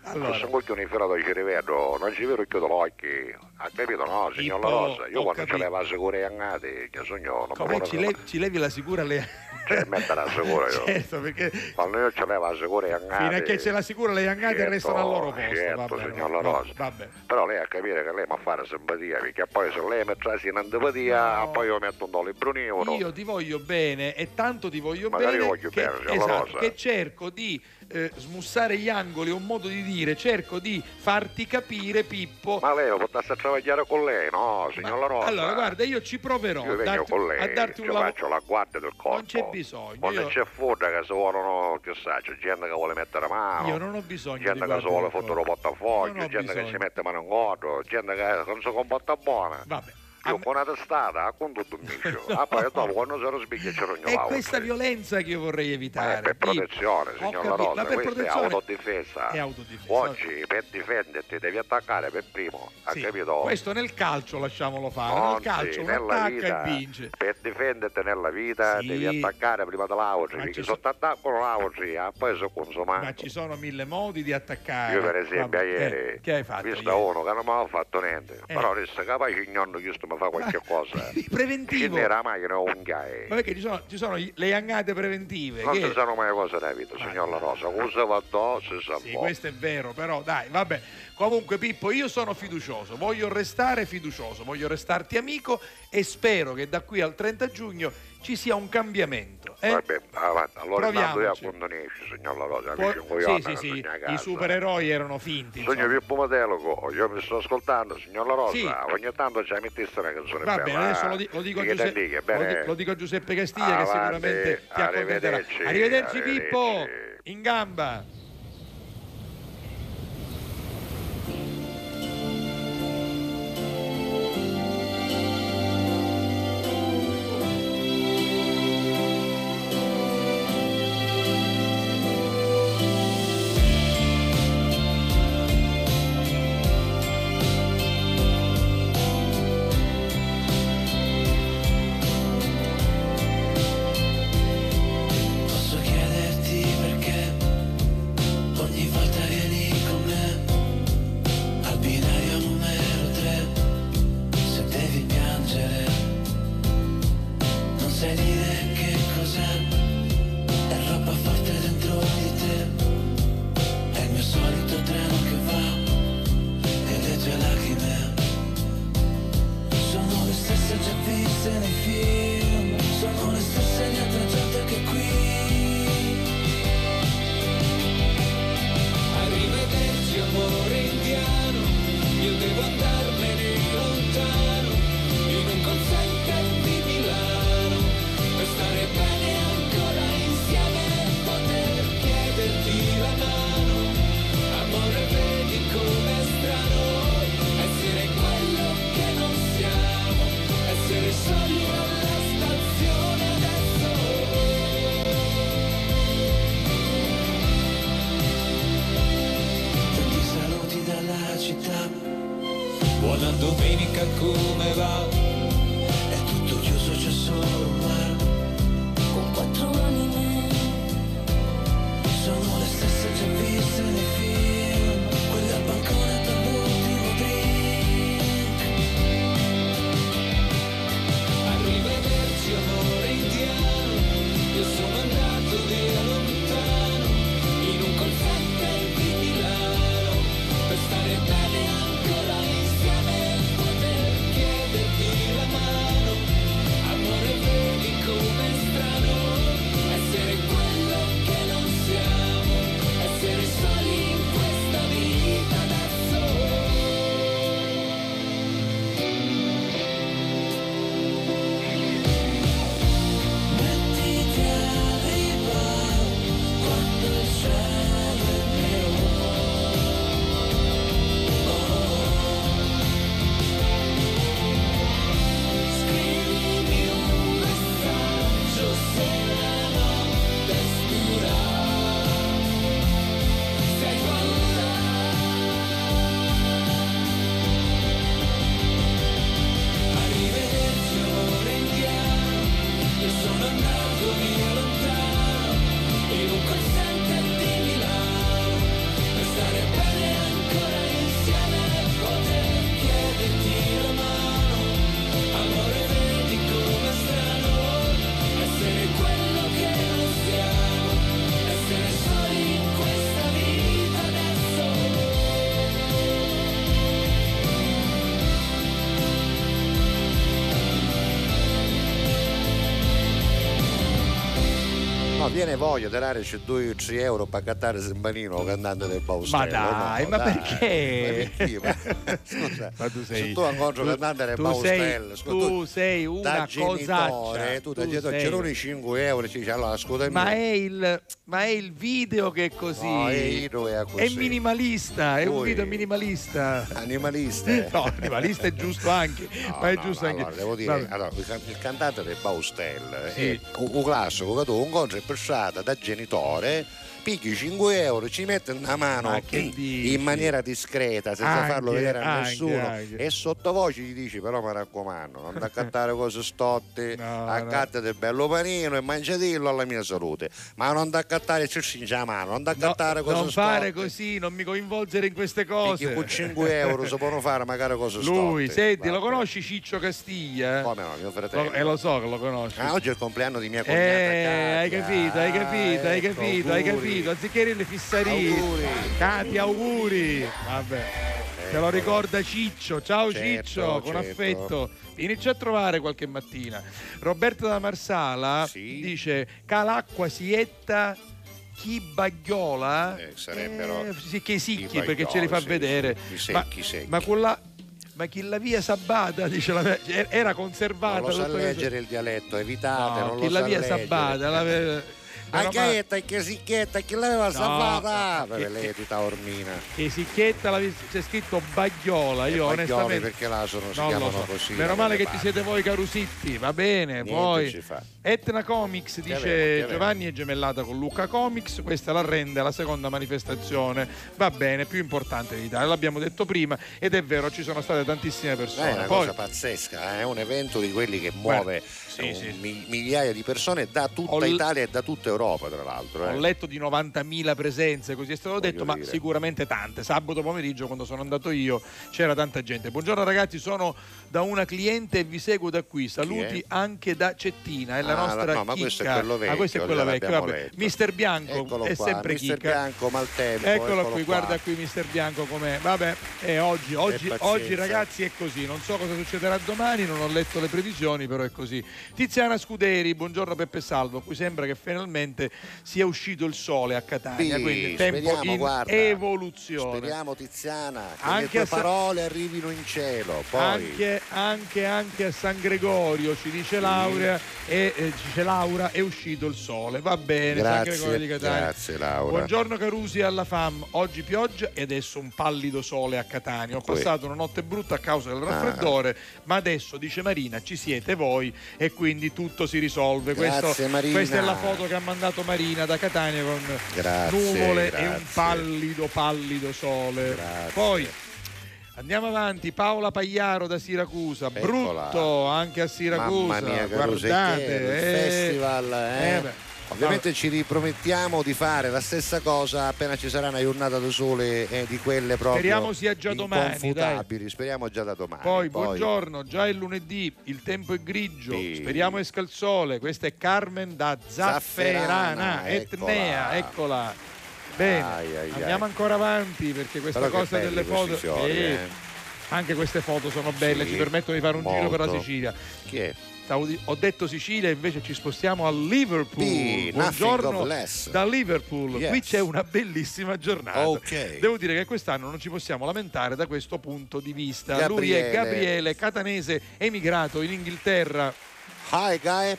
Allora. Se sono coglioni filato ci rivedo, non ci vedo chiudo l'occhio. Ha capito, no, signor La Rosa? Io quando ce l'aveva sicura e angati, che sogno non Come ci, levi, ci levi la sicura le... Cioè, mettere la sicura io. certo, perché Quando io ce l'aveva sicura sicure angate. Fino a che c'è la sicura le angate Certo, restano al loro posto. certo, va bene, signor La Rosa. Vabbè. Però lei ha capire che lei mi fa simpatia, perché poi se lei mi trasi in antipatia, No. poi io metto un dollaro brunevolo. Io ti voglio bene e tanto ti voglio Magari bene, voglio che, bene, signor La esatto, Rosa. che cerco di eh, smussare gli angoli, è un modo di dire, cerco di farti capire Pippo. Ma lei lo potesse travagliare con lei, no, signor La Rosa? Allora, guarda, io ci proverò Io darti, con lei, a darti un lavoro. faccio la guardia del corpo. Non c'è bisogno. Quando Io, c'è foda che vogliono, che sa, c'è gente che vuole mettere mano. io non ho bisogno gente di che si vuole fottere un portafoglio, gente che bisogno. si mette mano in godo, gente che non si comporta buona. Vabbè. Io con una testata, con tutto un micio. Ah, poi dopo quando si rispicchia c'è ogni È questa violenza che io vorrei evitare. Eh, per protezione, Ho signor La Rosa, per questa protezione è autodifesa. è autodifesa. Oggi per difenderti devi attaccare per primo, ha Sì, capito? Questo nel calcio lasciamolo fare, nel Anzi, calcio uno nella attacca vita, e vince. per difenderti nella vita Sì. devi attaccare prima dell'altro, Ma perché ci sotto attacco l'altro, ah, poi sono consumato. Ma ci sono mille modi di attaccare. Io per esempio Vabbè, ieri eh, che hai fatto? visto ieri? uno che non mi aveva fatto niente, Eh. però adesso capace nonno giusto mi fa qualche cosa. Preventivo. Quindi era mai che non un. Ma perché ci sono, ci sono le angate preventive? Non che- ci sono mai cose nella vita, signor La Rosa. Cosa va addosso, sa Sì, questo è vero, però dai, vabbè. Comunque Pippo, io sono fiducioso, voglio restare fiducioso, voglio restarti amico e spero che da qui al 30 giugno ci sia un cambiamento. eh? Vabbè, avanti. Allora intanto io Proviamoci. appunto ne esci, signor La Rosa. Amici un coglione sì, che sì, sì, a i supereroi erano finti. Sogno insomma. più Pomatelo, io mi sto ascoltando, signor La Rosa, Sì. ogni tanto ci mettesse una canzone Va bene, adesso lo, di- lo dico a Che Giuseppe, dica, lo, lo dico a Giuseppe Castiglia che Avanti, sicuramente ti accontenterà. Arrivederci arrivederci. Pippo, in gamba. Viene voglia di dare 2-3 euro per cattare Sembanino, cantante del Baustello. Ma dai, no, ma dai. perché? Ma perché? Ma- Scusa, Ma tu sei se tu incontri un cantante del sei, scusa, tu sei una genitore, cosaccia. tu da genitore, sei- c'erano i 5 euro, ci dice allora ascoltami. ma è, il, ma è il video che è così. No, è così. È minimalista, è un Poi- video minimalista. Animalista. No, animalista è giusto anche, No, ma è no, giusto no, anche. allora, devo dire, Vabbè. allora, il can- il cantante del Baustel Sì. è un, un classico che tu incontri per strada da genitore picchi 5 euro, ci mette una mano Ma in, maniera discreta senza Anche, farlo vedere a anche, nessuno anche. e sottovoce gli dici però mi raccomando non da cattare cose stotte No, accatta del bello panino e mangiatillo alla mia salute ma non da cattare cerci in mano non da cattare cose non stotte fare così, non mi coinvolgere in queste cose. Perché con 5 euro si possono fare magari cose Lui, stotte. senti, lo Vabbè. conosci Ciccio Castiglia? Come no, mio fratello. Lo- eh, lo so che lo conosci. Ah, oggi è il compleanno di mia cognata Eh, hai capito, hai capito, hai ecco, capito, hai auguri. Capito. Anziché le fissarie. Auguri. Katia, auguri. Vabbè. Te lo ricorda Ciccio. Ciao Certo, Ciccio, con certo. affetto. Vienici a trovare qualche mattina. Roberta da Marsala dice: Calacqua sietta. Chi baghiola? Eh, sarebbero Eh, sì, che sicchi perché ce li fa sì, vedere. sì, i ma, secchi, secchi. ma quella. Ma chi la via sabbata dice la, era conservata Non lo sa leggere il dialetto, evitate, No, non chi la via leggere. sabbata la Ah, Meno che male- etta, che sicchetta, che l'aveva No, salvata? che- lei è tutta ormina. che sicchetta la- c'è scritto Bagliola io E Baglioli onestamente perché là sono, si non lo chiamano so. così. meno male che ci parti. siete voi carusitti va bene Niente poi ci. Etna Comics Che dice avevo, che avevo. Giovanni è gemellata con Luca Comics questa la rende la seconda manifestazione va bene più importante d'Italia l'abbiamo detto prima ed è vero ci sono state tantissime Eh, persone È una poi cosa pazzesca, eh, è un evento di quelli che muove sì, sì. mi- migliaia di persone da tutta Ho l- Italia e da tutta Europa, tra l'altro. Ho eh. letto di 90.000 presenze, così è stato detto, ma dire. sicuramente tante. Sabato pomeriggio, quando sono andato io, c'era tanta gente. Buongiorno ragazzi, sono da una cliente e vi seguo da qui. Saluti è? anche da Cettina, è la Ah, nostra no, ma questo è quello Ah, questo è vecchio, quello vecchio. l'abbiamo Vabbè. letto. Mister Bianco Eccolo è qua, sempre Mister chicca. Bianco, maltempo. Eccolo, qui, qua. guarda qui Mister Bianco com'è. Vabbè, e oggi, oggi, oggi ragazzi è così. Non so cosa succederà domani, non ho letto le previsioni, però è così. Tiziana Scuderi, buongiorno Peppe Salvo. Qui sembra che finalmente sia uscito il sole a Catania, Sì, quindi tempo speriamo, in guarda. evoluzione. Speriamo Tiziana che Anche le tue a Sa- parole arrivino in cielo. Poi Anche, anche, anche a San Gregorio ci dice Laura e eh, dice Laura è uscito il sole va bene San Gregorio di grazie, Catania grazie Laura. Buongiorno Carusi alla FAM, oggi pioggia e adesso un pallido sole a Catania. Ho passato una notte brutta a causa del raffreddore, ma adesso, dice Marina, ci siete voi e quindi tutto si risolve. Grazie, Questo- Marina. Questa è la foto che ha mandato Marina da Catania con Grazie, nuvole e grazie. un pallido, pallido sole. Poi Andiamo avanti, Paola Pagliaro da Siracusa, Eccola. brutto anche a Siracusa. Mamma mia, e guardate, eh. festival, eh. Eh. Ovviamente ci ripromettiamo di fare la stessa cosa appena ci sarà una giornata di sole eh, di quelle proprio Speriamo sia già domani, inconfutabili. Speriamo già da domani. Poi, buongiorno, già è lunedì, il tempo è grigio, Sì. speriamo esca il sole. Questa è Carmen da Zafferana, Zafferana, Etnea, eccola. Bene, Ai, ai, ai. andiamo ancora avanti perché questa Però cosa delle foto... fiori, Eh, eh. Anche queste foto sono belle, Sì, ci permettono di fare un giro per la molto. Sicilia. Chi è? Ho detto Sicilia, invece ci spostiamo a Liverpool. Sì, Buongiorno da Liverpool. Yes. Qui c'è una bellissima giornata. Ok. Devo dire che quest'anno non ci possiamo lamentare da questo punto di vista. Lui è Gabriele. Gabriele, catanese, emigrato in Inghilterra. Hi guy.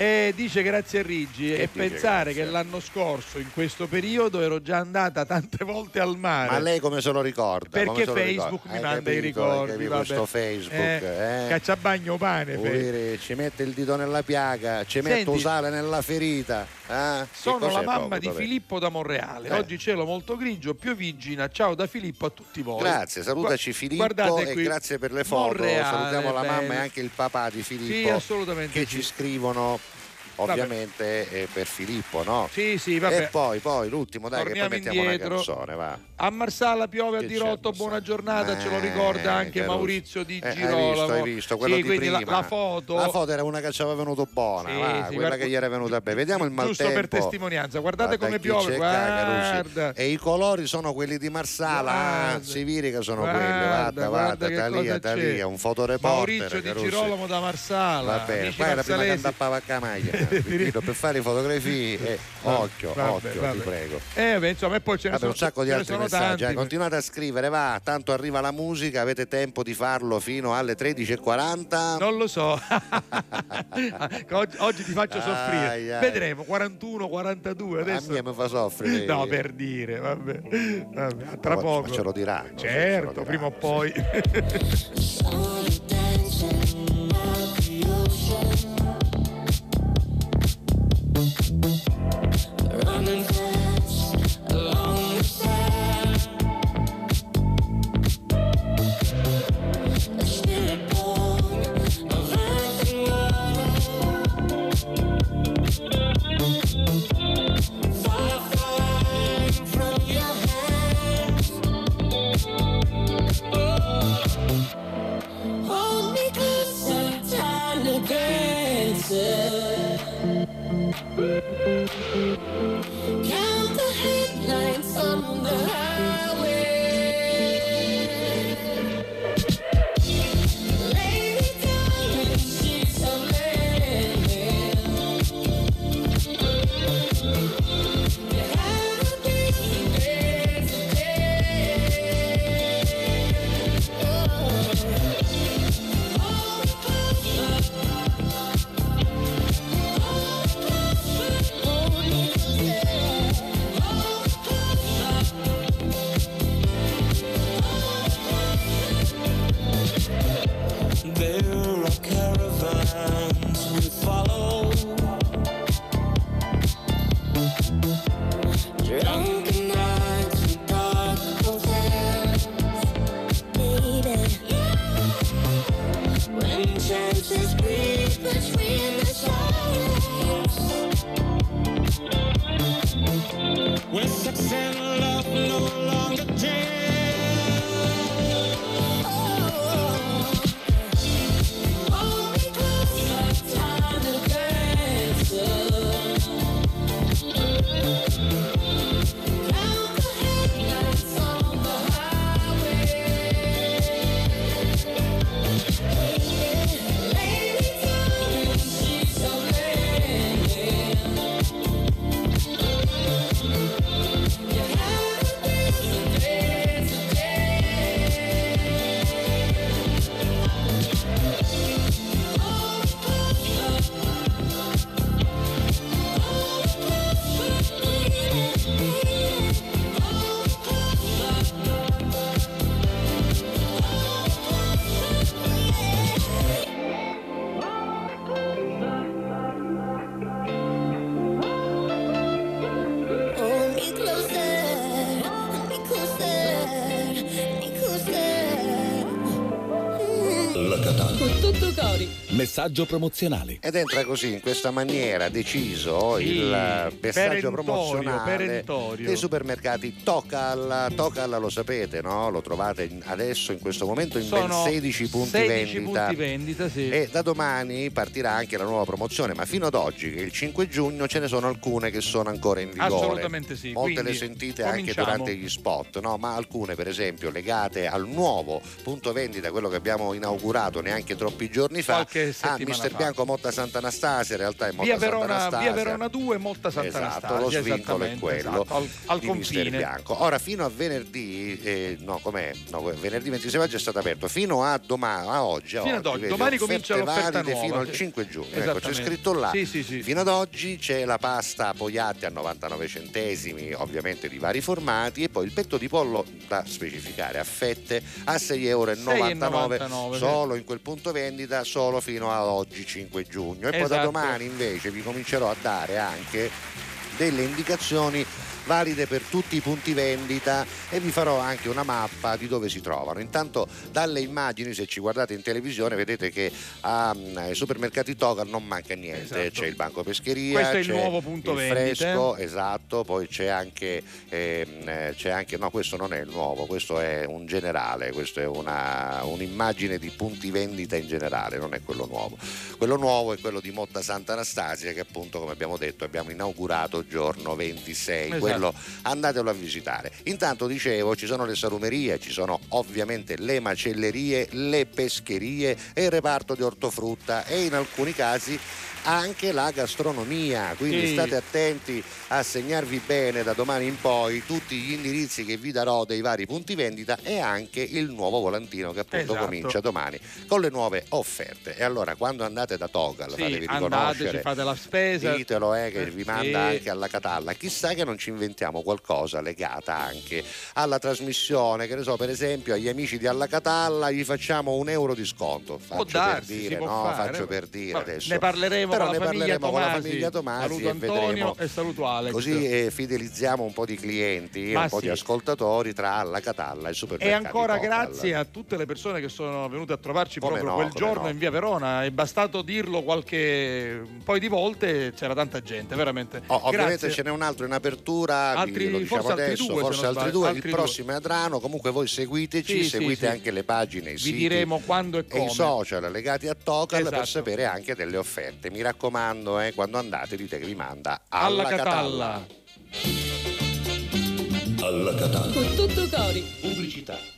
E dice grazie a Riggi e dice pensare grazie? che l'anno scorso in questo periodo ero già andata tante volte al mare. Ma lei come se lo ricorda? Perché lo Facebook ricorda? mi manda i ricordi. Questo Facebook, eh? Cacciabagno pane. Dire, ci mette il dito nella piaga, ci mette Senti, sale nella ferita. eh? Che Sono la mamma di? Filippo da Monreale. Eh. Oggi cielo molto grigio, pioviggina. Ciao da Filippo a tutti voi. Grazie, salutaci Filippo guardate e qui. grazie per le foto. Monreale, Salutiamo la mamma e anche il papà di Filippo Sì, che ci scrivono ovviamente eh, per Filippo, no? Sì, sì, vabbè. E poi, poi l'ultimo, dai, Torniamo che poi mettiamo indietro. una canzone, va. A Marsala piove a dirotto, buona giornata, ce lo ricorda anche Eh, Maurizio di eh, Girolamo. Hai visto, hai visto, quello sì, di quindi la, prima. la foto. La foto era una che ci aveva venuto buona, Sì, va, sì, quella guarda- che gli era venuta bene. Vediamo il maltempo. Giusto per testimonianza, guardate Guarda come piove, Cacarusi. guarda. E i colori sono quelli di Marsala, Guarda. ah, che sono Guarda, quelli. Guarda, guarda guarda, Talia. Talia, un fotoreporter. Maurizio di. Girolamo da Marsala. Va bene, poi era prima che andava a camaglia. Pipino, per fare fotografie, eh, occhio, Vabbè, occhio, vabbè. ti prego. Eh, beh, insomma, e poi ce ne Vabbè, sono un sacco di altri messaggi. tanti. eh. Continuate a scrivere, va, tanto arriva la musica, avete tempo di farlo fino alle 13.40. Non lo so. oggi, oggi ti faccio soffrire. Ai, ai. Vedremo 41, 42 A adesso. me mi fa soffrire. No, per dire, vabbè. Vabbè, tra Ma- poco. ma ce lo diranno, ce lo Certo, prima o poi. Running for Messaggio promozionale. Ed entra così, in questa maniera, deciso Sì, il messaggio perentorio, promozionale perentorio. dei supermercati Tocal. Tocal lo sapete, no? Lo trovate adesso in questo momento in Sono ben 16 punti 16 vendita. punti vendita, sì. E da domani partirà anche la nuova promozione, ma fino ad oggi, che è il 5 giugno, ce ne sono alcune che sono ancora in vigore. Assolutamente sì, Molte quindi le sentite anche cominciamo. durante gli spot, no? ma alcune, per esempio, legate al nuovo punto vendita, quello che abbiamo inaugurato neanche troppi giorni fa, Qualche settimana Mister. Bianco Motta Sant'Anastasia, in realtà è Motta Via Verona, Sant'Anastasia. via Verona 2, Molta Sant'Anastasia. Esatto, lo svincolo è quello esatto, al, al confine. Bianco. Ora fino a venerdì, eh, no, com'è? No, venerdì 26 maggio è stato aperto, fino a domani, a oggi. a Fino ad oggi, Domani comincia l'offerta nuova, fino al sì. 5 giugno. Ecco, c'è scritto là. Sì, sì, sì. Fino ad oggi c'è la pasta Pogliatti a 99 centesimi, ovviamente di vari formati, e poi il petto di pollo da specificare a fette a 6,99 euro, 6,99, sì. solo in quel punto vendita, solo fino oggi 5 giugno. E poi da Esatto. domani invece vi comincerò a dare anche delle indicazioni valide per tutti i punti vendita e vi farò anche una mappa di dove si trovano. Intanto dalle immagini, se ci guardate in televisione, vedete che mm, ai supermercati Togal non manca niente, Esatto. c'è il banco pescheria, Questo è il c'è nuovo punto il fresco, esatto, poi c'è anche, ehm, eh, c'è anche, no questo non è il nuovo, questo è un generale, questo è una, un'immagine di punti vendita in generale, non è quello nuovo. Quello nuovo è quello di Motta Sant'Anastasia che appunto come abbiamo detto abbiamo inaugurato giorno 26, Esatto. Quello andatelo a visitare. Intanto dicevo ci sono le salumerie, ci sono ovviamente le macellerie, le pescherie e il reparto di ortofrutta e in alcuni casi anche la gastronomia, quindi Sì. state attenti a segnarvi bene da domani in poi tutti gli indirizzi che vi darò dei vari punti vendita e anche il nuovo volantino che appunto Esatto. comincia domani con le nuove offerte. E allora quando andate da Togal, Sì, fatevi riconoscere, fate la spesa. ditelo eh, che vi manda Sì. anche alla Catalla. Chissà che non ci inventiamo qualcosa legata anche alla trasmissione, che ne so, per esempio agli amici di Alla Catalla gli facciamo un euro di sconto. Faccio darsi, per dire, no, fare. faccio per dire Vabbè, adesso. ne parleremo Però ne parleremo con la Tomasi. famiglia Tomasi Saluto e Antonio vedremo. e saluto Alex. Così eh, fidelizziamo un po' di clienti, Ma un po' sì. di ascoltatori tra Alla Catalla e il E ancora grazie a tutte le persone che sono venute a trovarci Come proprio no, quel come giorno no. in via Verona. È bastato dirlo qualche un po' di volte, c'era tanta gente, veramente. Oh, ovviamente ce n'è un altro in apertura, Altri- lo diciamo forse altri adesso, due, se forse altri due, Altri il due. prossimo è Adrano, comunque voi seguiteci, Sì, seguite sì. anche le pagine, i Vi siti diremo quando e e i come. social legati a Tocal Esatto. per sapere anche delle offerte. Mi raccomando, eh, quando andate dite che vi manda Alla alla, Catalla. Alla Catalla. Con tutto cori. Pubblicità.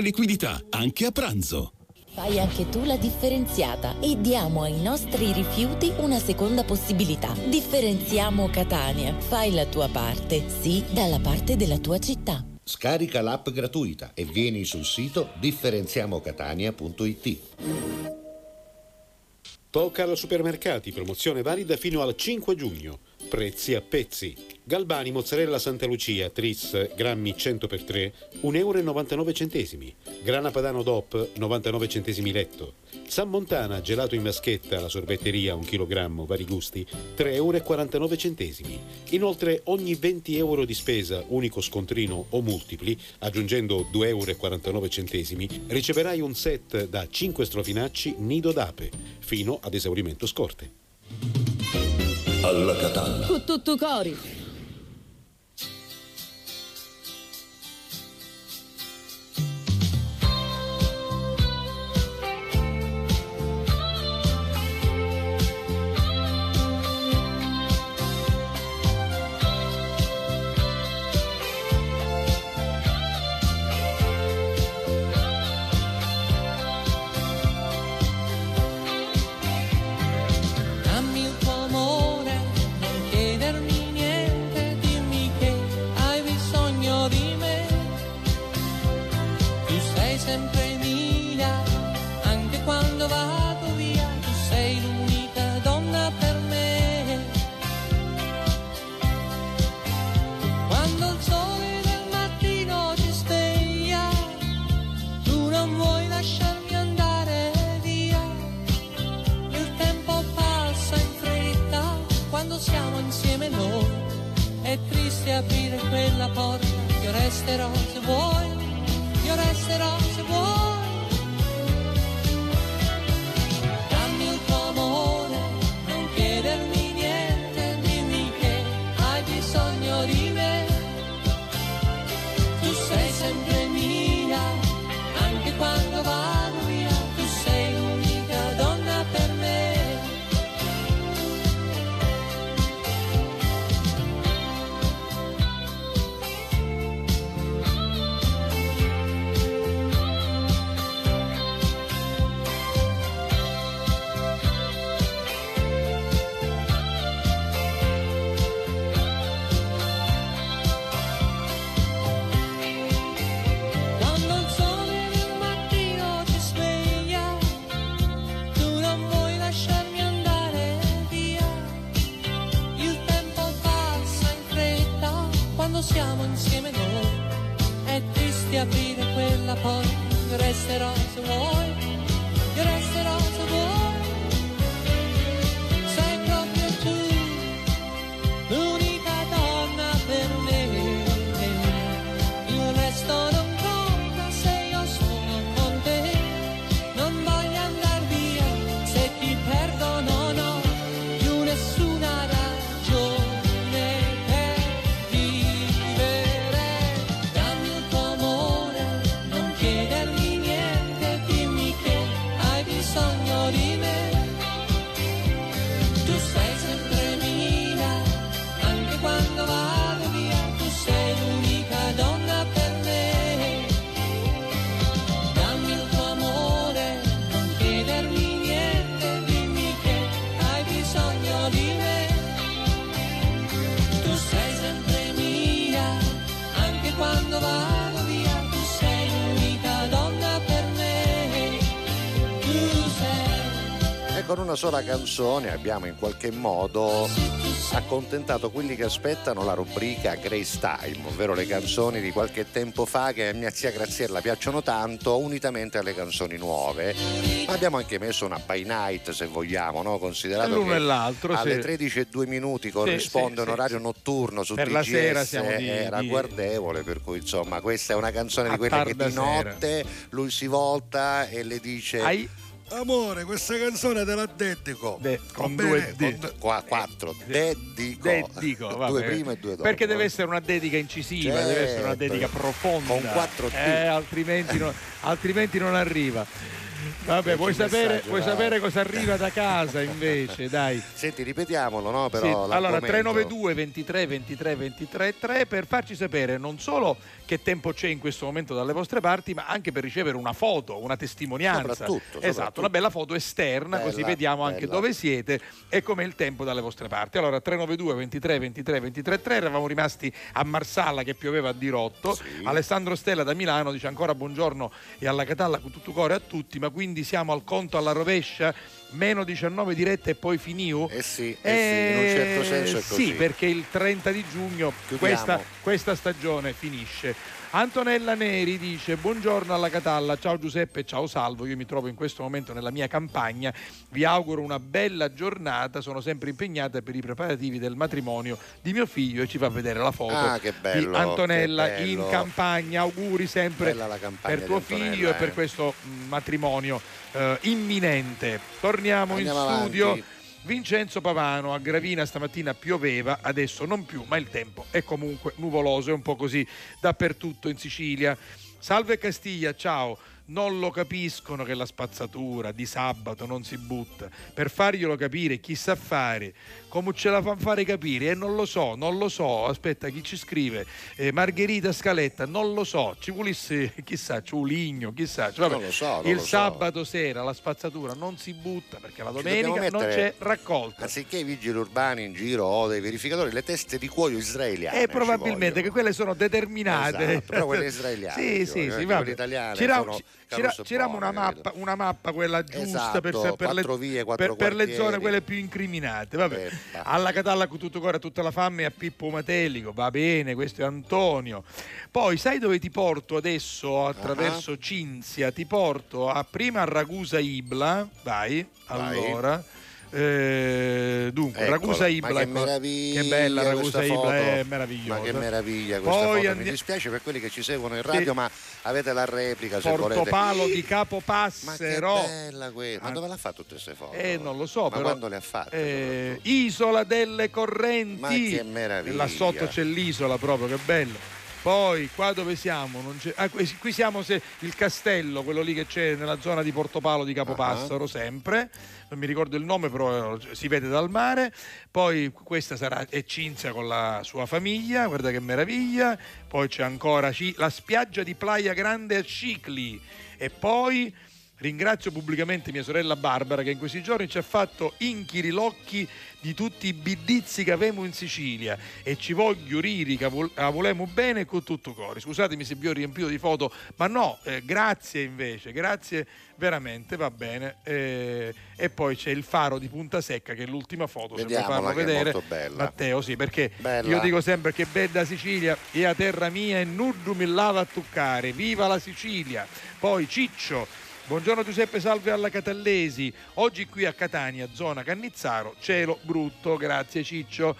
liquidità, anche a pranzo. Fai anche tu la differenziata e diamo ai nostri rifiuti una seconda possibilità. Differenziamo Catania. Fai la tua parte, sì, dalla parte della tua città. Scarica l'app gratuita e vieni sul sito differenziamocatania.it. Tocal Supermercati, promozione valida fino al 5 giugno. Prezzi a pezzi. Galbani mozzarella Santa Lucia, tris, grammi 100x3, 1,99 euro. Grana Padano DOP, 99 centesimi letto. San Montana, gelato in vaschetta, la sorbetteria, 1 kg, vari gusti, 3,49 euro. Inoltre, ogni 20 euro di spesa, unico scontrino o multipli, aggiungendo 2,49 euro, riceverai un set da 5 strofinacci nido d'ape, fino ad esaurimento scorte. Alla Catalla. Con tutto cori. Triste aprire quella porta. Io resterò se vuoi, io resterò se vuoi. Una sola canzone abbiamo in qualche modo accontentato quelli che aspettano la rubrica Grace Time, ovvero le canzoni di qualche tempo fa che a mia zia Graziella piacciono tanto, unitamente alle canzoni nuove. Ma abbiamo anche messo una by night, se vogliamo, no? considerato L'uno che e l'altro, alle sì. 13 e 2 minuti corrisponde sì, un sì, orario sì. notturno su Per TGS la sera siamo di- era di- guardevole, per cui insomma questa è una canzone di quelle che di sera. notte lui si volta e le dice Hai- Amore, questa canzone te la dedico. De- con bene? due D. Con qua- quattro. Dedico. Dedico, vabbè. due prima e due dopo. Perché deve essere una dedica incisiva, deve essere una Certo. dedica profonda. Con quattro D. Eh, altrimenti, non, altrimenti non arriva. Vabbè, vuoi sapere, vuoi sapere cosa arriva da casa invece? Dai. Senti, ripetiamolo, no? Sì, Però allora l'argomento. 392 23 23 23 3 per farci sapere non solo che tempo c'è in questo momento dalle vostre parti, ma anche per ricevere una foto, una testimonianza. Soprattutto, Esatto, soprattutto. una bella foto esterna, così Bella, vediamo anche bella. dove siete e com'è il tempo dalle vostre parti. Allora 392 23 23 23 3 eravamo rimasti a Marsala che pioveva a dirotto. Alessandro Stella da Milano dice ancora buongiorno e alla Catalla con tutto cuore a tutti, ma quindi siamo al conto alla rovescia? Meno 19 dirette e poi finiu? Eh sì, eh sì, in un certo senso è così. Sì, perché il 30 di giugno questa, questa stagione finisce. Antonella Neri dice buongiorno alla Catalla, ciao Giuseppe, ciao Salvo, io mi trovo in questo momento nella mia campagna, vi auguro una bella giornata, sono sempre impegnata per i preparativi del matrimonio di mio figlio e ci fa vedere la foto Ah, che bello, di Antonella in campagna, auguri sempre per tuo figlio e per eh. questo mm, matrimonio eh, imminente. Torniamo Andiamo in studio. avanti. Vincenzo Pavano a Gravina stamattina pioveva, adesso non più, ma il tempo è comunque nuvoloso, è un po' così dappertutto in Sicilia. Salve Castiglia, ciao. Non lo capiscono che la spazzatura di sabato non si butta. Per farglielo capire, chi sa fare, come ce la fanno fare capire? E non lo so, non lo so. Aspetta, chi ci scrive? Eh, Margherita Scaletta, non lo so. Ci volesse, chissà, Ciuligno, chissà. Cioè, vabbè, Non lo so, non il lo so. sabato sera la spazzatura non si butta perché la domenica non c'è raccolta. Anziché i vigili urbani in giro o dei verificatori, le teste di cuoio israeliane. E ci probabilmente che quelle sono determinate. Esatto, però quelle israeliane, sì, sì, sì, vabbè. quelle italiane C'era- c'era- c'eravamo una mappa, una mappa quella giusta Esatto, per, per le, vie, quattro per- per le zone quelle più incriminate. Vabbè. Peppa. Alla Catalla con tutto cuore, a tutta la fame e a Pippo Matelico. Va bene, questo è Antonio. Poi sai dove ti porto adesso attraverso Cinzia? Ti porto a, prima a Ragusa Ibla. Vai, Vai. allora. Eh, dunque, Eccola, Ragusa Ibla, ma che ecco, meraviglia che bella Ragusa Ibla, foto. è meravigliosa. Ma che meraviglia questa Poi foto. andi- Mi dispiace per quelli che ci seguono in radio, Sì. ma avete la replica se volete. Portopalo di Ma che Capopassero. bella questa. Ma dove l'ha fatto tutte queste foto? Eh, non lo so, Ma però. quando le ha fatte? Eh, Isola delle Correnti. Ma che meraviglia. Là sotto c'è l'isola proprio, che bello. Poi qua dove siamo? Non c'è- ah, qui siamo se il castello, quello lì che c'è nella zona di Portopalo di Capopassaro, sempre. Non mi ricordo il nome, però eh, si vede dal mare. Poi questa sarà è Cinzia con la sua famiglia, guarda che meraviglia. Poi c'è ancora la spiaggia di Playa Grande a Cicli. E poi Ringrazio pubblicamente mia sorella Barbara che in questi giorni ci ha fatto inchiri l'occhi di tutti i bidizzi che avemo in Sicilia e ci voglio riri che volemo bene con tutto cuore. Scusatemi se vi ho riempito di foto, ma no, eh, grazie invece, grazie veramente, va bene. Eh, e poi c'è il faro di Punta Secca che è l'ultima foto, se vuoi Vediamola, farlo vedere. bella. Matteo, sì, perché Bella. io dico sempre che bella Sicilia è a terra mia e nudo mi lava a toccare. Viva la Sicilia! Poi Ciccio. Buongiorno Giuseppe, salve alla Catallesi. Oggi qui a Catania, zona Cannizzaro, cielo brutto, grazie Ciccio.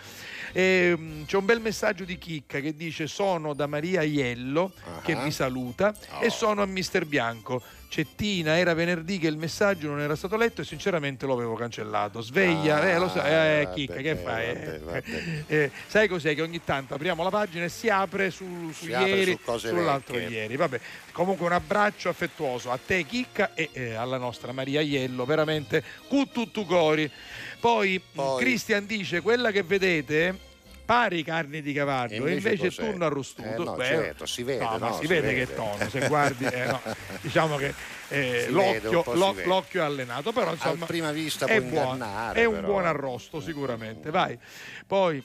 Ehm, c'è un bel messaggio di Chicca che dice sono da Maria Iello che Ah. vi saluta e Oh. sono a Mister Bianco. Cettina, era venerdì che il messaggio non era stato letto e sinceramente lo avevo cancellato. Sveglia, Ah, eh, lo sai, eh, Chicca, che fai? vabbè, vabbè. eh, sai cos'è che ogni tanto apriamo la pagina e si apre su, su Si apre ieri, su cose sull'altro vecchie. ieri. Vabbè, comunque un abbraccio affettuoso a te Chicca e eh, alla nostra Maria Iello, veramente cu tutto cori. Poi, Poi- Cristian dice quella che vedete pari carni di cavallo e invece invece, cos'è? tu arrostuto. Eh, no, Beh, certo, si vede, no, no, si, si vede, vede. che tono, se guardi, eh, no, diciamo che eh, l'occhio, vede. l'occhio è allenato, però insomma A prima vista è, ingannare, è un però. buon arrosto sicuramente. Vai. Poi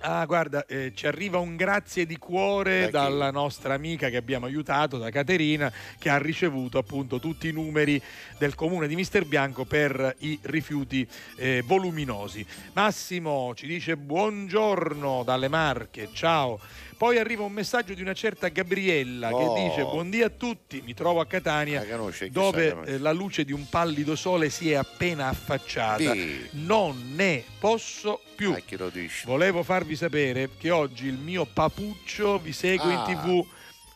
Ah, guarda, eh, ci arriva un grazie di cuore Da dalla nostra amica che abbiamo aiutato, da Caterina, che ha ricevuto appunto tutti i numeri del comune di Mister Bianco per i rifiuti eh, voluminosi. Massimo ci dice buongiorno dalle Marche, ciao. Poi arriva un messaggio di una certa Gabriella Oh. che dice buondì a tutti, mi trovo a Catania conosce, dove sa, eh, la luce di un pallido sole si è appena affacciata. Sì. Non ne posso più. Ah? Volevo farvi sapere che oggi il mio papuccio vi segue Ah. in tv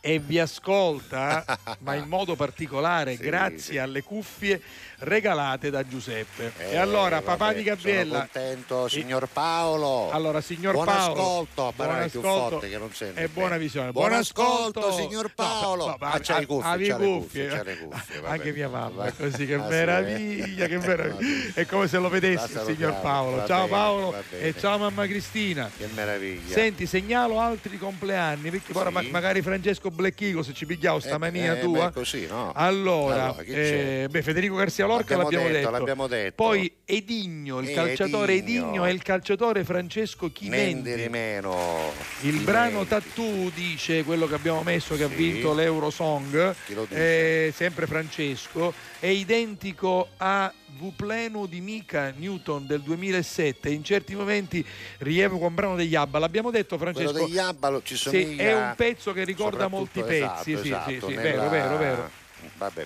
e vi ascolta, ma in modo particolare, Sì, grazie sì. alle cuffie regalate da Giuseppe. Eh, e allora, papà vabbè, di Gabriella. Sono contento, signor Paolo. Allora, signor buon Paolo. ascolto, buon ascolto che non e buona visione. Buon, Buon ascolto, ascolto. signor No, Paolo. no, ma ah, c'ha le cuffie, c'ha le cuffie. cuffie, c'ha le cuffie, va Anche mia mamma, è così che Ah, meraviglia, che meraviglia. È come se lo vedessi, signor Paolo. va Ciao bene, Paolo e ciao mamma Cristina. Che meraviglia. Senti, segnalo altri compleanni, perché Sì. ma- magari Francesco Black Eagle se ci pigliamo sta Eh, mania eh, tua. beh, così, no? Allora, Allora, eh, beh, Federico Garcia Lorca L'abbiamo detto, detto. l'abbiamo detto. Poi Edigno, il Eh, calciatore Edigno. Edigno e il calciatore Francesco Mendi Chimendi. meno. Il brano Tattoo dice quello che abbiamo messo che ha Sì. vinto l'Eurosong, Chi lo dice? eh, sempre Francesco, è identico a Vupleno di Mika Newton del 2007. In certi momenti rievoca un brano degli Abba. L'abbiamo detto Francesco. Quello degli Abba ci Sì, somiglia è un pezzo che ricorda molti pezzi. esatto, sì, sì, esatto, sì, nella- vero, vero, vero. Vabbè,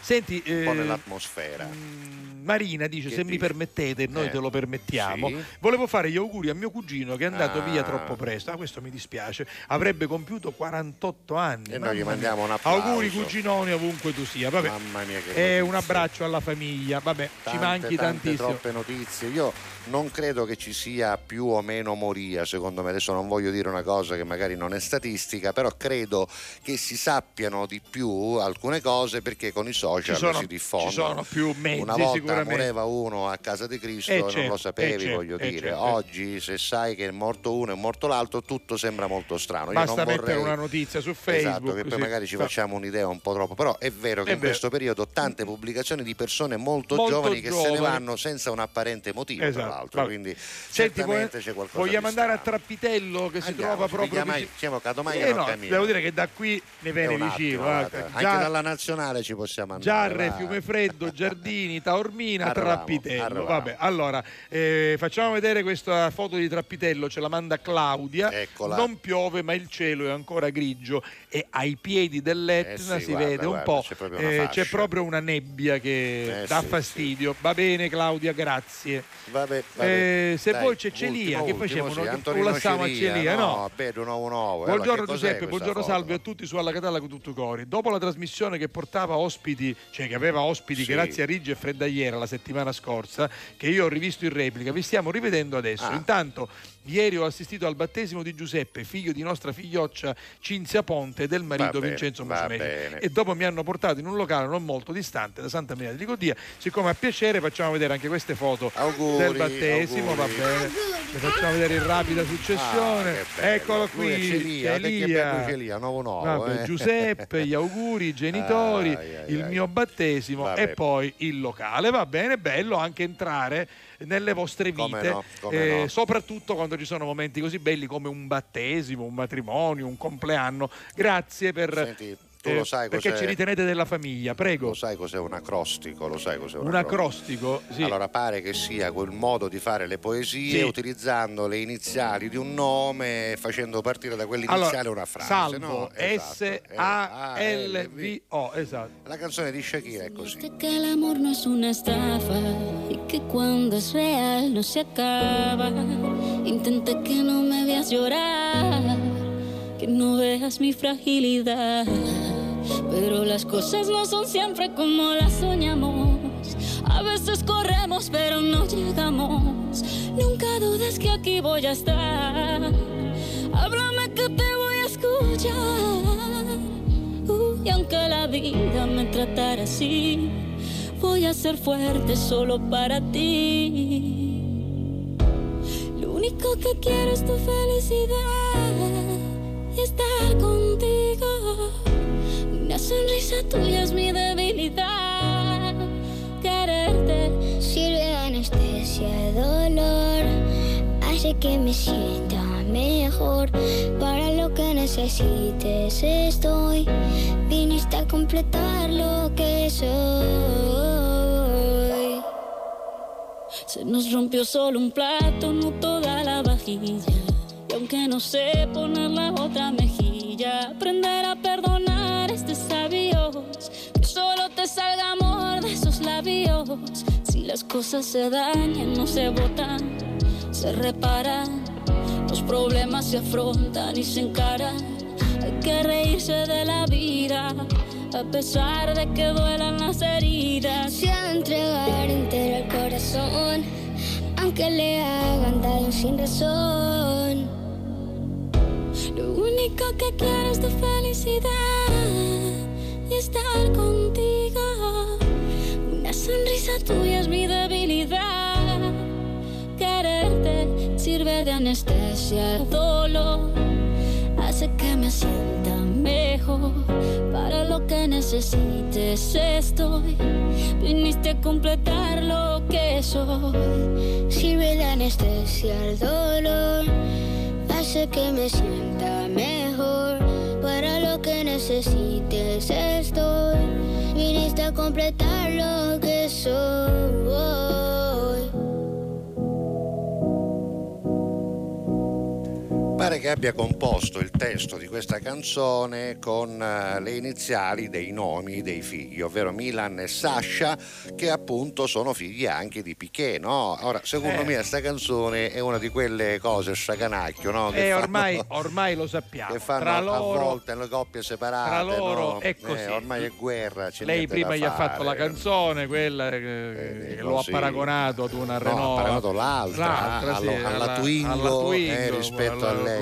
Senti, un po' eh, nell'atmosfera. Marina dice Che se mi dice? permettete, noi Eh, te lo permettiamo. sì. Volevo fare gli auguri a mio cugino che è andato Ah. via troppo presto. Ah, questo mi dispiace. Avrebbe compiuto 48 anni. E noi gli mandiamo un applauso. Auguri cuginoni ovunque tu sia. Vabbè. Mamma mia che E notizie. un abbraccio alla famiglia. Vabbè, ci Tante, manchi tante, tantissimo. troppe notizie. Io non credo che ci sia più o meno moria, secondo me. Adesso non voglio dire una cosa che magari non è statistica, però credo che si sappiano di più alcune cose perché con i social Ci sono- si diffondono. ci sono più mezzi, Una volta moreva uno a casa di Cristo Eh, e non certo, lo sapevi, eh, certo, voglio eh, dire. certo. Oggi se sai che è morto uno e morto l'altro, tutto sembra molto strano. Io Basta non mettere vorrei- una notizia su Esatto, Facebook. che poi magari ci Fa- facciamo un'idea un po' troppo, però è vero che È in vero. questo periodo tante pubblicazioni di persone molto, Molto giovani che se ne giovani. vanno senza un apparente motivo, Esatto, tra l'altro, vabbè. quindi Senti, certamente c'è qualcosa vogliamo andare a. Trappitello che si Andiamo, trova ci proprio pigliamo- vicino. siamo Catomaglia Eh non no, devo dire che da qui ne viene vicino. eh. Anche dalla nazionale ci possiamo andare. Giarre, va. Fiumefreddo, Giardini, Taormina, Arrivamo, Trappitello. arrivamo. Vabbè, allora eh, facciamo vedere questa foto di Trappitello, ce la manda Claudia. Eccola. Non piove, ma il cielo è ancora grigio e ai piedi dell'Etna Eh sì, si guarda, vede un guarda, po'. c'è proprio una eh, c'è proprio una nebbia che Eh dà sì, fastidio. Va bene, Claudia, grazie. Vabbè, vabbè. Eh, se Dai, vuoi c'è Celia, ultimo, che facevano? sì, lasciamo a Celia, no? Vedo nuovo nuovo. Buongiorno Giuseppe, buongiorno Salve a tutti su Alla Catalla con tutto cori. Dopo la trasmissione che portava ospiti, cioè che aveva ospiti Sì. grazie a Riggi e Freddagliera la settimana scorsa, che io ho rivisto in replica, vi stiamo rivedendo adesso. Ah. Intanto ieri ho assistito al battesimo di Giuseppe, figlio di nostra figlioccia Cinzia Ponte e del marito bene, Vincenzo bene. E dopo mi hanno portato in un locale non molto distante da Santa Maria di Licodia. Siccome a piacere facciamo vedere anche queste foto Auguri, del battesimo, auguri. va bene. Le facciamo vedere in rapida successione. Ah. Eccolo qui. Celia, Celia. Celia, nuovo nuovo. Vabbè, eh. Giuseppe, gli auguri, i genitori, Ai, ai, il ai. mio battesimo Vabbè. e poi il locale. Va bene, bello anche entrare nelle vostre vite, Come no, come no. soprattutto quando ci sono momenti così belli come un battesimo, un matrimonio, un compleanno. Grazie per... Senti, tu lo sai perché cos'è- ci ritenete della famiglia, prego. Lo sai cos'è un acrostico? Lo sai cos'è un, Un acrostico, sì. Allora pare che sia quel modo di fare le poesie Sì. utilizzando le iniziali di un nome e facendo partire da quell'iniziale Allora, una frase. Salvo, no? Esatto. S-A-L-V-O, esatto. La canzone di Shakira è così. que el amor no es una estafa y que cuando es real no se acaba. Intenté que no me veas llorar, que no veas mi fragilidad. Pero las cosas no son siempre como las soñamos. A veces corremos pero no llegamos. Nunca dudes que aquí voy a estar. Háblame que te voy a escuchar. Y aunque la vida me tratara así, voy a ser fuerte solo para ti. Lo único que quiero es tu felicidad estar contigo. Una sonrisa tuya es mi debilidad. Quererte Sirve de anestesia, dolor. Hace que me sienta mejor. Para lo que necesites estoy. Viniste a completar lo que soy. Se nos rompió solo un plato, no toda la vajilla. Y aunque no sé poner la otra mejilla, aprender a perdonar es de sabios. Que solo te salga amor de esos labios. Si las cosas se dañan, no se botan, se reparan. Los problemas se afrontan y se encaran. Hay que reírse de la vida, a pesar de que duelan las heridas. Se ha entregar entero el corazón, aunque le hagan daño sin razón. Único que quiero es tu felicidad y estar contigo. Una sonrisa tuya es mi debilidad. Quererte sirve de anestesia al dolor. Hace que me sienta mejor. Para lo que necesites estoy. Viniste a completar lo que soy. Sirve de anestesia al dolor. Hace que me sienta mejor. Para lo que necesites estoy. Viniste a completar lo que soy. Che abbia composto il testo di questa canzone con eh, le iniziali dei nomi dei figli, ovvero Milan e Sasha, che appunto sono figli anche di Piquet, no? Ora, secondo Eh. me questa canzone è una di quelle cose sciacanacchio, no? Che E fanno- ormai, ormai lo sappiamo. che fanno tra a loro, volte le coppie separate. tra loro no? è così. Eh, ormai è guerra. lei prima gli ha fatto la fare. canzone, quella eh, che lo ha paragonato ad una No, Renault. ha paragonato l'altra, L'altra, allo- sì, alla Twingo, eh, rispetto a lei,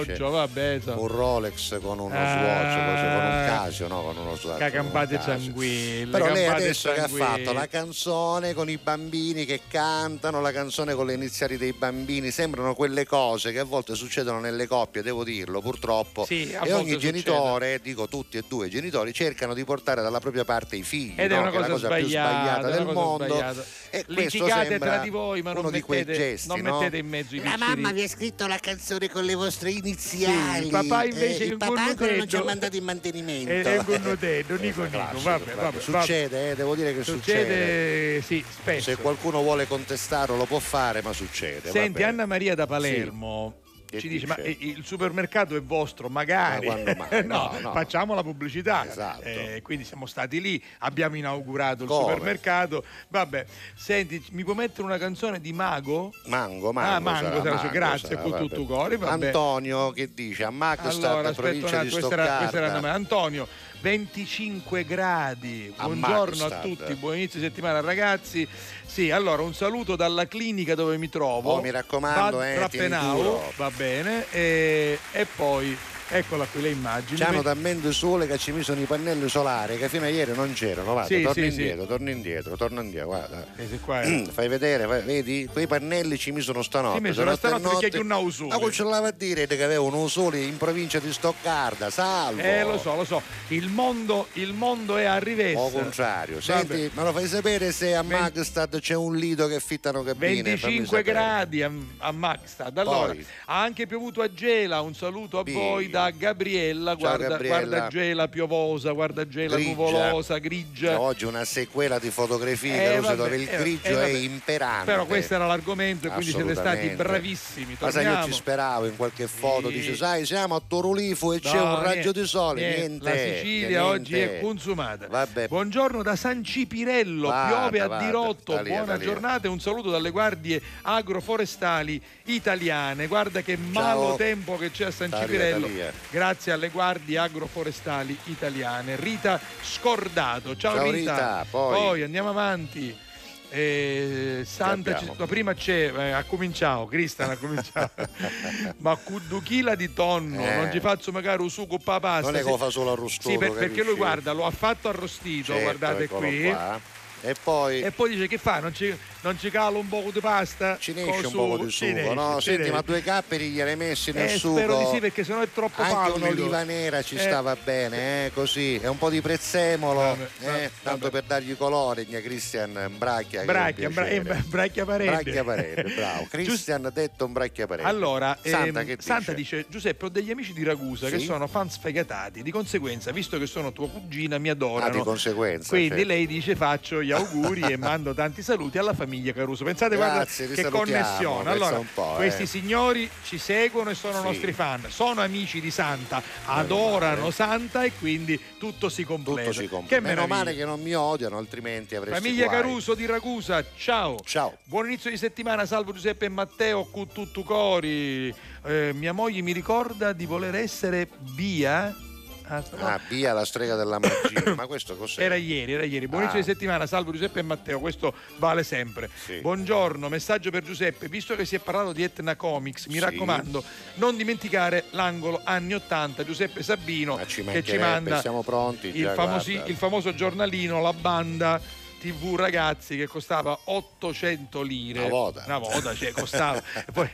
invece vabbè, insomma. un Rolex con uno Ah. Swatch, così, con un Casio, no? Con uno Swatch. Cacampate sanguigli. Però lei adesso che ha fatto la canzone con i bambini che cantano, la canzone con le iniziali dei bambini, sembrano quelle cose che a volte succedono nelle coppie, devo dirlo purtroppo. Sì, a e volte ogni succede. genitore, dico tutti e due i genitori, cercano di portare dalla propria parte i figli. Ed è no? una che è la cosa cosa più sbagliata, è una del cosa mondo. sbagliata. E questo Litigate sembra tra di voi, ma non uno di quei mettete, gesti, non no? mettete in mezzo i La piccini. mamma vi ha scritto la canzone con le vostre iniziali. Sì, papà invece Eh, il papà ancora non ci ha mandato in mantenimento. È, è un connotetto, Nico Nico, classico, vabbè, vabbè, Succede, eh, devo dire che succede. sì, spesso. Se qualcuno vuole contestarlo lo può fare, ma succede. Senti, vabbè. Anna Maria da Palermo Che ci dice: dice? Ma il supermercato è vostro? Magari. Ma mai? no, No, no. facciamo la pubblicità. Esatto. Eh, quindi siamo stati lì, abbiamo inaugurato il Come? supermercato. Vabbè, senti, mi puoi mettere una canzone di Mago? Mango, mango. Ah, Mango, sarà, mango grazie, sarà, con tutto cuore. Antonio che dice a Magstad, Allora, un provincia di attimo, questa era, questa era il. Antonio, 25 gradi. A Buongiorno a Magstad. tutti, buon inizio di settimana ragazzi. Sì, allora un saluto dalla clinica dove mi trovo. Oh, mi raccomando, Bad eh, Rappenau, tieni duro. va bene. E, e poi, eccola qui le immagini. C'hanno Met- talmente sole che ci misero i pannelli solari che fino a ieri non c'erano. Guarda, Sì, torna sì, sì. indietro, torna indietro, torna indietro. Guarda. È- Fai vedere, fai- vedi? Quei pannelli ci misero stanotte. Sì, mi sono stanotte perché notte- non ho sole. Ma ce l'aveva a dire che avevano un sole in provincia di Stoccarda, salvo. Eh, lo so, lo so. Il mondo, il mondo è a rivessa. O contrario, Vabbè. senti, me lo fai sapere se a Magstad c'è un lido che fittano cabine? fammi 25 sapere. gradi a, a Magstad. Allora, Poi. ha anche piovuto a Gela. Un saluto a Sì. voi da Gabriella. Ciao, Guarda, Gabriella. guarda Gela piovosa, guarda Gela Grigia. nuvolosa, grigia. Oggi una sequela di fotografie Eh, vabbè, dove il eh, grigio eh, è imperante. Però questo era l'argomento e quindi siete stati bravissimi. Ma sai, io Torniamo. ci speravo in qualche foto, Sì. dice, sai, siamo a Torolifo e c'è No, un raggio niente, di sole, niente. niente. La Sicilia niente. oggi è consumata. Vabbè. Buongiorno da San Cipirello, Guarda, piove a dirotto. da lì, Buona giornata e un saluto dalle guardie agroforestali italiane. Guarda che malo tempo che c'è a San Da lì, Cipirello. Grazie alle guardie agroforestali italiane. Rita Scordato. Ciao, Ciao, Rita. Rita, poi. andiamo avanti. Eh, Santa? Ci- no, prima c'è eh, ha cominciato Cristian ha cominciato ma con due chila di tonno Eh. non ci faccio magari un sugo papà Non è che lo fa solo arrostoso, sì, per- perché lui guarda lo ha fatto arrostito Certo, guardate qui qua. E poi E poi dice che fa? Non ci, non ci calo un po' di pasta? ci ne esce un po' di sugo, no? Senti, ma due capperi glieli messi nel eh, sugo. spero di sì perché sennò è troppo Anche pallido. un'oliva nera ci Eh, stava bene, eh, così. E un po' di prezzemolo, Vabbè, eh, vabbè, tanto per dargli colore, gna Cristian Bracchia. che è un Bracchia, bra- eh, bracchia parete. Bracchia parete, bravo. Cristian detto un bracchia parete. Allora, Santa ehm, che dice? Santa dice Giuseppe ho degli amici di Ragusa che Sì? sono fan sfegatati di conseguenza visto che sono tua cugina mi adorano Ah, di conseguenza, quindi certo. lei dice faccio gli auguri e mando tanti saluti alla famiglia Caruso pensate Grazie, guarda che connessione allora questi eh. signori ci seguono e sono Sì. nostri fan sono amici di Santa adorano Santa e quindi tutto si completa Tutto si completa. che Meno meraviglia male che non mi odiano, altrimenti avresti Famiglia guai. Caruso di Ragusa, ciao. Ciao. Buon inizio di settimana, salvo Giuseppe e Matteo, cu tutto cori. Eh, mia moglie mi ricorda di voler essere via. Ah, no. Ah, via la strega della magia. Ma questo cos'è? Era ieri, era ieri. Buon Ah. inizio di settimana, salvo Giuseppe e Matteo, questo vale sempre. Sì. Buongiorno, messaggio per Giuseppe. Visto che si è parlato di Etna Comics, mi Sì. raccomando, non dimenticare l'angolo anni 80, Giuseppe Sabino, Ma ci che ci manda pronti il, già, famosi- il famoso giornalino, la banda TV ragazzi che costava 800 lire Una volta. una volta cioè costava poi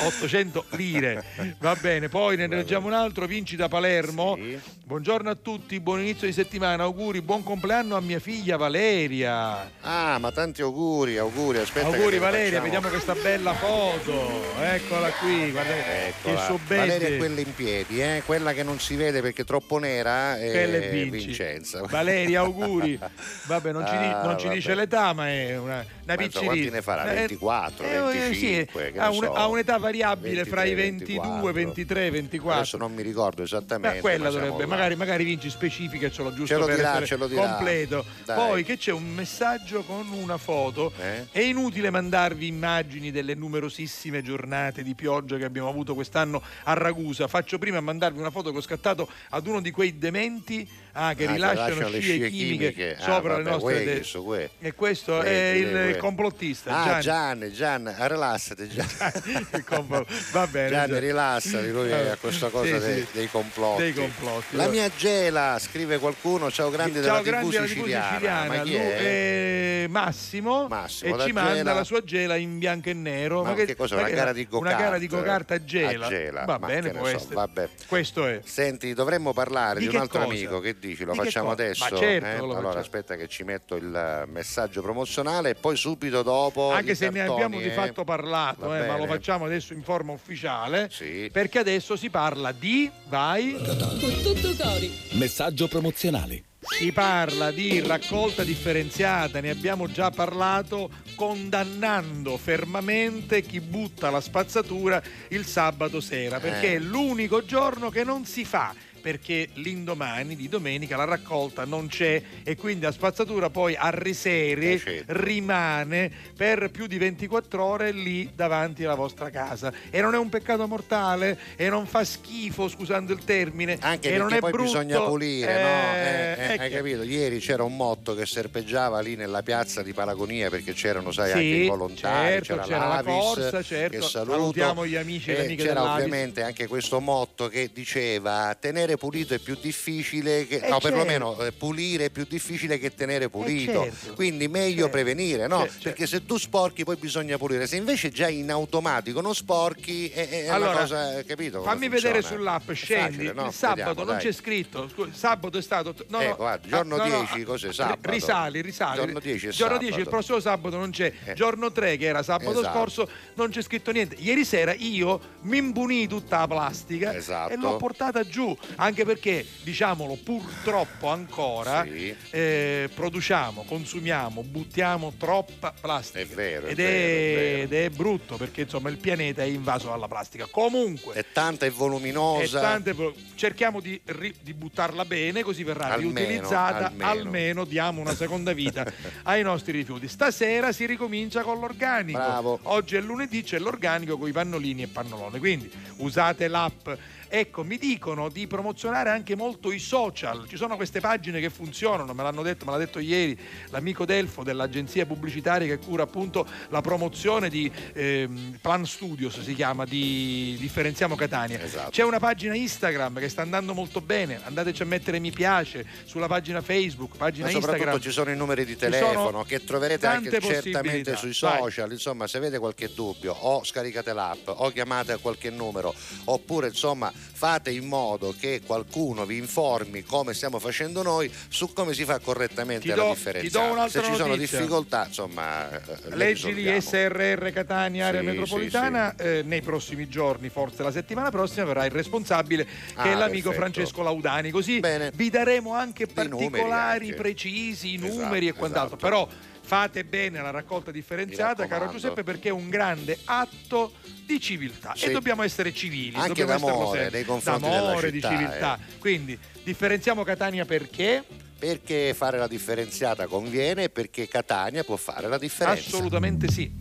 800 lire va bene poi ne leggiamo un altro vinci da Palermo Sì. buongiorno a tutti buon inizio di settimana auguri buon compleanno a mia figlia Valeria Ah, ma tanti auguri, auguri. Aspetta auguri Valeria vediamo questa bella foto eccola qui guardate Eccola. suo Valeria è quella in piedi, eh? quella che non si vede perché è troppo nera è Quella è Vinci. Vincenza. Valeria, auguri. Vabbè, non ci, Ah, non ci vabbè. dice l'età, ma è una, una piccirina. quanti ne farà? Eh, 24, eh, 25, sì, che ha, ne un- so. ha un'età variabile fra i 23, 22, 23, 24. Adesso non mi ricordo esattamente. Ma quella ma dovrebbe, magari, magari vinci specifica, ce l'ho giusto Ce lo per dirà, ce lo dirà. completo. Dai. Poi che c'è un messaggio con una foto. Eh? È inutile mandarvi immagini delle numerosissime giornate di pioggia che abbiamo avuto quest'anno a Ragusa. Faccio prima a mandarvi una foto che ho scattato ad uno di quei dementi ah, che Ah, rilasciano scie, chimiche, Ah, sopra vabbè, le nostre questo, quei. E questo Quei, è quei, il complottista. Ah, Gianni. Gianni, Gianni, ah, rilassati complo- Va bene. Gianni, Gianni. rilassati, lui Eh, ha questa cosa sì, dei, sì. dei complotti. Dei complotti. La mia gela, scrive qualcuno, ciao grandi della Ciao, TV grandi della TV siciliana. siciliana. Ma chi è? è Massimo, Massimo, e ci manda la sua gela in bianco e nero. Ma che cos'è, una che- gara di Una go-kart? gara di go-kart a gela. A gela, Va bene, che so, vabbè. Questo è. Senti, dovremmo parlare Di che un altro cosa? amico, che dici? Lo Di facciamo adesso? Ma certo eh? Allora facciamo. aspetta che ci metto il eh, messaggio promozionale e poi subito dopo Anche se ne cartoni, abbiamo di eh. fatto parlato, eh, ma lo facciamo adesso in forma ufficiale. Sì. Perché adesso si parla di. Vai. Con tutto cori. Messaggio promozionale. Si parla di raccolta differenziata, ne abbiamo già parlato, condannando fermamente chi butta la spazzatura il sabato sera, perché Eh. è l'unico giorno che non si fa. Perché l'indomani di domenica la raccolta non c'è e quindi la spazzatura poi a risere Eh, certo. rimane per più di 24 ore lì davanti alla vostra casa. E non è un peccato mortale e non fa schifo, scusando il termine. Anche e non perché è poi brutto. bisogna pulire, no? Eh, Eh, eh, hai che- capito? Ieri c'era un motto che serpeggiava lì nella piazza di Palagonia perché c'erano, sai, Sì, anche i volontari, certo, c'era, c'era la l'Avis, corsa, certo. che saluto. Salutiamo gli amici e le E amiche c'era dell'Avis. ovviamente anche questo motto che diceva tenere pulito è più difficile che, Eh, no, certo. perlomeno eh, pulire è più difficile che tenere pulito. certo. Quindi meglio Certo. prevenire, no? Certo, Perché se tu sporchi poi bisogna pulire. Se invece già in automatico non sporchi è, è Allora, una cosa, capito? Fammi vedere sull'app, scendi. facile, no? Il sabato Vediamo, non dai. c'è scritto. Scusa, sabato è stato. No, Eh, no, guarda, giorno ah, no, no, 10, cos'è, ri- sabato? Risali, risali. Giorno 10 è Giorno sabato. 10, il prossimo sabato non c'è. Eh. Giorno 3, che era sabato Esatto. scorso, non c'è scritto niente. Ieri sera io mi imbunii tutta la plastica Esatto. e l'ho portata giù. Anche perché, diciamolo, purtroppo ancora Sì. eh, produciamo, consumiamo, buttiamo troppa plastica. È vero, è ed, vero, è vero. ed è brutto perché insomma il pianeta è invaso dalla plastica. Comunque. È tanta e voluminosa. E tante cerchiamo di, di buttarla bene così verrà Almeno, riutilizzata almeno. almeno. diamo una seconda vita ai nostri rifiuti stasera si ricomincia con l'organico Bravo. oggi è lunedì c'è l'organico con i pannolini e pannolone quindi usate l'app Ecco, mi dicono di promozionare anche molto i social. Ci sono queste pagine che funzionano, me l'hanno detto, me l'ha detto ieri l'amico Delfo dell'agenzia pubblicitaria che cura appunto la promozione di ehm, Plan Studios, si chiama, di Differenziamo Catania. Esatto. C'è una pagina Instagram che sta andando molto bene, andateci a mettere mi piace sulla pagina Facebook, pagina Ma soprattutto Instagram. ci sono i numeri di telefono che troverete anche certamente sui Vai. social. Insomma, se avete qualche dubbio, o scaricate l'app, o chiamate a qualche numero, oppure insomma fate in modo che qualcuno vi informi come stiamo facendo noi su come si fa correttamente Ti la do- differenza. do se ci sono notizia. difficoltà, insomma, eh, le Leggi risolviamo. SRR Catania, area Sì, metropolitana, eh, nei prossimi giorni, forse la settimana prossima, verrà il responsabile che Ah, è l'amico perfetto. Francesco Laudani. Così vi daremo anche particolari, anche. precisi, i Esatto, numeri e quant'altro. esatto. Però fate bene la raccolta differenziata, caro. Giuseppe, perché è un grande atto di civiltà Sì. e dobbiamo essere civili, Anche dobbiamo sempre. nei confronti d'amore, di città, civiltà. eh. Quindi differenziamo Catania perché? Perché fare la differenziata conviene e perché Catania può fare la differenza. Assolutamente sì.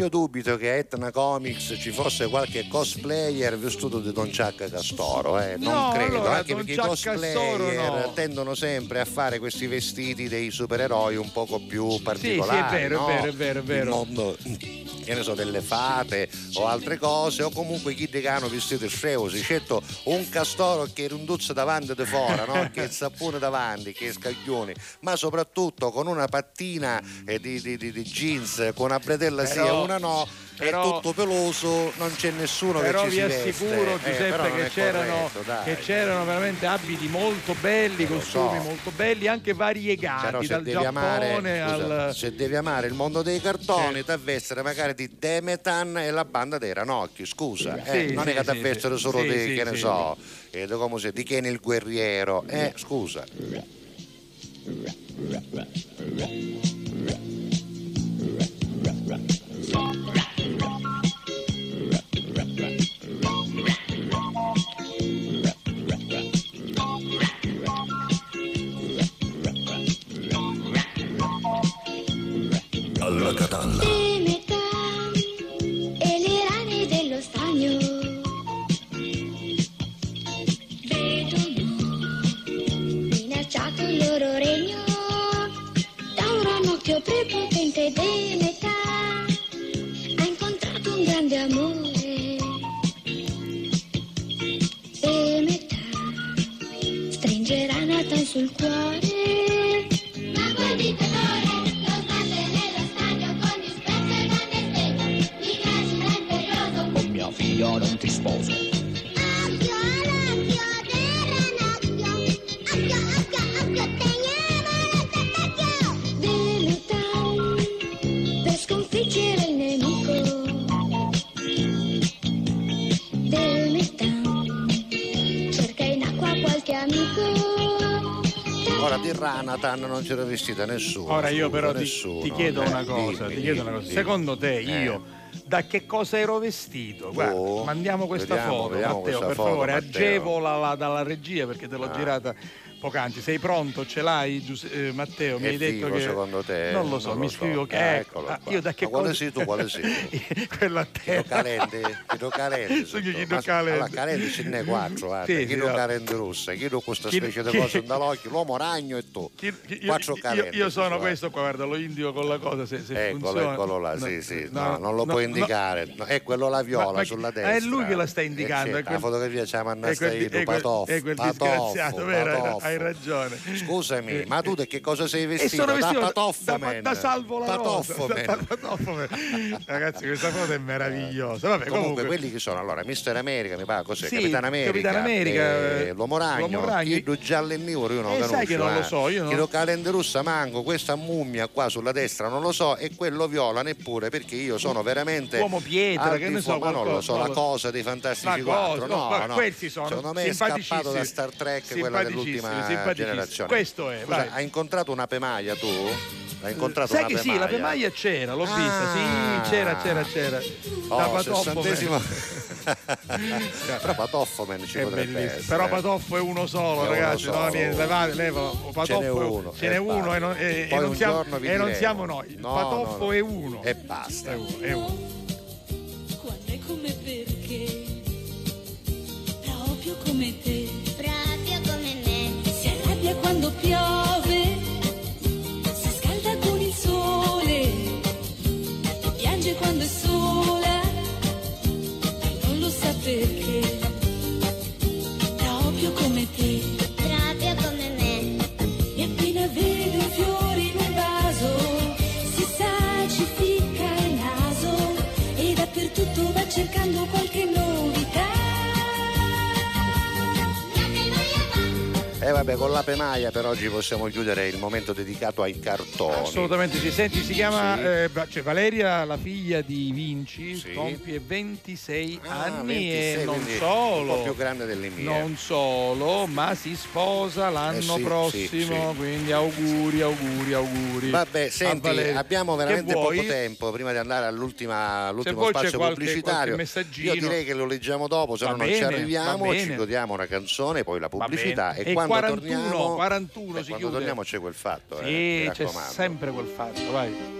Io dubito che a Etna Comics ci fosse qualche cosplayer vestito di Don Chuck Castoro, eh. non No, credo, allora, anche Don perché i Chuck cosplayer Castoro no. tendono sempre a fare questi vestiti dei supereroi un poco più particolari. è vero, è no? vero, è vero, è vero. Mondo, che ne so, delle fate o altre cose, o comunque chi che hanno vestito sceusi, certo un castoro che rinduzza davanti e fuori, no? che sapone davanti, che scaglioni, ma soprattutto con una pattina eh, di, di- di- di jeans, con una bretella sì e Però- una no, però- è tutto peloso, non c'è nessuno però che ci vi si veste. assicuro Eh, Giuseppe non che, c'erano, corretto, che c'erano veramente abiti molto belli, lo costumi so. molto belli, anche variegati Però se dal devi, amare, Giappone scusa, al... se devi amare il mondo dei cartoni, ti avvestere magari di Demetan e la banda dei Ranocchi, scusa, eh, Sì, non è sì, che ti sì, avvestere sì. solo Sì, di, sì, che ne sì. so, eh, si, di Kenny il guerriero, eh, scusa. Alla catalla. Metà e le rane dello stagno. Vedono minacciato il loro regno. Da un ranocchio prepotente di metà ha incontrato un grande amore. E metà stringerà Nathan sul cuore figlia non ti sposo. Occhio all'occhio del ranocchio Occhio, occhio, occhio, teniamo l'ottacchio Delle town per sconfiggere il nemico town cerca in acqua qualche amico Ora di Ranatan non c'era vestita nessuno. Ora io però ti, nessuno. ti chiedo Eh, una cosa, dimmi, ti chiedo una cosa. dimmi. Secondo te Eh. io da che cosa ero vestito? Guarda, Oh, mandiamo questa vediamo, foto, vediamo Matteo, questa per foto, favore, Matteo. agevolala dalla regia perché te l'ho Ah. girata poc'anzi. Sei pronto? Ce l'hai, Giuse- eh, Matteo? Mi È hai detto che secondo te? Non lo so, Non mi lo so. scrivo che Eh, ecco, eccolo ah, io da che Ma quale cosa sei tu, quale sei? quella a terra. calente, chiedo calente. Sì, chiedo calente. Allora, calente ce n'è quattro, guarda. Sì, chiedo calente russa, chiedo questa Chiedo- specie di cosa dall'occhio, l'uomo ragno e tu. Io, Quattro io- io sono guarda. questo qua, guarda, lo indio con la cosa se, se Eccolo, funziona. eccolo là, No, sì, sì, no, no, non lo puoi indicare. È quello la viola Ma- sulla ah, destra. è lui che la sta Eh, indicando, la fotografia c'è a è quel, Mannastai è quel- disgraziato, vero? Hai- ragione. Scusami, ma tu da che cosa sei vestito? Sono vestito da da, patoffomen. da salvo la. Da patoffomen. Ragazzi, questa foto è meravigliosa. Vabbè, Comunque, comunque, quelli che sono allora Mister America mi pare cos'è Sì, Capitan America, Capitan America, eh, l'uomo ragno l'Uomo Ragno. Chiedo giallo e nero io non Eh, lo sai che non lo conosco, so, io non- Chiedo calende russa manco questa mummia qua sulla destra non lo so e quello viola neppure perché io sono veramente Uomo pietra, che ne so, ma non lo so la cosa dei Fantastici Ma cosa? 4 No, no, questi sono secondo me è scappato da. Star Trek quella dell'ultima Simpaticissimi, generazione Questo è, Scusa, hai incontrato una pemaglia tu? Hai incontrato Sai una che sì, la pemaglia c'era, l'ho vista, Ah. sì, c'era, c'era, c'era. Oh, Patoffomen. sessantesimo. Però Patoffomen ci È potrebbe bellissimo. essere. Però eh. Patoffo è uno solo, È uno ragazzi. solo. No, niente, levate, leva. Patoffo Ce n'è uno, Ce n'è e uno e non, e- e non un siamo, e non siamo noi. No, Patoffo no, no. è uno. E basta. È uno, è uno. Quando è come perché proprio come te. Arrabbia quando piove si scalda con il sole piange quando è sola e non lo sa perché proprio come te Proprio come me. e appena vede un fiore in un vaso si sa ci ficca il naso e dappertutto va cercando qualche E vabbè, con la pemaia per oggi possiamo chiudere il momento dedicato ai cartoni. Assolutamente sì. Senti, si chiama Sì. eh, cioè Valeria, la figlia di Vinci, Sì. compie 26 Ah, anni 26, e non solo. Un po' più grande delle mie. Non solo, ma si sposa l'anno Eh sì, prossimo, quindi auguri, auguri, auguri. Vabbè, senti, abbiamo veramente poco tempo prima di andare all'ultima, all'ultimo spazio qualche- pubblicitario. qualche. Io direi che lo leggiamo dopo, se Va no non ci bene, arriviamo, ci bene. godiamo una canzone, poi la pubblicità bene. E quando 41, torniamo 41 eh, si quando chiude. torniamo c'è quel fatto, eh, Sì, mi c'è sempre quel fatto, vai.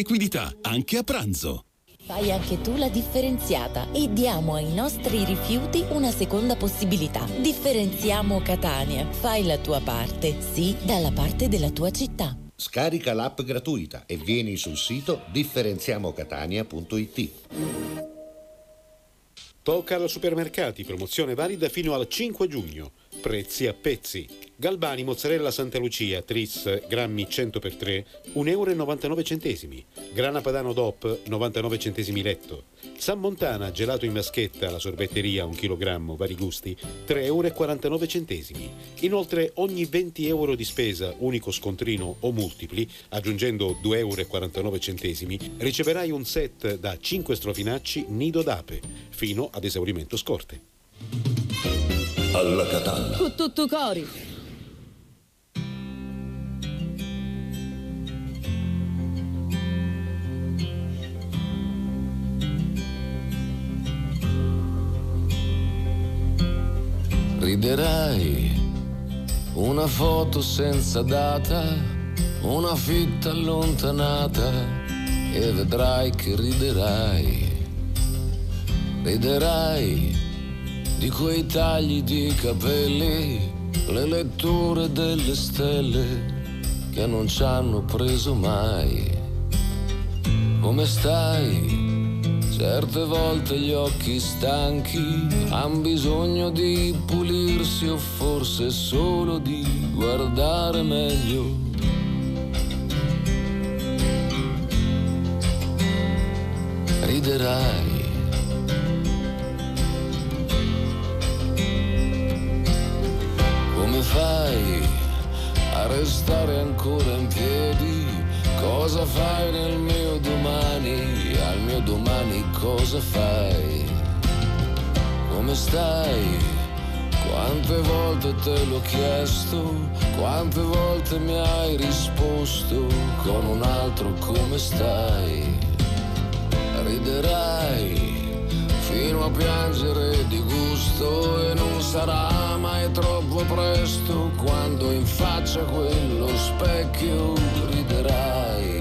liquidità, anche a pranzo. Fai anche tu la differenziata e diamo ai nostri rifiuti una seconda possibilità. Differenziamo Catania. Fai la tua parte, sì, dalla parte della tua città. Scarica l'app gratuita e vieni sul sito differenziamocatania.it. Tocca al supermercati, promozione valida fino al 5 giugno. Prezzi a pezzi. Galbani mozzarella Santa Lucia, tris, grammi 100x3, 1,99 euro. Grana Padano DOP, 99 centesimi letto. San Montana, gelato in vaschetta alla sorbetteria, 1 kg, vari gusti, 3,49 euro. Inoltre, ogni 20 euro di spesa, unico scontrino o multipli, aggiungendo 2,49 euro, riceverai un set da 5 strofinacci nido d'ape, fino ad esaurimento scorte. Alla Catalla. Con tutto cori. riderai. Una foto senza data, una fitta allontanata e vedrai che riderai. Riderai di quei tagli di capelli, le letture delle stelle che non ci hanno preso mai. Come stai? Certe volte gli occhi stanchi han bisogno di pulirsi o forse solo di guardare meglio. Riderai. Fai a restare ancora in piedi? Cosa fai nel mio domani? Al mio domani cosa fai? Come stai? Quante volte te l'ho chiesto, quante volte mi hai risposto con un altro come stai? Riderai fino a piangere di gusto e non sarà mai troppo presto quando in faccia a quello specchio riderai.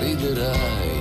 Riderai.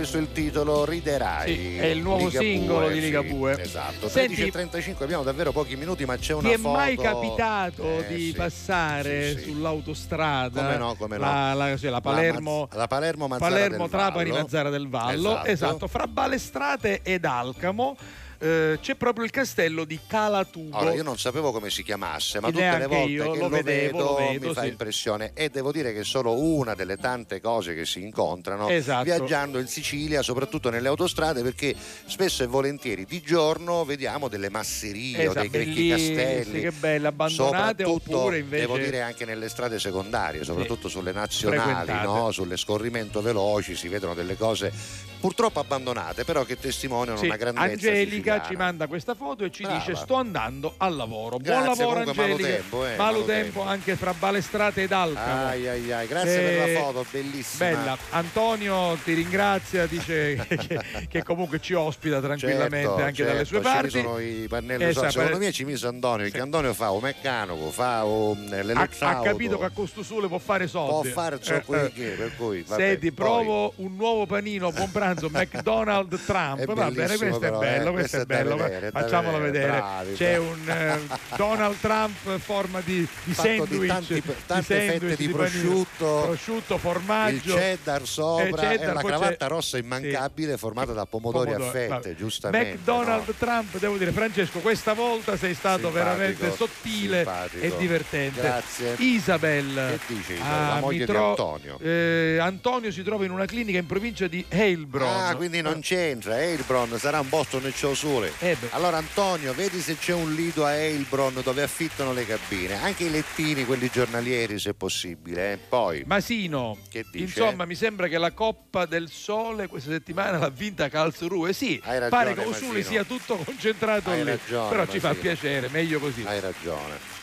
È questo il titolo, Riderai. Sì, è il nuovo Ligabue, singolo di sì, Ligabue. esatto. Senti- 13.35 abbiamo davvero pochi minuti, ma c'è una Ti è foto. mai capitato Eh, di sì. passare Sì, sì. sull'autostrada? Come no, come no. La, la- sì, la Palermo, La, Palermo Mazzara Palermo del Trapani. Mazzara del Vallo, Esatto. esatto. fra Balestrate ed Alcamo eh, c'è proprio il castello di Calatubo. Allora, io non sapevo come si chiamasse, ma tutte le volte che lo vedevo, vedo, lo vedo, mi fa sì. impressione e devo dire che è solo una delle tante cose che si incontrano Esatto. viaggiando in Sicilia, soprattutto nelle autostrade, perché spesso e volentieri di giorno vediamo delle masserie o Esatto, dei vecchi castelli. che belle, abbandonate oppure invece- devo dire anche nelle strade secondarie, soprattutto sulle nazionali, no? sulle scorrimento veloci, si vedono delle cose purtroppo abbandonate, però che testimoniano Sì, una grandezza Angelica siciliana. ci manda questa foto e ci Brava. dice sto andando al lavoro. Buon Grazie, lavoro comunque, malo Angelica. tempo, eh, Malo malo tempo anche fra Balestrate ed Alcamo. Ai ai ai, grazie per Eh, la foto, bellissima. Bella, Antonio ti ringrazia, dice che, che comunque ci ospita tranquillamente Certo, anche dalle sue certo, ci parti. sono i pannelli Eh, solari. sa, secondo per- me ci mise Antonio perché Antonio fa un meccanico fa un ha, l'elettrauto ha capito che a costo sole può fare soldi. può fare ciò Eh, quel eh. che per cui vabbè, Senti, poi- provo un nuovo panino, buon pranzo, McDonald's Trump. È Va bene, questo però, è bello, eh, questo, questo da bello, vedere, facciamolo vedere, vedere. bravi, C'è bravi. un eh, Donald Trump a forma di, di Fatto di sandwich, tanti- di tante fette sandwich, di panino. prosciutto, prosciutto, il formaggio, cheddar sopra Eh, e la poi cravatta rossa immancabile formata da pomodori a Pomodoro, fette, vabbè. giustamente. McDonald no? Trump, devo dire, Francesco, questa volta sei stato Simpatico, veramente sottile simpatico. e divertente. Grazie. Isabel, Che dice ah, La moglie di tro- Antonio. eh, Antonio si trova in una clinica in provincia di Heilbronn. Ah, quindi non c'entra, Heilbronn sarà un posto nel ciò sole. Eh allora Antonio, vedi se c'è un lido a Heilbronn dove affittano le cabine, anche i lettini, quelli giornalieri se possibile. eh. Poi, Masino, che dice? insomma, mi sembra che la Coppa del Sole questa settimana l'ha vinta Karlsruhe. Sì, ragione, pare che Masino. sia tutto concentrato Hai lì. ragione, Però ci fa Masino. piacere, meglio così. Hai ragione.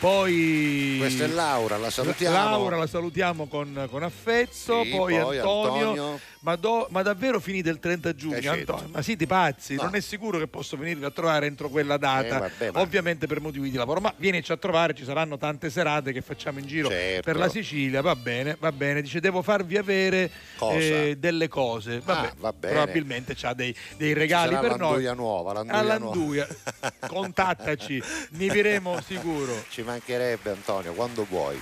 Poi Questa è Laura, la salutiamo. Laura la salutiamo con, con affetto, Sì, poi, poi Antonio. Antonio. Ma, do- ma davvero finite il 30 giugno, Eh, certo. Antonio? Ma siete pazzi? No. Non è sicuro che posso venirvi a trovare entro quella data, Eh, vabbè, ma- ovviamente per motivi di lavoro. Ma vienici a trovare, ci saranno tante serate che facciamo in giro Certo. per la Sicilia. Va bene, va bene. Dice, devo farvi avere eh, delle cose. Vabbè, Ah, va bene. probabilmente ha dei, dei regali per noi. l'anduia nuova, l'anduia All'anduia. Contattaci, ne viremo sicuro. Ci mancherebbe Antonio, quando vuoi.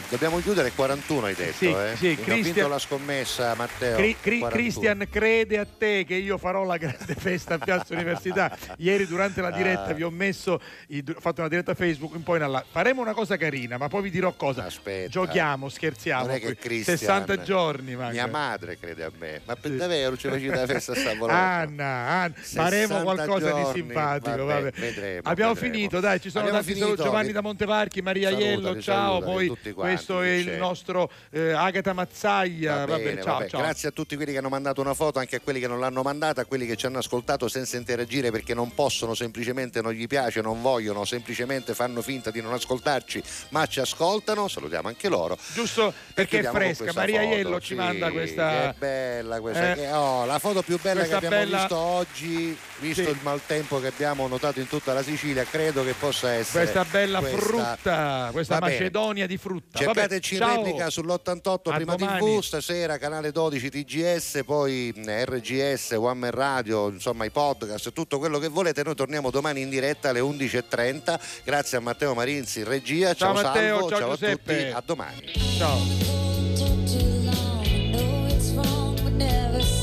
Ah, Dobbiamo chiudere il 41 hai detto, Sì, eh? sì, Cristian- vinto la scommessa Matteo. Cri- Cri- 41. Cristian crede a te che io farò la grande festa a Piazza Università. Ieri durante la diretta Ah. vi ho messo, i- ho fatto una diretta Facebook un po' in alla. Faremo una cosa carina, ma poi vi dirò cosa. Aspetta. Giochiamo, scherziamo. Non è che qui. Cristian, 60 giorni, manca. Mia madre crede a me. Ma per davvero ci facete la festa a Savolosa? Anna, Anna, faremo 60 qualcosa di giorni, simpatico. vabbè, vabbè. vedremo, Abbiamo vedremo. finito, dai, ci sono Abbiamo tanti finito, saluti. Giovanni da Montevarchi, Maria Iello, ciao. salutali Poi questo è il nostro eh, Agata Mazzaglia. Va Vabbè, bene, ciao, vabbè. ciao. Grazie a tutti quelli che hanno mandato una foto, anche a quelli che non l'hanno mandata, a quelli che ci hanno ascoltato senza interagire perché non possono, semplicemente non gli piace, non vogliono, semplicemente fanno finta di non ascoltarci, ma ci ascoltano. Salutiamo anche loro. Giusto perché è fresca. Maria foto. Iello ci Sì, manda questa. Che bella questa. Eh, che- oh, la foto più bella che abbiamo bella- visto oggi, visto Sì. il maltempo che abbiamo notato in tutta la Sicilia, credo che possa essere. Questa bella questa- frutta, questa Va bene. Macedonia di frutta. Vabbè, Cercateci in replica sull'88 A prima domani. TV, stasera canale 12 TGS, poi RGS, One Man Radio, insomma i podcast, tutto quello che volete. Noi torniamo domani in diretta alle 11.30. Grazie a Matteo Marinzi in regia. Ciao, Ciao, Matteo, Salvo, ciao, ciao a Giuseppe. tutti, a domani. Ciao. know it's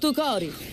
Alla